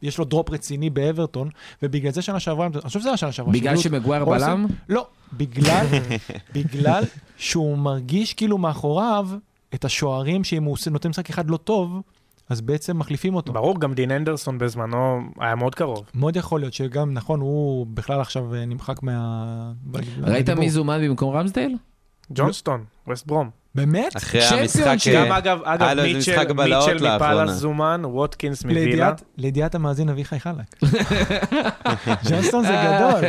יש לו דרופ רציני באברטון, ובגלל זה שנה שעברה, אני חושב שזה היה שנה שעברה. בגלל אולסן. בלם? לא, בגלל, בגלל שהוא מרגיש כאילו מאחוריו את השוערים שאם הוא נותן משחק אחד לא טוב, אז בעצם מחליפים אותו. ברור, גם דין אנדרסון בזמנו היה מאוד קרוב. מאוד יכול להיות שגם, נכון, הוא בכלל עכשיו אה, נמחק מה... ראית. מי זומן במקום רמסדייל? ג'ונסטון, ווסט ברום. באמת? אחרי. המשחק... גם אגב, אגב, מיטשל מיטשל. מפאלאס זומן, ווטקינס מווילה. לידיעת, המאזין אביחי חלק. ג'ונסטון זה גדול.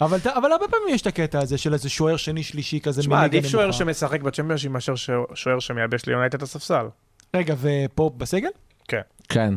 אבל, הרבה פעמים יש את הקטע הזה של איזה שוער שני שלישי כזה תשמע, מליגה עדיף שוער. שמשחק בצ'מפיונשיפ מאשר שוער- שוער שמייבש ליונייטד את הספסל. רגע, ופופ בסגל? כן,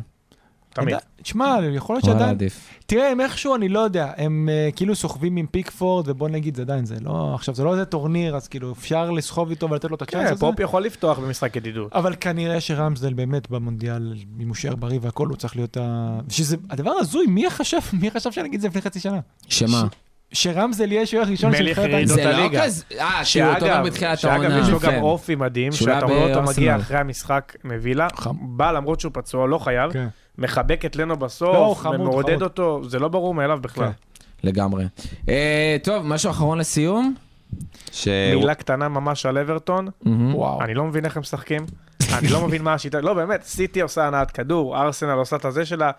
תמיד. תשמע, יכול להיות שעדיין... עדיף. תראה, הם איכשהו, אני לא יודע, הם uh, כאילו סוחבים עם פיקפורד, ובוא נגיד, זה עדיין, זה לא... עכשיו, זה לא איזה טורניר, אז כאילו, אפשר לסחוב איתו ולתת לו את הצ'אנס כן, הזה. פופ יכול לפתוח במשחק ידידות. אבל כנראה שרמסדל באמת במונדיאל, אם הוא יישאר בריא והכל, הוא צריך להיות ה... שזה, הדבר הזוי, מי חשב, מי חשב שנגיד זה לפני חצי שנה? שמה? שרמזל יהיה שוער ראשון של מלך נבחרת האנגליה. זה לא הליגה. כזה, אה, שהוא אותו דבר בתחילת שאגב, העונה. יש לו גם יפה. אופי מדהים, שאתה רואה אותו בארסנל. מגיע אחרי המשחק מווילה. בא למרות שהוא פצוע, לא חייב, כן. מחבק את לנו לא, בסוף, חמוד, ומעודד חמוד. אותו, זה לא ברור מאליו בכלל. כן. לגמרי. אה, טוב, משהו אחרון לסיום? ש... מילה קטנה ממש על אברטון, מהמם. וואו. אני לא מבין איך הם משחקים, אני לא מבין מה השיטה, לא באמת, סיטי עושה הנעת כדור, ארסנל עושה את הזה שלה,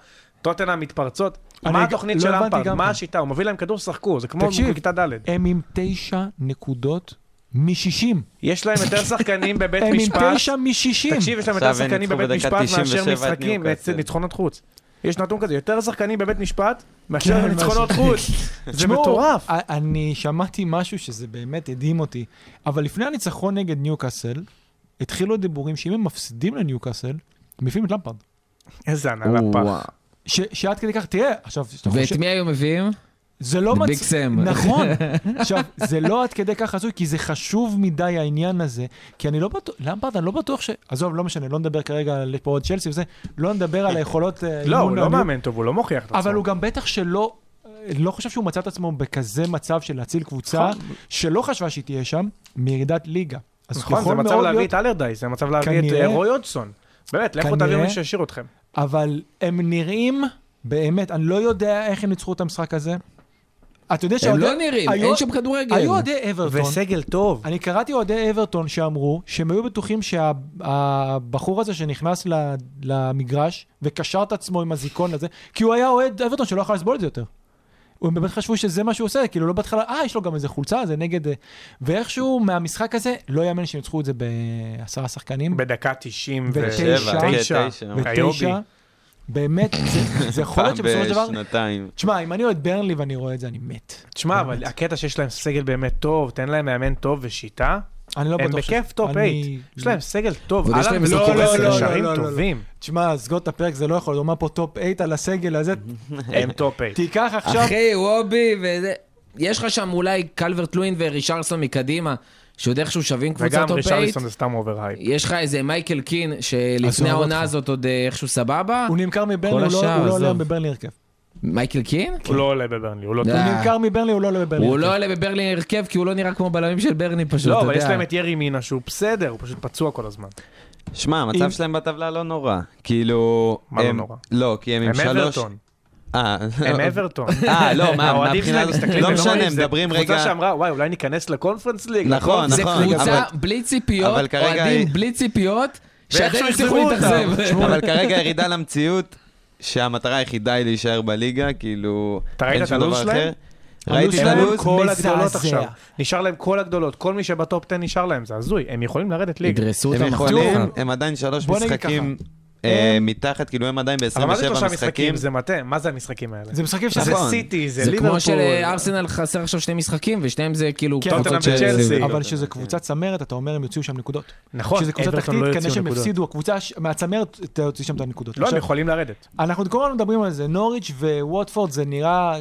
טוטנאם מתפרצות, מה גם- התוכנית לא של הבנתי אמפרד, גם מה כן. השיטה, הוא מביא להם כדור, שחקו, זה כמו. בכיתה ד'. הם עם תשע נקודות מ-60. יש להם יותר שחקנים בבית הם עם משפט, תשע מ-60. תקשיב, יש להם יותר שחקנים בבית משפט 97 מאשר משחקים. ניצחונות חוץ. יש נתון כזה, יותר שחקנים בבית משפט מאשר כן, ניצחונות. חוץ. זה מטורף. אני שמעתי משהו שזה באמת הדהים אותי, אבל לפני הניצחון נגד ניוקאסל, התחילו דיבורים שאם הם מפסידים לניוקאסל, הם מביאים את למפרד. איזה הנהלה. פח. ש- שעד כדי כך, תראה, עכשיו, ואת מי היו מביאים? זה לא ביג סם. נכון. עכשיו, זה לא עד כדי כך הזוי, כי זה חשוב מדי העניין הזה, כי אני לא בטוח, למפרד, אני לא בטוח ש... עזוב, לא משנה, לא נדבר כרגע על פה עוד צ'לסי וזה, לא נדבר על היכולות... אה, לא, הוא לא מאמן טוב, הוא לא מוכיח את עצמו. אבל הוא גם בטח שלא, לא חושב שהוא מצא את עצמו בכזה מצב של להציל קבוצה, נכון. שלא חשבה שהיא תהיה שם, מירידת ליגה. אז נכון, זה מצב להביא את אלרדייס, זה מצב להביא את אה, רוי אודסון. באמת, לכו תביאו מי שישאיר אתכם. אבל הם נראים, באמת, אני לא יודע איך הם ניצחו את המשחק הזה. אתה יודע הם שאוהדי- לא נראים, היו- אין שם כדורגל. היו אוהדי אברטון, וסגל טוב. אני קראתי אוהדי אברטון שאמרו שהם היו בטוחים שהבחור הזה שנכנס ל- למגרש וקשר את עצמו עם הזיכון הזה, כי הוא היה אוהד אברטון שלא יכול לסבול את זה יותר. הם באמת חשבו שזה מה שהוא עושה, כאילו לא בהתחלה, אה, יש לו גם איזה חולצה, זה נגד... אה", ואיכשהו מהמשחק הזה, לא יאמן שהם ניצחו את זה בעשרה שחקנים. בדקה ותשע. 99. כן. ותשע. באמת, זה- זה יכול להיות פעם שבסופו של דבר... בשנתיים. תשמע, אם אני אוהד ברנלי ואני רואה את זה, אני מת. תשמע, אבל הקטע שיש להם סגל באמת טוב, תן להם מאמן טוב ושיטה, אני לא הם בטוח ש- בכיף טופ אני- 8. יש להם סגל טוב, יש אהלן להם משחקים לא, עשר. לא, לא, לא, לא, לא. טובים. תשמע, סגור את הפרק זה לא יכול, אומר פה טופ 8 על הסגל הזה, הם טופ 8. תיקח עכשיו... אחי, איוובי וזה... יש לך שם אולי קלברט לואין ורישרליסון מקדימה, שעוד איכשהו שווים קבוצה וגם טופ 8. רישרליסון זה סתם overhype. יש לך איזה מייקל קין, שלפני העונה. הזאת עוד אה, איכשהו סבבה. הוא נמכר מברנלי, הוא לא- לא עולה עזוב. בברנלי הרכב. מייקל קין? הוא לא עולה בברנלי, הוא לא. טוב. הוא. נמכר מברנלי, הוא לא עולה בברנלי הוא לא. עולה בברנלי הרכב כי הוא לא נראה כמו בלמים של ברנלי פשוט, לא, אבל יש. להם את ירי מינה שהוא בסדר, הוא פשוט פצוע כל הזמן. שמע, המצב שלהם בטבלה לא נורא. כאילו... מה לא הם- נורא? לא, כי הם עם הם שלוש... אה, הם אברטון. אה, לא, מה, מהבחינה הזאת, לא משנה, זה מדברים קבוצה רגע... שאמרה, וואי, אולי ניכנס לקונפרנס ליג. נכון, זה נכון, קבוצה אבל- בלי ציפיות, אוהדים בלי ציפיות, יחזרו אותם. להתאכזב. אבל כרגע ירידה למציאות, שהמטרה היחידה היא להישאר בליגה, כאילו... אתה ראית את הלו"ז שלהם? אחר. הלו"ז ראיתי את הלו"ז, כל. הגדולות עכשיו. נשאר להם כל הגדולות. כל מי שבטופ 10 נשאר להם, זה הזוי. הם יכולים לרדת ליגה. ידרסו הם אותם. יכולים, תראו, הם עדיין שלוש משחקים הם- מתחת, כאילו הם עדיין אבל מה זה ב-27 שלושה משחקים? משחקים. זה מטה. מה זה המשחקים האלה? זה משחקים זה שזה... נכון. סיטי, זה זה ליברפול. כמו שלארסנל חסר עכשיו שני משחקים, ושניהם זה כאילו כן, של- וצ'לסי. אבל שזה קבוצת צמרת, אתה אומר, הם יוציאו שם נקודות. נכון, כשזה קבוצה תחתית, לא כנראה שהם. הפסידו, הקבוצה מהצמרת תוציא שם את הנקודות. לא, הם יכולים לרדת. אנחנו כל הזמן מדברים על זה, נוריץ' וווטפורד זה נראה,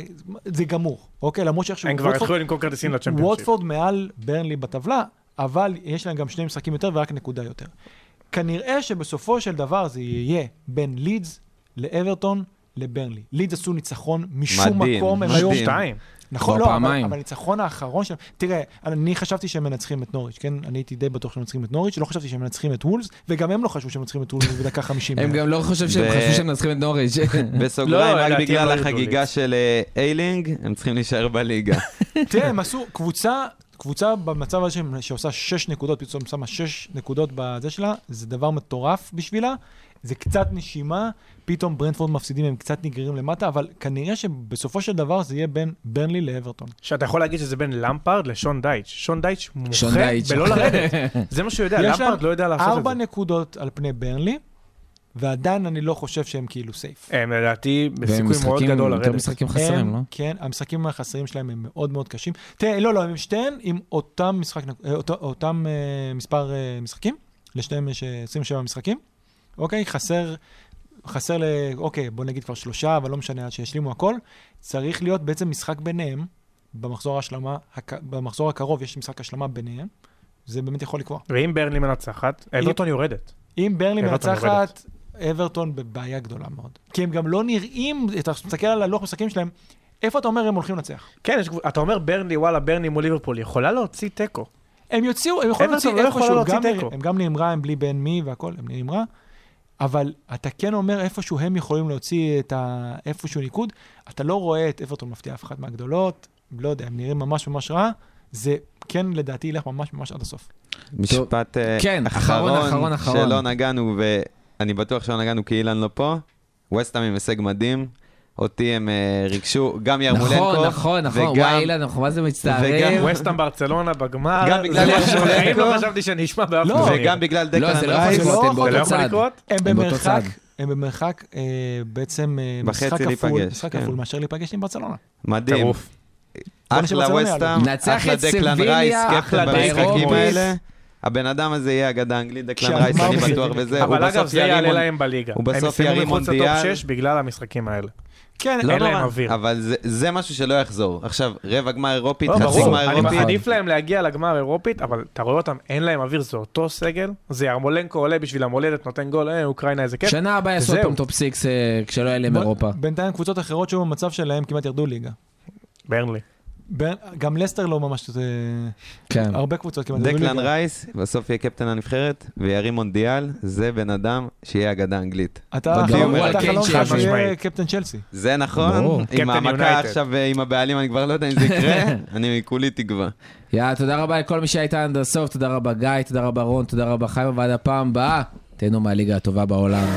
זה גמור, אוקיי? למרות שאיכשהו... הם כבר התחילו למכור כרטיסים לצ'מפיונשיפ. ווטפורד מעל ברנלי בטבלה, אבל יש להם גם שני משחקים יותר ורק נקודה יותר. כנראה שבסופו של דבר זה יהיה בין לידס לאברטון לברנלי. לידס עשו ניצחון משום מדהים, מקום, הם מדהים. היו... שתיים. נכון, לא, אבל, פעמיים. אבל הניצחון האחרון שלהם, תראה, אני חשבתי שהם מנצחים את נוריץ', כן? אני הייתי די בטוח שהם מנצחים את נוריץ', לא חשבתי שהם מנצחים את וולס, וגם הם לא חשבו שהם מנצחים את וולס בדקה 50. הם גם לא שהם חשבו שהם מנצחים את נוריץ'. בסוגריים, לא, רק בגלל לא החגיגה. של אה, איילינג, הם צריכים להישאר בליגה. תראה, הם עשו קבוצה, קבוצה במצב הזה שהם- שעושה 6 נקודות, פתאום שמה 6 נקודות בזה שלה, זה דבר מטורף בשבילה. זה קצת נשימה, פתאום ברנדפורד מפסידים, הם קצת נגררים למטה, אבל כנראה שבסופו של דבר זה יהיה בין ברנלי לאברטון. שאתה יכול להגיד שזה בין למפרד לשון דייץ'. שון דייץ' מומחה. בלא לרדת. זה מה שהוא יודע, יש להם למפרד לא יודע לעשות את ארבע זה. נקודות על פני ברנלי, ועדיין אני לא חושב שהם כאילו סייף. הם לדעתי והם בסיכוי מאוד גדול לרדת. משחקים חסרים, הם, לא? כן, המשחקים החסרים שלהם הם מאוד מאוד קשים. תראה, לא, לא, הם שתיהן עם אותם משחק, אה, אותו, אותם אה, מספר אה, משחקים, לשתיהם יש אה, 27 משחקים, אוקיי? חסר, חסר ל... אוקיי, בוא נגיד כבר שלושה, אבל לא משנה, עד שישלימו הכל. צריך להיות בעצם משחק ביניהם, במחזור ההשלמה, הק... במחזור הקרוב יש משחק השלמה ביניהם, זה באמת יכול לקבוע. ואם ברנלי מנצחת, אברטון יורדת. אם ברנלי אברטון מנצחת, אברטון בבעיה גדולה מאוד. כי הם גם לא נראים, אתה מסתכל על הלוח משחקים שלהם, איפה אתה אומר הם הולכים לנצח? כן, יש אתה אומר ברנלי, וואלה, ברנלי מול ליברפול, יכולה להוציא תיקו. הם יוציאו, הם יכולים להוציא לא איפשהו, להוציא גם-. הם גם רע, הם בלי בן מי והכל, הם רע, אבל אתה כן אומר איפשהו הם יכולים להוציא את ה... איפשהו ניקוד, אתה לא רואה את אברטון מפתיע אף אחת מהגדולות, לא יודע, הם נראים ממש ממש רע, זה כן לדעתי ילך ממש ממש עד הסוף. משפט אה, כן, אחרון, אחרון, אחרון אחרון. שלא נגענו, ואני בטוח שלא נגענו כי אילן לא פה. ווסטהאם עם הישג מדהים. אותי הם אה, ריגשו, גם ירמולנקו. נכון, נכון, נכון, וגם- וואי, אילן, אנחנו מה זה מצטערים. וגם- ווסטהאם ברצלונה בגמר. גם בגלל ירמולנקו. לא חשבתי שאני אשמע באף לא, טורניר. וגם בגלל לא, דקלן לא יכול רייס. לקרות, הם זה לא באותו יכול צד. לקרות? הם באותו במרחק, צד. הם במרחק אה, בעצם אה, משחק כפול, להיפגש, משחק כן. כפול מאשר להיפגש עם ברצלונה. מדהים. אחלה ווסטהאם, אחלה דקלן רייס, קפטן במשחקים. האלה. הבן אדם הזה יהיה אגדה אנגלית, דקלן רייס, אני. בטוח בזה. אבל אגב, זה יעלה ירים להם בליגה. הוא בסוף הם יסיימו ירים מחוץ מונדיאל. לטופ 6 בגלל המשחקים האלה. כן, לא אין להם אוויר. אבל זה- זה משהו שלא יחזור. עכשיו, רבע גמר אירופית, לא, חצי גמר אני אירופית. מעדיף להם להגיע לגמר אירופית, אבל אתה רואה אותם, אין להם אוויר, זה אותו סגל. זה ירמולנקו עולה בשביל המולדת, נותן גול, אה, אוקראינה איזה כיף. שנה הבאה יעשו. פעם טופ 6 כשלא יהיה להם אירופה. בינתיים קבוצות אחרות שהיו במצב שלהם כמעט ירדו ליגה. ברנלי. בין- גם לסטר לא ממש, זה... כן. הרבה קבוצות כמעט דקלן ליגה. רייס, בסוף יהיה קפטן הנבחרת, וירים מונדיאל, זה בן אדם שיהיה אגדה אנגלית. אתה קיין שלך שיהיה. קפטן צ'לסי. זה נכון. עם יונייטד. עכשיו אה, עם הבעלים, אני כבר לא יודע אם זה יקרה, אני כולי תקווה. יאללה, תודה רבה לכל מי שהיה איתנו עד הסוף, תודה רבה גיא, תודה רבה רון, תודה רבה חיים, ועד הפעם הבאה, תהנו מהליגה הטובה בעולם.